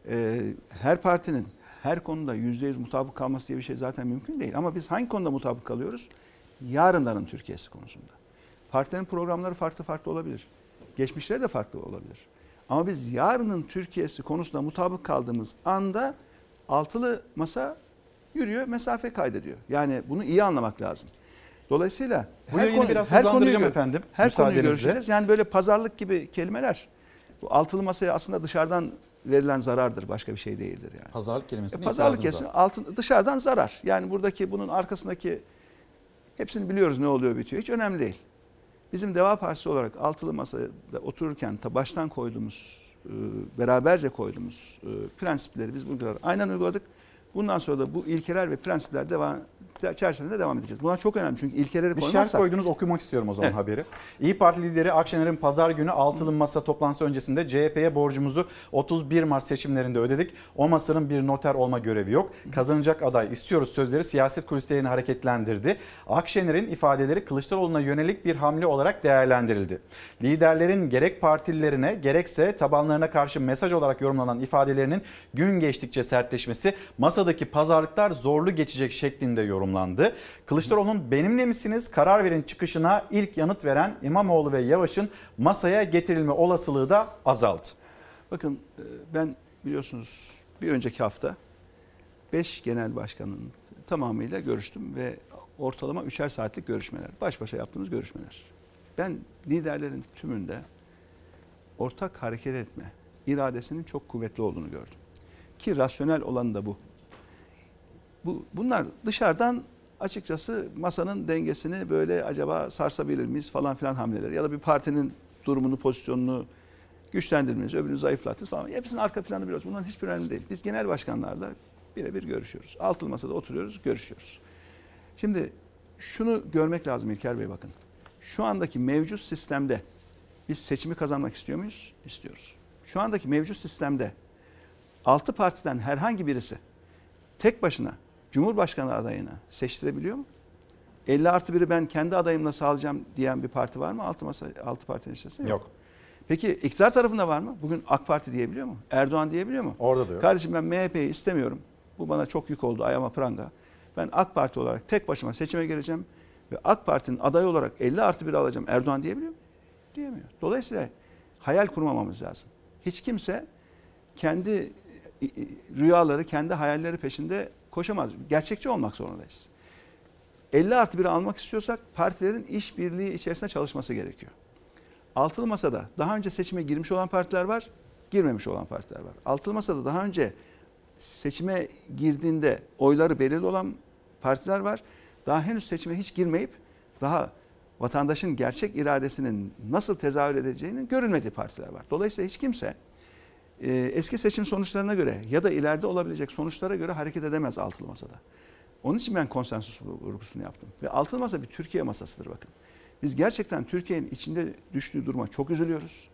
e, her partinin her konuda %100 mutabık kalması diye bir şey zaten mümkün değil. Ama biz hangi konuda mutabık kalıyoruz? Yarınların Türkiye'si konusunda. Partilerin programları farklı farklı olabilir. Geçmişleri de farklı olabilir. Ama biz yarının Türkiye'si konusunda mutabık kaldığımız anda altılı masa yürüyor, mesafe kaydediyor. Yani bunu iyi anlamak lazım. Dolayısıyla Bu yayını biraz hızlandıracağım efendim, Her konuyu görüşeceğiz. Yani böyle pazarlık gibi kelimeler bu altılı masaya aslında dışarıdan verilen zarardır. Başka bir şey değildir yani. Pazarlık kelimesini E, pazarlık kelimesi altın, dışarıdan zarar. Yani buradaki bunun arkasındaki hepsini biliyoruz ne oluyor bitiyor. Hiç önemli değil. Bizim Deva Partisi olarak altılı masada otururken ta baştan koyduğumuz, e, beraberce koyduğumuz e, prensipleri biz kadar aynen uyguladık. Bundan sonra da bu ilkeler ve prensipler devam çerçevesinde devam edeceğiz. Bunlar çok önemli çünkü ilkeleri Bir koymazsak koydunuz okumak istiyorum o zaman Evet. haberi. İyi Parti lideri Akşener'in pazar günü altılı masa toplantısı öncesinde CHP'ye borcumuzu 31 Mart seçimlerinde ödedik. O masanın bir noter olma görevi yok. Kazanacak aday istiyoruz sözleri siyaset kulislerini hareketlendirdi. Akşener'in ifadeleri Kılıçdaroğlu'na yönelik bir hamle olarak değerlendirildi. Liderlerin gerek partililerine gerekse tabanlarına karşı mesaj olarak yorumlanan ifadelerinin gün geçtikçe sertleşmesi masadaki pazarlıklar zorlu geçecek şeklinde yorumlandı. Kılıçdaroğlu'nun benimle misiniz karar verin çıkışına ilk yanıt veren İmamoğlu ve Yavaş'ın masaya getirilme olasılığı da azaldı. Bakın e, ben biliyorsunuz bir önceki hafta 5 genel başkanın tamamıyla görüştüm ve ortalama 3'er saatlik görüşmeler. Baş başa yaptığımız görüşmeler. Ben liderlerin tümünde ortak hareket etme iradesinin çok kuvvetli olduğunu gördüm. Ki rasyonel olanı da bu. Bu bunlar dışarıdan açıkçası masanın dengesini böyle acaba sarsabilir miyiz falan filan hamleleri ya da bir partinin durumunu, pozisyonunu güçlendirmeniz, öbürünü zayıflatırız falan. Hepsinin arka planı biliyoruz. Bunların hiçbir önemli değil. Biz genel başkanlarla birebir görüşüyoruz. Altılı masada oturuyoruz, görüşüyoruz. Şimdi şunu görmek lazım İlker Bey bakın. Şu andaki mevcut sistemde biz seçimi kazanmak istiyor muyuz? İstiyoruz. Şu andaki mevcut sistemde altı partiden herhangi birisi tek başına Cumhurbaşkanı adayını seçtirebiliyor mu? 50 artı biri ben kendi adayımla sağlayacağım diyen bir parti var mı? Altı, masa, altı partinin içerisinde yok. Yok. Peki iktidar tarafında var mı? Bugün AK Parti diyebiliyor mu? Erdoğan diyebiliyor mu? Orada da yok. Kardeşim ben MHP'yi istemiyorum. Bu bana çok yük oldu ayağıma pranga. Ben AK Parti olarak tek başıma seçime gireceğim. Ve AK Parti'nin adayı olarak 50 artı 1 alacağım. Erdoğan diyebiliyor mu? Diyemiyor. Dolayısıyla hayal kurmamamız lazım. Hiç kimse kendi e, e, rüyaları, kendi hayalleri peşinde koşamaz. Gerçekçi olmak zorundayız. 50 artı 1'i almak istiyorsak partilerin işbirliği içerisinde çalışması gerekiyor. Altılı Masa'da daha önce seçime girmiş olan partiler var, girmemiş olan partiler var. Altılı Masa'da daha önce seçime girdiğinde oyları belirli olan partiler var. Daha henüz seçime hiç girmeyip daha vatandaşın gerçek iradesinin nasıl tezahür edeceğinin görülmediği partiler var. Dolayısıyla hiç kimse e, eski seçim sonuçlarına göre ya da ileride olabilecek sonuçlara göre hareket edemez altılı masada. Onun için ben konsensus vurgusunu yaptım. Ve altılı masa bir Türkiye masasıdır bakın. Biz gerçekten Türkiye'nin içinde düştüğü duruma çok üzülüyoruz.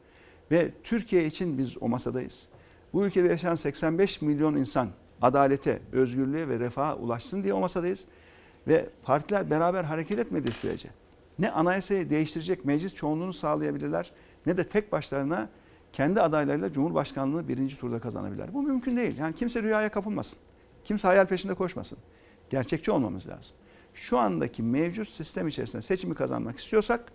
Ve Türkiye için biz o masadayız. Bu ülkede yaşayan 85 milyon insan adalete, özgürlüğe ve refaha ulaşsın diye o masadayız. Ve partiler beraber hareket etmediği sürece ne anayasayı değiştirecek meclis çoğunluğunu sağlayabilirler ne de tek başlarına kendi adaylarıyla Cumhurbaşkanlığını birinci turda kazanabilirler. Bu mümkün değil. Yani kimse rüyaya kapılmasın. Kimse hayal peşinde koşmasın. Gerçekçi olmamız lazım. Şu andaki mevcut sistem içerisinde seçimi kazanmak istiyorsak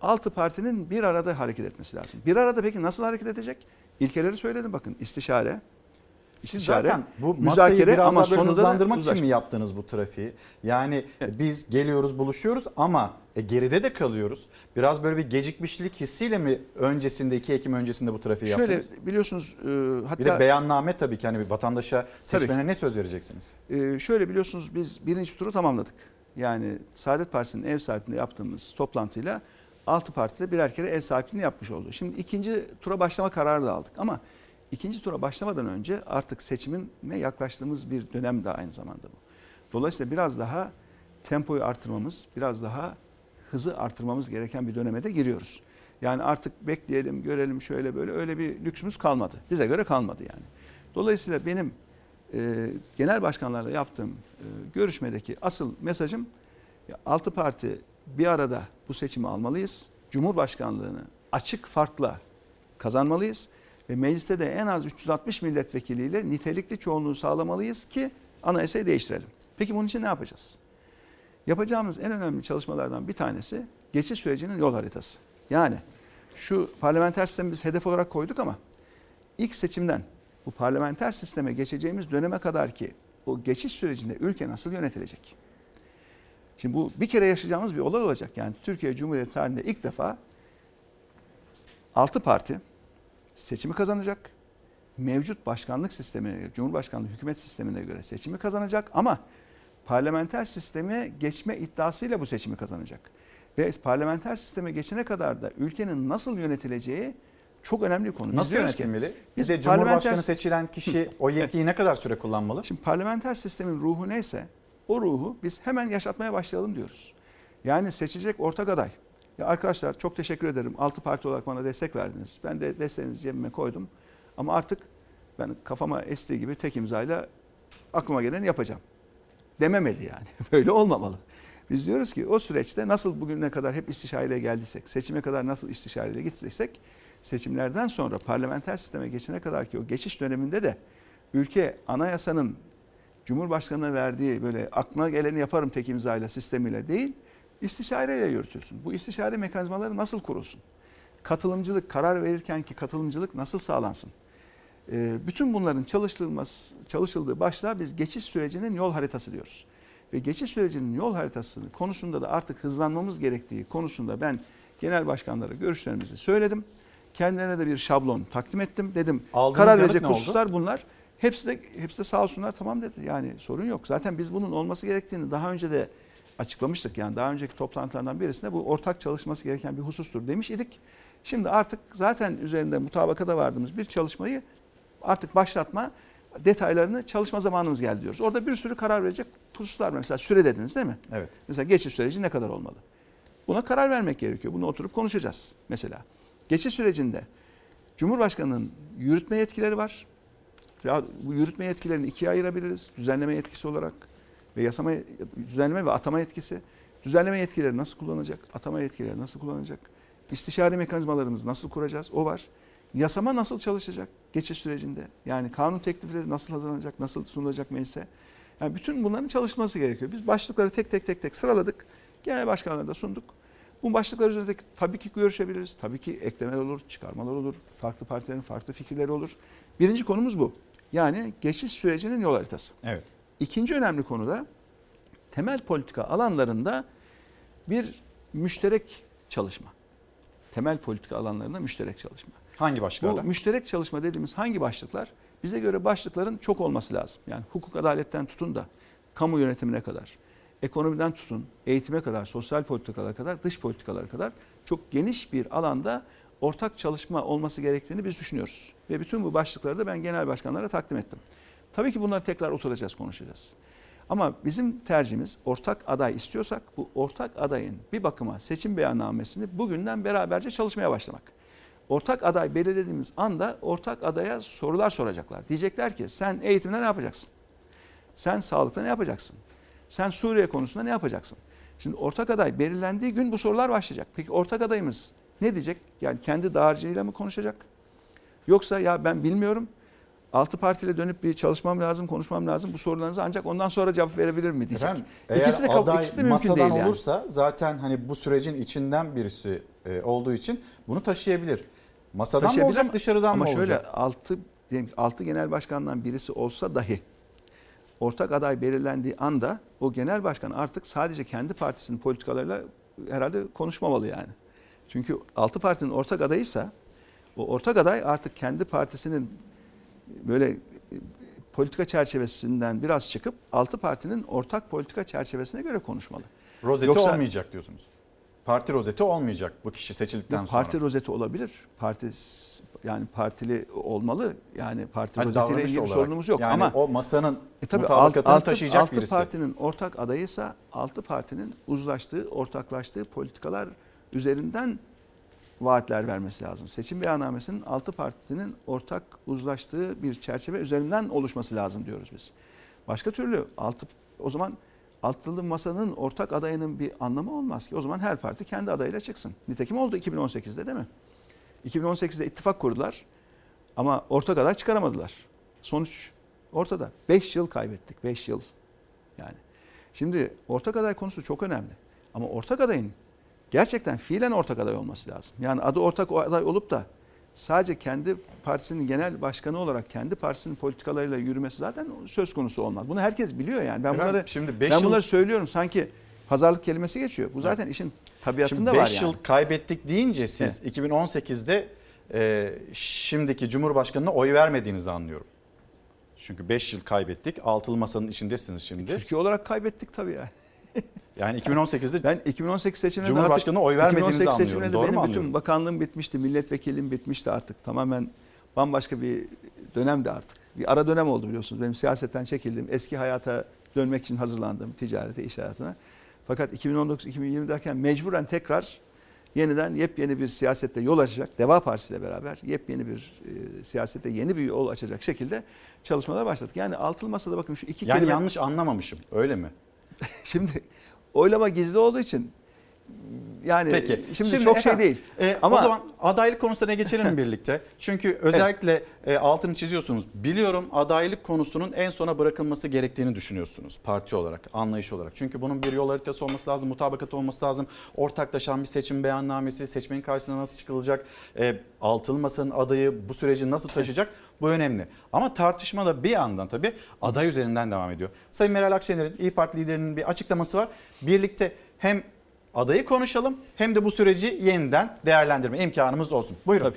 altı partinin bir arada hareket etmesi lazım. Bir arada peki nasıl hareket edecek? İlkeleri söyledim bakın istişare, istişare, zaten bu müzakere biraz ama sonunda da hızlandırmak için uzlaşma. mi yaptınız bu trafiği? Yani biz geliyoruz buluşuyoruz ama e, geride de kalıyoruz. Biraz böyle bir gecikmişlik hissiyle mi öncesinde 2 Ekim öncesinde bu trafiği Şöyle yaptınız? biliyorsunuz e, hatta Bir de beyanname tabii ki hani bir vatandaşa seçmene ne söz vereceksiniz? Ee, şöyle biliyorsunuz biz birinci turu tamamladık. Yani Saadet Partisi'nin ev sahipliğinde yaptığımız toplantıyla altı partide birer kere ev sahipliğini yapmış oldu. Şimdi ikinci tura başlama kararı da aldık ama ikinci tura başlamadan önce artık seçimine yaklaştığımız bir dönem de aynı zamanda bu. Dolayısıyla biraz daha tempoyu artırmamız, biraz daha hızı artırmamız gereken bir döneme de giriyoruz. Yani artık bekleyelim, görelim şöyle böyle öyle bir lüksümüz kalmadı. Bize göre kalmadı yani. Dolayısıyla benim e, genel başkanlarla yaptığım e, görüşmedeki asıl mesajım ya, altı parti bir arada bu seçimi almalıyız. Cumhurbaşkanlığını açık farkla kazanmalıyız ve mecliste de en az 360 milletvekiliyle nitelikli çoğunluğu sağlamalıyız ki anayasayı değiştirelim. Peki bunun için ne yapacağız? Yapacağımız en önemli çalışmalardan bir tanesi geçiş sürecinin yol haritası. Yani şu parlamenter sistemi biz hedef olarak koyduk ama ilk seçimden bu parlamenter sisteme geçeceğimiz döneme kadar ki o geçiş sürecinde ülke nasıl yönetilecek? Şimdi bu bir kere yaşayacağımız bir olay olacak. Yani Türkiye Cumhuriyeti tarihinde ilk defa 6 parti seçimi kazanacak. Mevcut başkanlık sistemine göre, Cumhurbaşkanlığı hükümet sistemine göre seçimi kazanacak ama parlamenter sisteme geçme iddiasıyla bu seçimi kazanacak. Ve parlamenter sisteme geçene kadar da ülkenin nasıl yönetileceği çok önemli bir konu. Biz Nasıl yönetilmeli? Biz de Cumhurbaşkanı seçilen kişi o yetkiyi ne kadar süre kullanmalı? Şimdi parlamenter sistemin ruhu neyse o ruhu biz hemen yaşatmaya başlayalım diyoruz. Yani seçecek ortak aday. Ya arkadaşlar çok teşekkür ederim. Altı parti olarak bana destek verdiniz. Ben de desteğinizi cebime koydum. Ama artık ben kafama estiği gibi tek imzayla aklıma geleni yapacağım. Dememeli yani. Böyle olmamalı. Biz diyoruz ki o süreçte nasıl bugüne kadar hep istişareyle geldiysek, seçime kadar nasıl istişareyle gittiysek, seçimlerden sonra parlamenter sisteme geçene kadar ki o geçiş döneminde de ülke anayasanın Cumhurbaşkanı'na verdiği böyle aklına geleni yaparım tek imzayla sistemiyle değil, istişareyle yürütüyorsun. Bu istişare mekanizmaları nasıl kurulsun? Katılımcılık, karar verirken ki katılımcılık nasıl sağlansın? Ee, bütün bunların çalıştırılması, çalışıldığı başlığa biz geçiş sürecinin yol haritası diyoruz. Ve geçiş sürecinin yol haritası konusunda da artık hızlanmamız gerektiği konusunda ben genel başkanlara görüşlerimizi söyledim. Kendilerine de bir şablon takdim ettim. Dedim Aldığınız karar verecek oldu? hususlar bunlar. Hepsi de, hepsi de sağ olsunlar tamam dedi. Yani sorun yok. Zaten biz bunun olması gerektiğini daha önce de açıklamıştık. Yani daha önceki toplantılardan birisinde bu ortak çalışması gereken bir husustur demiş idik. Şimdi artık zaten üzerinde mutabakata vardığımız bir çalışmayı artık başlatma detaylarını çalışma zamanımız geldi diyoruz. Orada bir sürü karar verecek hususlar var. Mesela süre dediniz değil mi? Evet. Mesela geçiş süreci ne kadar olmalı? Buna karar vermek gerekiyor. Bunu oturup konuşacağız mesela. Geçiş sürecinde Cumhurbaşkanı'nın yürütme yetkileri var. Ya bu yürütme yetkilerini ikiye ayırabiliriz. Düzenleme yetkisi olarak ve yasama düzenleme ve atama yetkisi. Düzenleme yetkileri nasıl kullanacak? Atama yetkileri nasıl kullanacak? İstişare mekanizmalarımızı nasıl kuracağız? O var. Yasama nasıl çalışacak geçiş sürecinde? Yani kanun teklifleri nasıl hazırlanacak, nasıl sunulacak meclise? Yani bütün bunların çalışması gerekiyor. Biz başlıkları tek tek tek tek sıraladık. Genel başkanlara da sunduk. Bu başlıklar üzerinde tabii ki görüşebiliriz. Tabii ki eklemeler olur, çıkarmalar olur. Farklı partilerin farklı fikirleri olur. Birinci konumuz bu. Yani geçiş sürecinin yol haritası. Evet. İkinci önemli konu da temel politika alanlarında bir müşterek çalışma. Temel politika alanlarında müşterek çalışma. Hangi başlıklarla? Bu müşterek çalışma dediğimiz hangi başlıklar? Bize göre başlıkların çok olması lazım. Yani hukuk adaletten tutun da kamu yönetimine kadar, ekonomiden tutun, eğitime kadar, sosyal politikalara kadar, dış politikalara kadar çok geniş bir alanda ortak çalışma olması gerektiğini biz düşünüyoruz. Ve bütün bu başlıkları da ben genel başkanlara takdim ettim. Tabii ki bunları tekrar oturacağız, konuşacağız. Ama bizim tercihimiz ortak aday istiyorsak bu ortak adayın bir bakıma seçim beyannamesini bugünden beraberce çalışmaya başlamak. Ortak aday belirlediğimiz anda ortak adaya sorular soracaklar. Diyecekler ki sen eğitimde ne yapacaksın? Sen sağlıkta ne yapacaksın? Sen Suriye konusunda ne yapacaksın? Şimdi ortak aday belirlendiği gün bu sorular başlayacak. Peki ortak adayımız ne diyecek? Yani kendi dağarcığıyla mı konuşacak? Yoksa ya ben bilmiyorum. Altı partiyle dönüp bir çalışmam lazım, konuşmam lazım. Bu sorularınızı ancak ondan sonra cevap verebilir mi diyecek. Efendim, eğer ikisi de, aday ikisi de mümkün masadan değil yani. olursa zaten hani bu sürecin içinden birisi e, olduğu için bunu taşıyabilir. Masadan mı Taşıyabilir olacak ama- dışarıdan ama mı şöyle olacak? altı diyelim ki altı genel başkandan birisi olsa dahi ortak aday belirlendiği anda o genel başkan artık sadece kendi partisinin politikalarıyla herhalde konuşmamalı yani. Çünkü altı partinin ortak adayıysa o ortak aday artık kendi partisinin böyle e, politika çerçevesinden biraz çıkıp altı partinin ortak politika çerçevesine göre konuşmalı. Rozeti Yoksa- olmayacak diyorsunuz. Parti rozeti olmayacak bu kişi seçildikten Yok, sonra. parti rozeti olabilir. Parti yani partili olmalı. Yani parti Hani rozetiyle ilgili bir olarak. sorunumuz yok Yani ama o masanın e tabii alt- altı, taşıyacak altı birisi. partinin ortak adayıysa altı partinin uzlaştığı, ortaklaştığı politikalar üzerinden vaatler vermesi lazım. Seçim beyannamesinin altı partinin ortak uzlaştığı bir çerçeve üzerinden oluşması lazım diyoruz biz. Başka türlü altı o zaman altılı masanın ortak adayının bir anlamı olmaz ki. O zaman her parti kendi adayıyla çıksın. Nitekim oldu 2018'de değil mi? 2018'de ittifak kurdular ama ortak aday çıkaramadılar. Sonuç ortada. 5 yıl kaybettik. 5 yıl. Yani. Şimdi ortak aday konusu çok önemli. Ama ortak adayın gerçekten fiilen ortak aday olması lazım. Yani adı ortak aday olup da sadece kendi partisinin genel başkanı olarak kendi partisinin politikalarıyla yürümesi zaten söz konusu olmaz. Bunu herkes biliyor yani. Ben Efendim, bunları şimdi beş ben yıl- bunları söylüyorum sanki pazarlık kelimesi geçiyor. Bu zaten işin tabiatında Şimdi var 5 yani. yıl kaybettik deyince siz 2018'de e, şimdiki Cumhurbaşkanı'na oy vermediğinizi anlıyorum. Çünkü 5 yıl kaybettik. Altılı masanın içindesiniz şimdi. Türkiye olarak kaybettik tabii yani. Yani 2018'de ben 2018 seçimlerinde Cumhurbaşkanı'na artık- oy vermediğinizi 2018 anlıyorum. Doğru mu benim bütün anlıyorum? bakanlığım bitmişti, milletvekilliğim bitmişti artık. Tamamen bambaşka bir dönemdi artık. Bir ara dönem oldu biliyorsunuz. Benim siyasetten çekildim. Eski hayata dönmek için hazırlandım ticarete, iş hayatına. Fakat 2019-2020 derken mecburen tekrar yeniden yepyeni bir siyasette yol açacak. Deva Partisi ile beraber yepyeni bir e, siyasette yeni bir yol açacak şekilde çalışmalara başladık. Yani altılı masada bakın şu iki yani kelime... yanlış anlamamışım. Öyle mi? Şimdi oylama gizli olduğu için yani Peki. şimdi, çok şey efendim, değil. e, Ama o zaman adaylık konusuna geçelim birlikte? Çünkü özellikle e, altını çiziyorsunuz. Biliyorum adaylık konusunun en sona bırakılması gerektiğini düşünüyorsunuz parti olarak, anlayış olarak. Çünkü bunun bir yol haritası olması lazım, mutabakat olması lazım. Ortaklaşan bir seçim beyannamesi, seçmenin karşısına nasıl çıkılacak, e, altılı masanın adayı bu süreci nasıl taşıyacak bu önemli. Ama tartışma da bir yandan tabii aday üzerinden devam ediyor. Sayın Meral Akşener'in İyi Parti liderinin bir açıklaması var. Birlikte hem adayı konuşalım hem de bu süreci yeniden değerlendirme imkanımız olsun. Buyurun.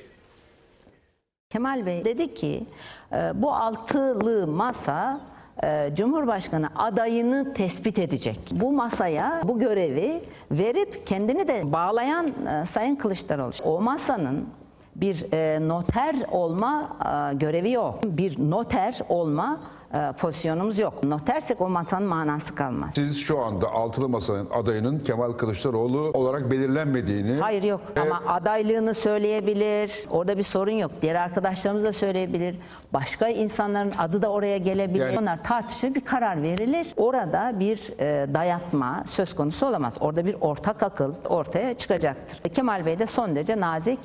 Kemal Bey dedi ki e, bu altılı masa e, Cumhurbaşkanı adayını tespit edecek. Bu masaya bu görevi verip kendini de bağlayan e, Sayın Kılıçdaroğlu. O masanın bir noter olma görevi yok. Bir noter olma e, pozisyonumuz yok. Notersek o masanın manası kalmaz. Siz şu anda Altılı Masa'nın adayının Kemal Kılıçdaroğlu olarak belirlenmediğini... Hayır yok ama adaylığını söyleyebilir. Orada bir sorun yok. Diğer arkadaşlarımız da söyleyebilir. Başka insanların adı da oraya gelebilir. Yani- Onlar tartışır bir karar verilir. Orada bir e, dayatma söz konusu olamaz. Orada bir ortak akıl ortaya çıkacaktır. Kemal Bey de son derece nazik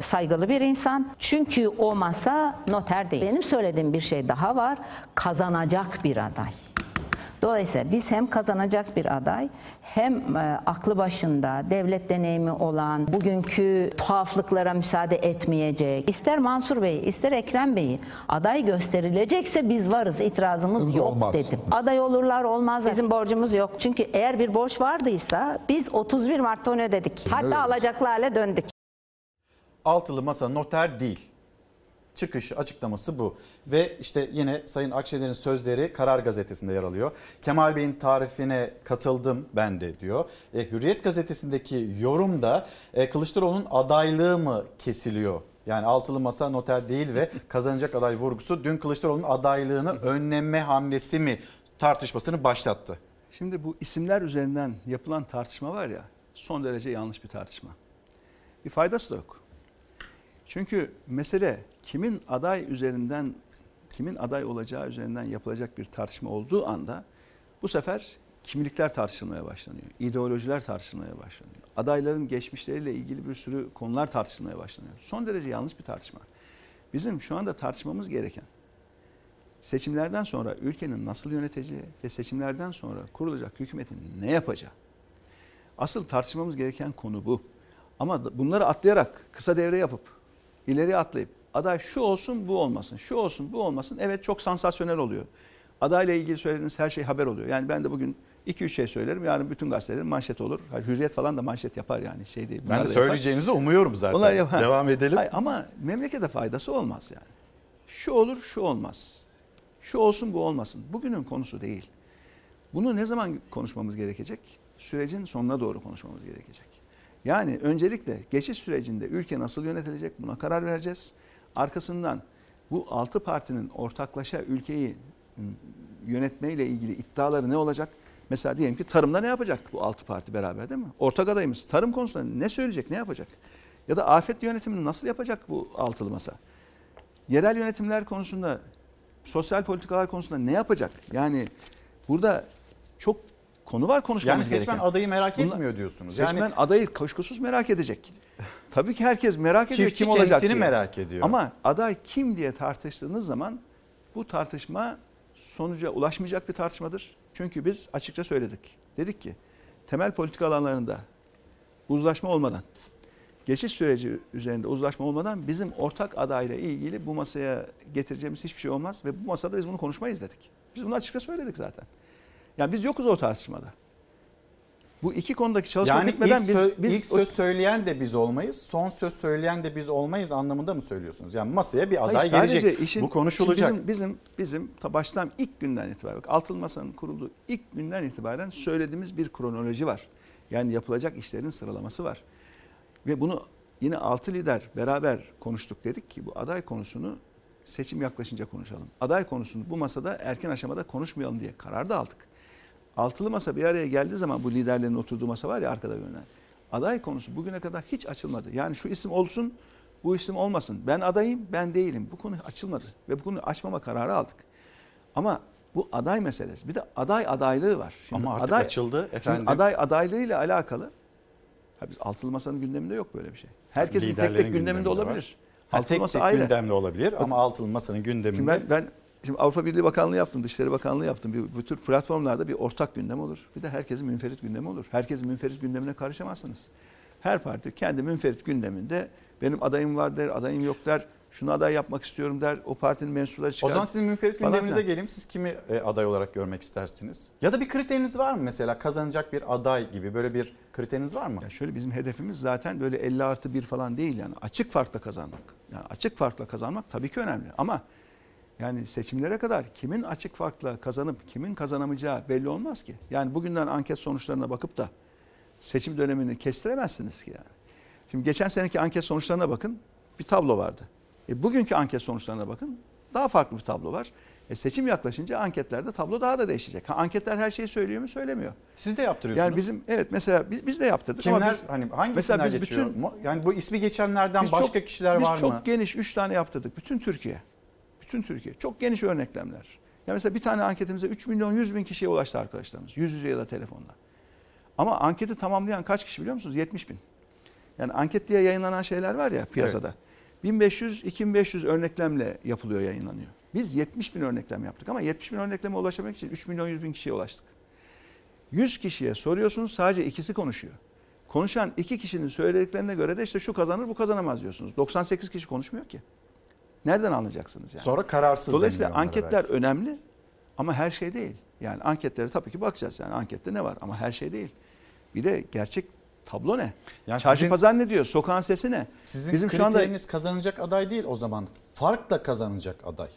saygılı bir insan. Çünkü o masa noter değil. Benim söylediğim bir şey daha var. Kazanacak bir aday. Dolayısıyla biz hem kazanacak bir aday hem e, aklı başında devlet deneyimi olan bugünkü tuhaflıklara müsaade etmeyecek. İster Mansur Bey ister Ekrem Bey'i aday gösterilecekse biz varız itirazımız yok Olmaz. dedim. Aday olurlar olmaz bizim borcumuz yok. Çünkü eğer bir borç vardıysa biz 31 Mart'ta onu ödedik. Hatta Evet. alacaklı hale döndük. Altılı masa noter değil. çıkışı açıklaması bu. Ve işte yine Sayın Akşener'in sözleri Karar Gazetesi'nde yer alıyor. Kemal Bey'in tarifine katıldım ben de diyor. E, Hürriyet Gazetesi'ndeki yorumda e, Kılıçdaroğlu'nun adaylığı mı kesiliyor? Yani altılı masa noter değil ve kazanacak aday vurgusu dün Kılıçdaroğlu'nun adaylığını önleme hamlesi mi tartışmasını başlattı. Şimdi bu isimler üzerinden yapılan tartışma var ya son derece yanlış bir tartışma. Bir faydası da yok. Çünkü mesele kimin aday üzerinden kimin aday olacağı üzerinden yapılacak bir tartışma olduğu anda bu sefer kimlikler tartışılmaya başlanıyor. ideolojiler tartışılmaya başlanıyor. Adayların geçmişleriyle ilgili bir sürü konular tartışılmaya başlanıyor. Son derece yanlış bir tartışma. Bizim şu anda tartışmamız gereken seçimlerden sonra ülkenin nasıl yöneteceği ve seçimlerden sonra kurulacak hükümetin ne yapacağı. Asıl tartışmamız gereken konu bu. Ama bunları atlayarak kısa devre yapıp ileri atlayıp aday şu olsun bu olmasın, şu olsun bu olmasın evet çok sansasyonel oluyor. Adayla ilgili söylediğiniz her şey haber oluyor. Yani ben de bugün 2-3 şey söylerim. Yarın bütün gazetelerin manşet olur. Hayır, Hürriyet falan da manşet yapar yani şey değil. Ben de söyleyeceğinizi umuyorum zaten. Yapar. Devam edelim. Hayır, ama memlekete faydası olmaz yani. Şu olur şu olmaz. Şu olsun bu olmasın. Bugünün konusu değil. Bunu ne zaman konuşmamız gerekecek? Sürecin sonuna doğru konuşmamız gerekecek. Yani öncelikle geçiş sürecinde ülke nasıl yönetilecek buna karar vereceğiz. Arkasından bu altı partinin ortaklaşa ülkeyi yönetmeyle ilgili iddiaları ne olacak? Mesela diyelim ki tarımda ne yapacak bu altı parti beraber değil mi? Ortak adayımız tarım konusunda ne söyleyecek, ne yapacak? Ya da afet yönetimini nasıl yapacak bu altılı masa? Yerel yönetimler konusunda, sosyal politikalar konusunda ne yapacak? Yani burada çok konu var konuşmamız yani seçmen gereken. adayı merak Bunlar- etmiyor diyorsunuz. Seçmen yani adayı kuşkusuz merak edecek. Tabii ki herkes merak ediyor kim olacak diye. merak ediyor. Ama aday kim diye tartıştığınız zaman bu tartışma sonuca ulaşmayacak bir tartışmadır. Çünkü biz açıkça söyledik. Dedik ki temel politika alanlarında uzlaşma olmadan, geçiş süreci üzerinde uzlaşma olmadan bizim ortak adayla ilgili bu masaya getireceğimiz hiçbir şey olmaz ve bu masada biz bunu konuşmayız dedik. Biz bunu açıkça söyledik zaten. Yani biz yokuz o tartışmada. Bu iki konudaki çalışma yani bitmeden ilk, biz, sö- biz ilk söz söyleyen de biz olmayız, son söz söyleyen de biz olmayız anlamında mı söylüyorsunuz? Yani masaya bir aday Hayır, sadece gelecek. işin- Bu konuşulacak. Bizim bizim bizim ta baştan ilk günden itibaren bak Masa'nın kurulduğu ilk günden itibaren söylediğimiz bir kronoloji var. Yani yapılacak işlerin sıralaması var. Ve bunu yine altı lider beraber konuştuk dedik ki bu aday konusunu seçim yaklaşınca konuşalım. Aday konusunu bu masada erken aşamada konuşmayalım diye karar da aldık. Altılı masa bir araya geldiği zaman bu liderlerin oturduğu masa var ya arkada görünen. Aday konusu bugüne kadar hiç açılmadı. Yani şu isim olsun, bu isim olmasın. Ben adayım, ben değilim. Bu konu açılmadı ve bu konuyu açmama kararı aldık. Ama bu aday meselesi. Bir de aday adaylığı var. Ama artık açıldı efendim. Şimdi aday adaylığıyla alakalı Ha biz altılı masanın gündeminde yok böyle bir şey. Herkesin tek tek gündeminde var. olabilir. Altılı tek masa tek ayrı. gündemli olabilir ama altılı masanın gündeminde. Şimdi ben, ben şimdi Avrupa Birliği Bakanlığı yaptım, Dışişleri Bakanlığı yaptım. Bir, bu tür platformlarda bir ortak gündem olur. Bir de herkesin münferit gündemi olur. Herkesin münferit gündemine karışamazsınız. Her parti kendi münferit gündeminde benim adayım var der, adayım yok der. Şunu aday yapmak istiyorum der. O partinin mensupları çıkar. O zaman sizin münferit gündeminize geleyim. Siz kimi e, aday olarak görmek istersiniz? Ya da bir kriteriniz var mı mesela kazanacak bir aday gibi böyle bir kriteriniz var mı? Ya şöyle bizim hedefimiz zaten böyle 50 artı 1 falan değil yani açık farkla kazanmak. Yani açık farkla kazanmak tabii ki önemli ama yani seçimlere kadar kimin açık farkla kazanıp kimin kazanamayacağı belli olmaz ki. Yani bugünden anket sonuçlarına bakıp da seçim dönemini kestiremezsiniz ki yani. Şimdi geçen seneki anket sonuçlarına bakın bir tablo vardı. E, bugünkü anket sonuçlarına bakın daha farklı bir tablo var. E, seçim yaklaşınca anketlerde tablo daha da değişecek. Ha, anketler her şeyi söylüyor mu söylemiyor. Siz de yaptırıyorsunuz. Yani bizim evet mesela biz, biz de yaptırdık Kimler ama biz, hani hangi mesela biz geçiyor? bütün yani bu ismi geçenlerden biz başka çok- kişiler biz var çok mı? geniş 3 tane yaptırdık. Bütün Türkiye. Bütün Türkiye. Çok geniş örneklemler. Ya mesela bir tane anketimize 3 milyon 100 bin kişiye ulaştı arkadaşlarımız. Yüz yüze ya da telefonla. Ama anketi tamamlayan kaç kişi biliyor musunuz? 70 bin. Yani anket diye yayınlanan şeyler var ya piyasada. 1500-2500 örneklemle yapılıyor, yayınlanıyor. Biz 70 bin örneklem yaptık ama 70 bin örnekleme ulaşabilmek için 3 milyon 100 bin kişiye ulaştık. 100 kişiye soruyorsunuz sadece ikisi konuşuyor. Konuşan iki kişinin söylediklerine göre de işte şu kazanır bu kazanamaz diyorsunuz. 98 kişi konuşmuyor ki. Nereden anlayacaksınız yani? Sonra kararsız Dolayısıyla anketler önemli ama her şey değil. Yani anketlere tabii ki bakacağız. Yani ankette ne var ama her şey değil. Bir de gerçek Tablo ne? Yani Çarşı sizin- pazar ne diyor? Sokağın sesi ne? Sizin Bizim şu anda kriteriniz kazanacak aday değil o zaman. Farkla kazanacak aday.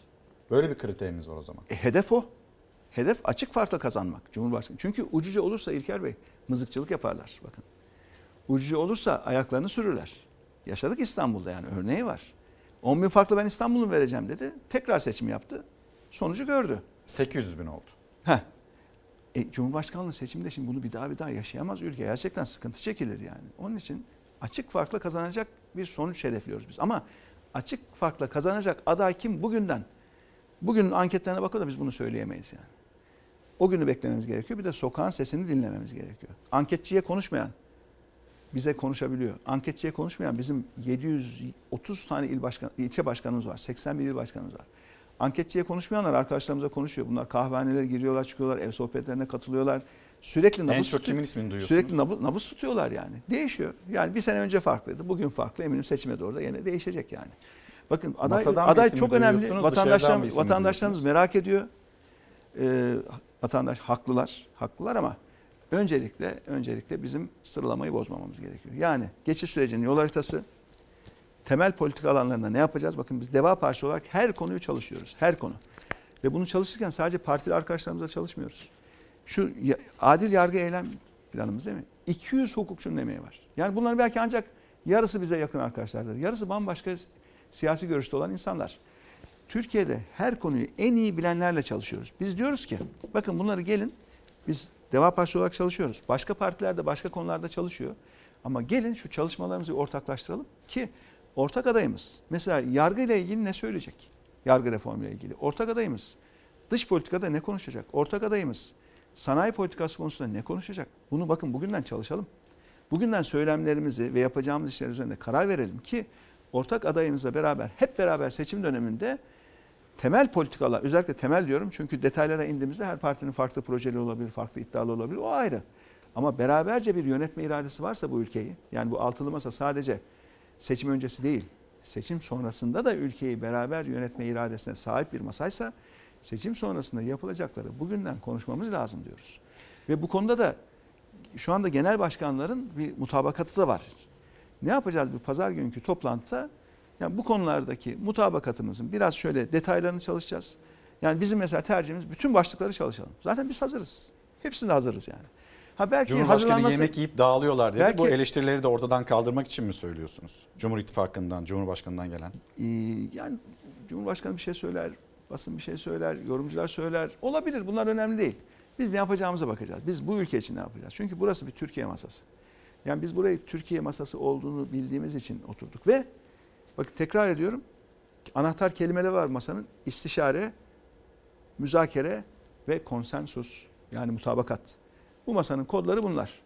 Böyle bir kriteriniz var o zaman. E, hedef o. Hedef açık farkla kazanmak Cumhurbaşkanı. Çünkü ucuca olursa İlker Bey mızıkçılık yaparlar bakın. Ucuca olursa ayaklarını sürürler. Yaşadık İstanbul'da yani örneği var. 10 bin farklı ben İstanbul'u vereceğim dedi. Tekrar seçim yaptı. Sonucu gördü. 800 bin oldu. Heh. E, Cumhurbaşkanlığı seçiminde şimdi bunu bir daha bir daha yaşayamaz ülke. Gerçekten sıkıntı çekilir yani. Onun için açık farkla kazanacak bir sonuç hedefliyoruz biz. Ama açık farkla kazanacak aday kim bugünden? Bugünün anketlerine bakıyor da biz bunu söyleyemeyiz yani. O günü beklememiz gerekiyor. Bir de sokağın sesini dinlememiz gerekiyor. Anketçiye konuşmayan bize konuşabiliyor. Anketçiye konuşmayan bizim 730 tane il başkan, ilçe başkanımız var. 81 il başkanımız var. Anketçiye konuşmayanlar arkadaşlarımıza konuşuyor. Bunlar kahvehanelere giriyorlar, çıkıyorlar, ev sohbetlerine katılıyorlar. Sürekli nabız En çok kimin ismini duyuyorsunuz? Sürekli nabız, nabız tutuyorlar yani. Değişiyor. Yani bir sene önce farklıydı. Bugün farklı. Eminim seçime doğru da yine değişecek yani. Bakın aday, Masadan aday çok önemli. Vatandaşlarımız, vatandaşlarımız merak ediyor. Ee, vatandaş haklılar. Haklılar ama öncelikle öncelikle bizim sıralamayı bozmamamız gerekiyor. Yani geçiş sürecinin yol haritası, temel politika alanlarında ne yapacağız? Bakın biz Deva Partisi olarak her konuyu çalışıyoruz. Her konu. Ve bunu çalışırken sadece partili arkadaşlarımızla çalışmıyoruz. Şu adil yargı eylem planımız değil mi? 200 hukukçunun emeği var. Yani bunların belki ancak yarısı bize yakın arkadaşlardır. Yarısı bambaşka siyasi görüşte olan insanlar. Türkiye'de her konuyu en iyi bilenlerle çalışıyoruz. Biz diyoruz ki bakın bunları gelin biz Deva Partisi olarak çalışıyoruz. Başka partiler de başka konularda çalışıyor. Ama gelin şu çalışmalarımızı ortaklaştıralım ki ortak adayımız mesela yargı ile ilgili ne söyleyecek? Yargı reformu ile ilgili. Ortak adayımız dış politikada ne konuşacak? Ortak adayımız sanayi politikası konusunda ne konuşacak? Bunu bakın bugünden çalışalım. Bugünden söylemlerimizi ve yapacağımız işler üzerinde karar verelim ki ortak adayımızla beraber hep beraber seçim döneminde temel politikalar özellikle temel diyorum çünkü detaylara indiğimizde her partinin farklı projeli olabilir, farklı iddialı olabilir o ayrı. Ama beraberce bir yönetme iradesi varsa bu ülkeyi yani bu altılı masa sadece seçim öncesi değil seçim sonrasında da ülkeyi beraber yönetme iradesine sahip bir masaysa seçim sonrasında yapılacakları bugünden konuşmamız lazım diyoruz. Ve bu konuda da şu anda genel başkanların bir mutabakatı da var. Ne yapacağız bu pazar günkü toplantıda? Yani bu konulardaki mutabakatımızın biraz şöyle detaylarını çalışacağız. Yani bizim mesela tercihimiz bütün başlıkları çalışalım. Zaten biz hazırız. Hepsinde hazırız yani. Ha belki Cumhurbaşkanı hazırlanması- yemek yiyip dağılıyorlar dedi. Belki- Bu eleştirileri de ortadan kaldırmak için mi söylüyorsunuz? Cumhur İttifakı'ndan, Cumhurbaşkanı'ndan gelen. Ee, yani Cumhurbaşkanı bir şey söyler, basın bir şey söyler, yorumcular söyler. Olabilir bunlar önemli değil. Biz ne yapacağımıza bakacağız. Biz bu ülke için ne yapacağız? Çünkü burası bir Türkiye masası. Yani biz burayı Türkiye masası olduğunu bildiğimiz için oturduk ve bakın tekrar ediyorum anahtar kelimeler var masanın. İstişare, müzakere ve konsensus yani mutabakat. Bu masanın kodları bunlar.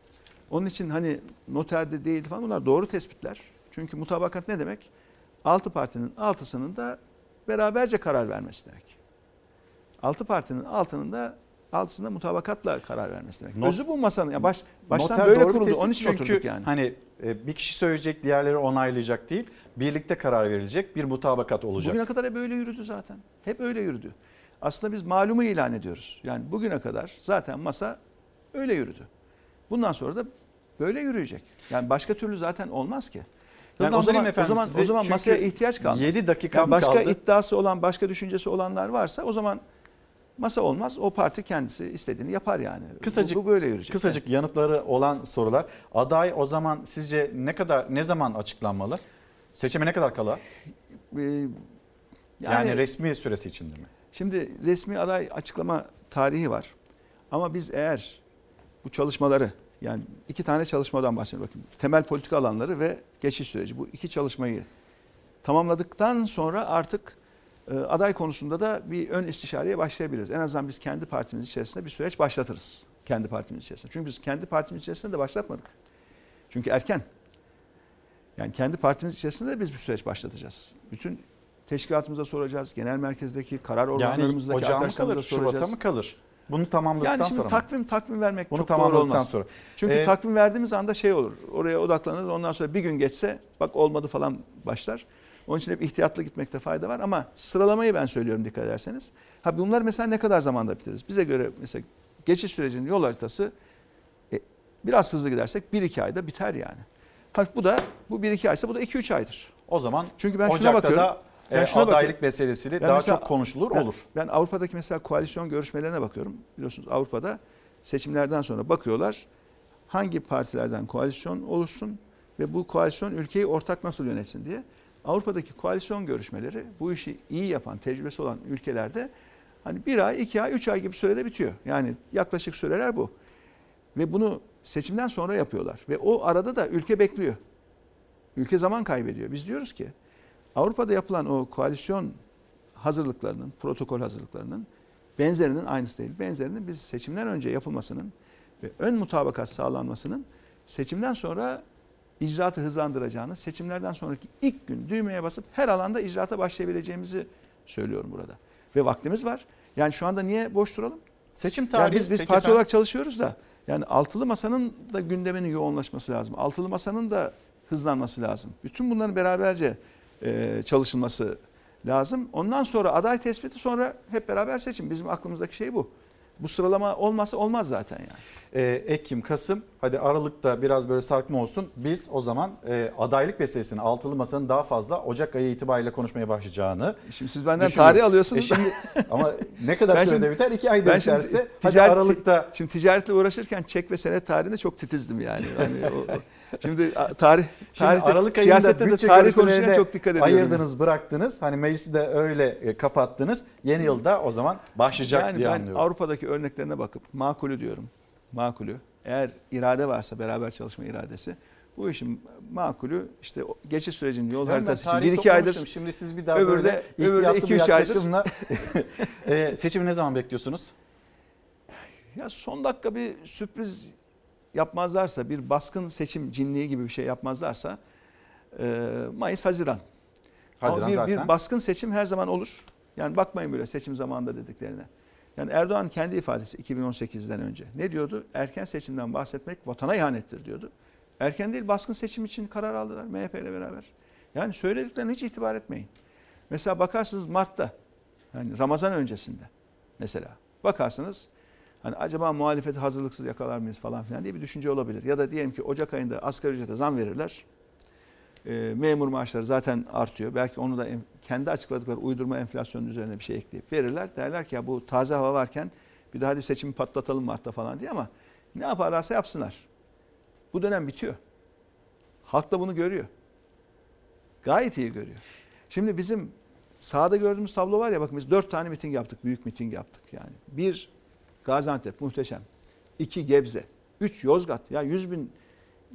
Onun için hani noterde değildi falan bunlar doğru tespitler. Çünkü mutabakat ne demek? Altı partinin altısının da beraberce karar vermesi demek. Altı partinin altının da altısında mutabakatla karar vermesi demek. Not- Özü bu masanın. Ya baş, baştan Noter böyle kuruldu. Onun için çünkü oturduk yani. Hani e, bir kişi söyleyecek, diğerleri onaylayacak değil. Birlikte karar verilecek bir mutabakat olacak. Bugüne kadar hep öyle yürüdü zaten. Hep öyle yürüdü. Aslında biz malumu ilan ediyoruz. Yani bugüne kadar zaten masa öyle yürüdü. Bundan sonra da böyle yürüyecek. Yani başka türlü zaten olmaz ki. Yani o zaman, efendim o zaman, sizi. o zaman masaya ihtiyaç kalmaz. 7 dakikam Yani başka kaldı. iddiası olan, başka düşüncesi olanlar varsa o zaman masa olmaz. O parti kendisi istediğini yapar yani. Kısacık, bu, bu böyle yürüyecek. Kısacık yanıtları olan sorular. Aday o zaman sizce ne kadar ne zaman açıklanmalı? Seçime ne kadar kala? Ee, yani, yani- resmi süresi içinde mi? Şimdi resmi aday açıklama tarihi var. Ama biz eğer bu çalışmaları yani iki tane çalışmadan bahsediyorum. Bakın temel politika alanları ve geçiş süreci bu iki çalışmayı tamamladıktan sonra artık aday konusunda da bir ön istişareye başlayabiliriz. En azından biz kendi partimiz içerisinde bir süreç başlatırız. Kendi partimiz içerisinde. Çünkü biz kendi partimiz içerisinde de başlatmadık. Çünkü erken. Yani kendi partimiz içerisinde de biz bir süreç başlatacağız. Bütün teşkilatımıza soracağız. Genel merkezdeki karar Yani organlarımızdaki mı arkadaşlarımıza kalır, Şubat'a soracağız. mı kalır? Bunu tamamladıktan Yani şimdi sonra mı? takvim takvim vermek Bunu çok doğru olmaz. sonra. Çünkü Ee, takvim verdiğimiz anda şey olur. Oraya odaklanır. Ondan sonra bir gün geçse bak olmadı falan başlar. Onun için hep ihtiyatlı gitmekte fayda var ama sıralamayı ben söylüyorum dikkat ederseniz. Ha bunlar mesela ne kadar zamanda bitiririz? Bize göre mesela geçiş sürecinin yol haritası e, Biraz hızlı gidersek 1-2 ayda biter yani. Ha, bu da bu 1-2 aysa bu da 2-3 aydır. O zaman Çünkü ben şuna Ocak'ta bakıyorum. da Ben e, şuna adaylık bakıyorum. meselesiyle Ben daha mesela- çok konuşulur ben- olur. Ben Avrupa'daki mesela koalisyon görüşmelerine bakıyorum. Biliyorsunuz Avrupa'da seçimlerden sonra bakıyorlar hangi partilerden koalisyon oluşsun ve bu koalisyon ülkeyi ortak nasıl yönetsin diye. Avrupa'daki koalisyon görüşmeleri bu işi iyi yapan, tecrübesi olan ülkelerde hani bir ay, iki ay, üç ay gibi sürede bitiyor. Yani yaklaşık süreler bu. Ve bunu seçimden sonra yapıyorlar. Ve o arada da ülke bekliyor. Ülke zaman kaybediyor. Biz diyoruz ki Avrupa'da yapılan o koalisyon hazırlıklarının, protokol hazırlıklarının benzerinin aynısı değil. Benzerinin biz seçimden önce yapılmasının ve ön mutabakat sağlanmasının seçimden sonra icraatı hızlandıracağını, seçimlerden sonraki ilk gün düğmeye basıp her alanda icraata başlayabileceğimizi söylüyorum burada. Ve vaktimiz var. Yani şu anda niye boş duralım? Seçim Yani tarihi biz biz peki parti efendim? olarak çalışıyoruz da yani altılı masanın da gündeminin yoğunlaşması lazım. Altılı masanın da hızlanması lazım. Bütün bunların beraberce e, çalışılması lazım. Ondan sonra aday tespiti sonra hep beraber seçim. Bizim aklımızdaki şey bu. Bu sıralama olmazsa olmaz zaten yani. Ee, Ekim, Kasım hadi Aralık'ta biraz böyle sarkma olsun. Biz o zaman e, adaylık meselesini altılı masanın daha fazla Ocak ayı itibariyle konuşmaya başlayacağını Şimdi siz benden tarih alıyorsunuz. E şimdi, ama ne kadar Ben sürede şimdi- biter? İki ayda şimdi biterse. Hadi ticaret- Aralık'ta Şimdi ticaretle uğraşırken çek ve senet tarihinde çok titizdim yani. Hani o- o- şimdi a, tarih, Şimdi Aralık ayında siyasette de tarih konusuna çok dikkat ediyorum. ayırdınız, bıraktınız. Hani meclisi de öyle e, kapattınız. Yeni yılda o zaman başlayacak yani diye ben anlıyorum. Avrupa'daki örneklerine bakıp makulü diyorum. Makulü. Eğer irade varsa beraber çalışma iradesi. Bu işin makulü işte geçiş sürecinin yol Ben haritası için tarihi 1-2 aydır. Şimdi siz bir daha öbürü böyle de, öbürü de ihtiyatlı bir 2-3 aydır. yaklaşımla e, seçimi ne zaman bekliyorsunuz? Ya son dakika bir sürpriz yapmazlarsa, bir baskın seçim cinliği gibi bir şey yapmazlarsa e, Mayıs, Haziran. Haziran Ama bir, zaten. bir baskın seçim her zaman olur. Yani bakmayın böyle seçim zamanında dediklerine. Yani Erdoğan kendi ifadesi 2018'den önce ne diyordu? Erken seçimden bahsetmek vatana ihanettir diyordu. Erken değil baskın seçim için karar aldılar MHP ile beraber. Yani söylediklerine hiç itibar etmeyin. Mesela bakarsınız Mart'ta yani Ramazan öncesinde mesela bakarsınız hani acaba muhalefeti hazırlıksız yakalar mıyız falan filan diye bir düşünce olabilir. Ya da diyelim ki Ocak ayında asgari ücrete zam verirler. E, memur maaşları zaten artıyor. Belki onu da en- kendi açıkladıkları uydurma enflasyonun üzerine bir şey ekleyip verirler. Derler ki ya bu taze hava varken bir daha hadi seçimi patlatalım Mart'ta falan diye ama ne yaparlarsa yapsınlar. Bu dönem bitiyor. Halk da bunu görüyor. Gayet iyi görüyor. Şimdi bizim sahada gördüğümüz tablo var ya bakın biz dört tane miting yaptık. Büyük miting yaptık yani. Bir Gaziantep muhteşem. İki Gebze. Üç Yozgat. Ya 100 bin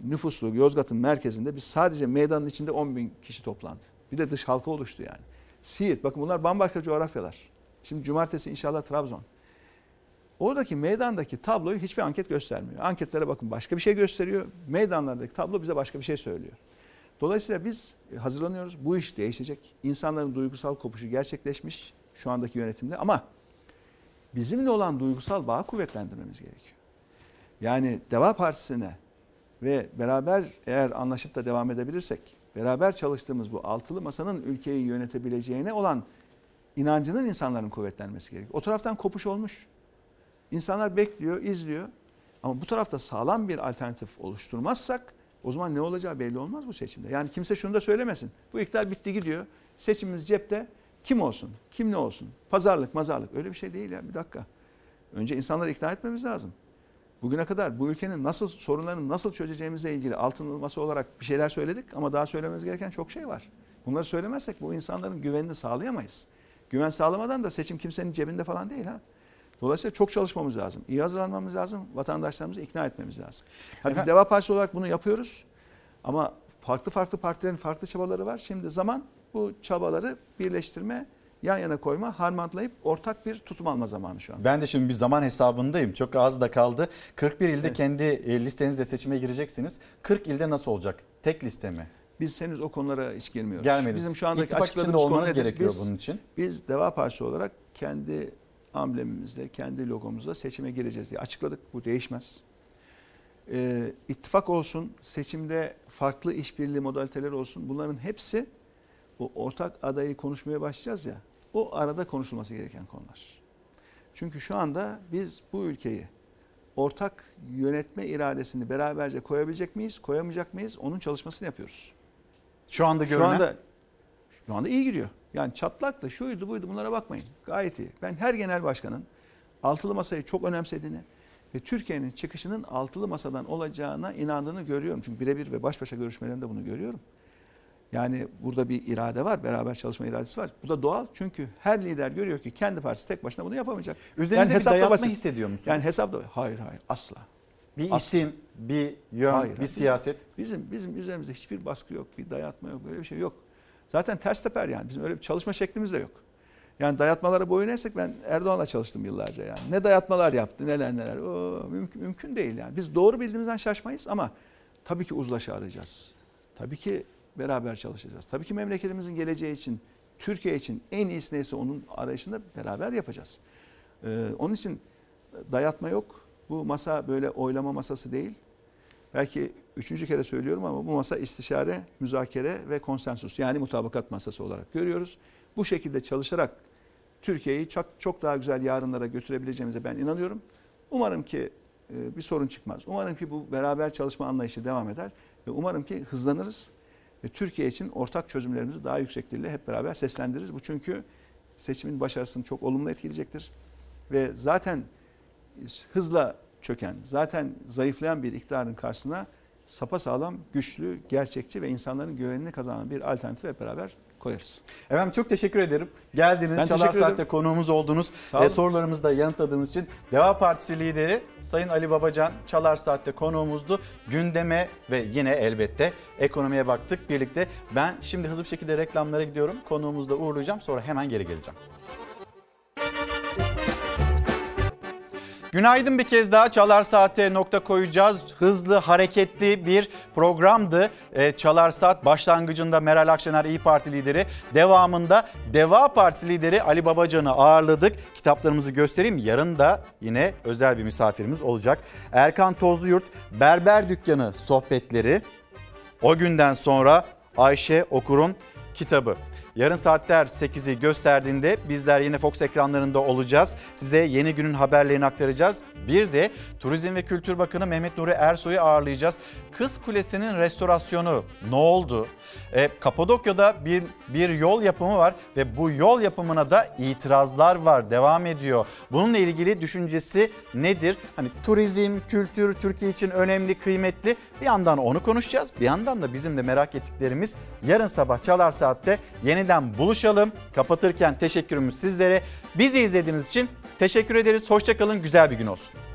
nüfuslu Yozgat'ın merkezinde biz sadece meydanın içinde 10 bin kişi toplandı. Bir de dış halka oluştu yani. Siirt bakın bunlar bambaşka coğrafyalar. Şimdi cumartesi inşallah Trabzon. Oradaki meydandaki tabloyu hiçbir anket göstermiyor. Anketlere bakın başka bir şey gösteriyor. Meydanlardaki tablo bize başka bir şey söylüyor. Dolayısıyla biz hazırlanıyoruz. Bu iş değişecek. İnsanların duygusal kopuşu gerçekleşmiş şu andaki yönetimde ama bizimle olan duygusal bağı kuvvetlendirmemiz gerekiyor. Yani Deva Partisi'ne ve beraber eğer anlaşıp da devam edebilirsek, beraber çalıştığımız bu altılı masanın ülkeyi yönetebileceğine olan inancının insanların kuvvetlenmesi gerekiyor. O taraftan kopuş olmuş. İnsanlar bekliyor, izliyor. Ama bu tarafta sağlam bir alternatif oluşturmazsak o zaman ne olacağı belli olmaz bu seçimde. Yani kimse şunu da söylemesin. Bu iktidar bitti gidiyor. Seçimimiz cepte. Kim olsun? Kim ne olsun? Pazarlık, mazarlık. Öyle bir şey değil ya. Bir dakika. Önce insanları ikna etmemiz lazım. Bugüne kadar bu ülkenin nasıl sorunlarını nasıl çözeceğimizle ilgili altın masa olarak bir şeyler söyledik ama daha söylememiz gereken çok şey var. Bunları söylemezsek bu insanların güvenini sağlayamayız. Güven sağlamadan da seçim kimsenin cebinde falan değil ha. Dolayısıyla çok çalışmamız lazım. İyi hazırlanmamız lazım. Vatandaşlarımızı ikna etmemiz lazım. Ha, biz Deva Partisi olarak bunu yapıyoruz. Ama farklı farklı partilerin farklı çabaları var. Şimdi zaman bu çabaları birleştirme, yan yana koyma, harmanlayıp ortak bir tutum alma zamanı şu an. Ben de şimdi bir zaman hesabındayım. Çok az da kaldı. 41 ilde kendi e, listenizle seçime gireceksiniz. 40 ilde nasıl olacak? Tek liste mi? Biz henüz o konulara hiç girmiyoruz. Gelmediniz. Bizim şu andaki İttifak içinde konu olmanız gerekiyor Biz- bunun için. Biz Deva Partisi olarak kendi amblemimizle, kendi logomuzla seçime gireceğiz diye açıkladık. Bu değişmez. Ee, ittifak olsun, seçimde farklı işbirliği modaliteleri olsun. Bunların hepsi o ortak adayı konuşmaya başlayacağız ya. O arada konuşulması gereken konular. Çünkü şu anda biz bu ülkeyi ortak yönetme iradesini beraberce koyabilecek miyiz, koyamayacak mıyız? Onun çalışmasını yapıyoruz. Şu anda Şu görünen anda şu anda iyi gidiyor. Yani çatlakla şuydu buydu bunlara bakmayın. Gayet iyi. Ben her genel başkanın altılı masayı çok önemsediğini ve Türkiye'nin çıkışının altılı masadan olacağına inandığını görüyorum. Çünkü birebir ve baş başa görüşmelerinde bunu görüyorum. Yani burada bir irade var, beraber çalışma iradesi var. Bu da doğal çünkü her lider görüyor ki kendi partisi tek başına bunu yapamayacak. Üzerinize bir hesap da dayatma basit. hissediyor musunuz? Yani hesap da hayır hayır asla. bir Asla. isim, bir yön, Hayır, bir hayır. siyaset. Bizim bizim üzerimizde hiçbir baskı yok, bir dayatma yok, böyle bir şey yok. Zaten ters teper yani. Bizim öyle bir çalışma şeklimiz de yok. Yani dayatmalara boyun eğsek ben Erdoğan'la çalıştım yıllarca yani. Ne dayatmalar yaptı, neler neler. O mümkün, mümkün değil yani. Biz doğru bildiğimizden şaşmayız ama tabii ki uzlaşı arayacağız. Tabii ki beraber çalışacağız. Tabii ki memleketimizin geleceği için, Türkiye için en iyisi neyse onun arayışında beraber yapacağız. Ee, onun için dayatma yok. Bu masa böyle oylama masası değil. Belki üçüncü kere söylüyorum ama bu masa istişare, müzakere ve konsensus yani mutabakat masası olarak görüyoruz. Bu şekilde çalışarak Türkiye'yi çok, çok daha güzel yarınlara götürebileceğimize ben inanıyorum. Umarım ki e, bir sorun çıkmaz. Umarım ki bu beraber çalışma anlayışı devam eder ve umarım ki hızlanırız Türkiye için ortak çözümlerimizi daha yüksek dille hep beraber seslendiririz. Bu çünkü seçimin başarısını çok olumlu etkileyecektir ve zaten hızla çöken, zaten zayıflayan bir iktidarın karşısına sapasağlam, güçlü, gerçekçi ve insanların güvenini kazanan bir alternatif hep beraber koyarız. Efendim çok teşekkür ederim. Geldiniz, Ben Çalar Saat'te konuğumuz oldunuz. Ve sorularımızı da yanıtladığınız için Deva Partisi lideri Sayın Ali Babacan Çalar Saat'te konuğumuzdu. Gündeme ve yine elbette ekonomiye baktık birlikte. Ben şimdi hızlı bir şekilde reklamlara gidiyorum. Konuğumuzu da uğurlayacağım. Sonra hemen geri geleceğim. Günaydın bir kez daha Çalar Saat'e nokta koyacağız. Hızlı, hareketli bir programdı. Ee, Çalar Saat başlangıcında Meral Akşener İyi Parti lideri, devamında Deva Partisi lideri Ali Babacan'ı ağırladık. Kitaplarımızı göstereyim. Yarın da yine özel bir misafirimiz olacak. Erkan Tozluyurt Berber Dükkanı sohbetleri. O günden sonra Ayşe Okur'un kitabı. Yarın saatler 8'i gösterdiğinde bizler yine Fox ekranlarında olacağız. Size yeni günün haberlerini aktaracağız. Bir de Turizm ve Kültür Bakanı Mehmet Nuri Ersoy'u ağırlayacağız. Kız Kulesi'nin restorasyonu ne oldu? E, Kapadokya'da bir, bir yol yapımı var ve bu yol yapımına da itirazlar var, devam ediyor. Bununla ilgili düşüncesi nedir? Hani turizm, kültür Türkiye için önemli, kıymetli. Bir yandan onu konuşacağız. Bir yandan da bizim de merak ettiklerimiz yarın sabah Çalar Saat'te yeniden buluşalım. Kapatırken teşekkürümüz sizlere. Bizi izlediğiniz için teşekkür ederiz. Hoşçakalın, güzel bir gün olsun.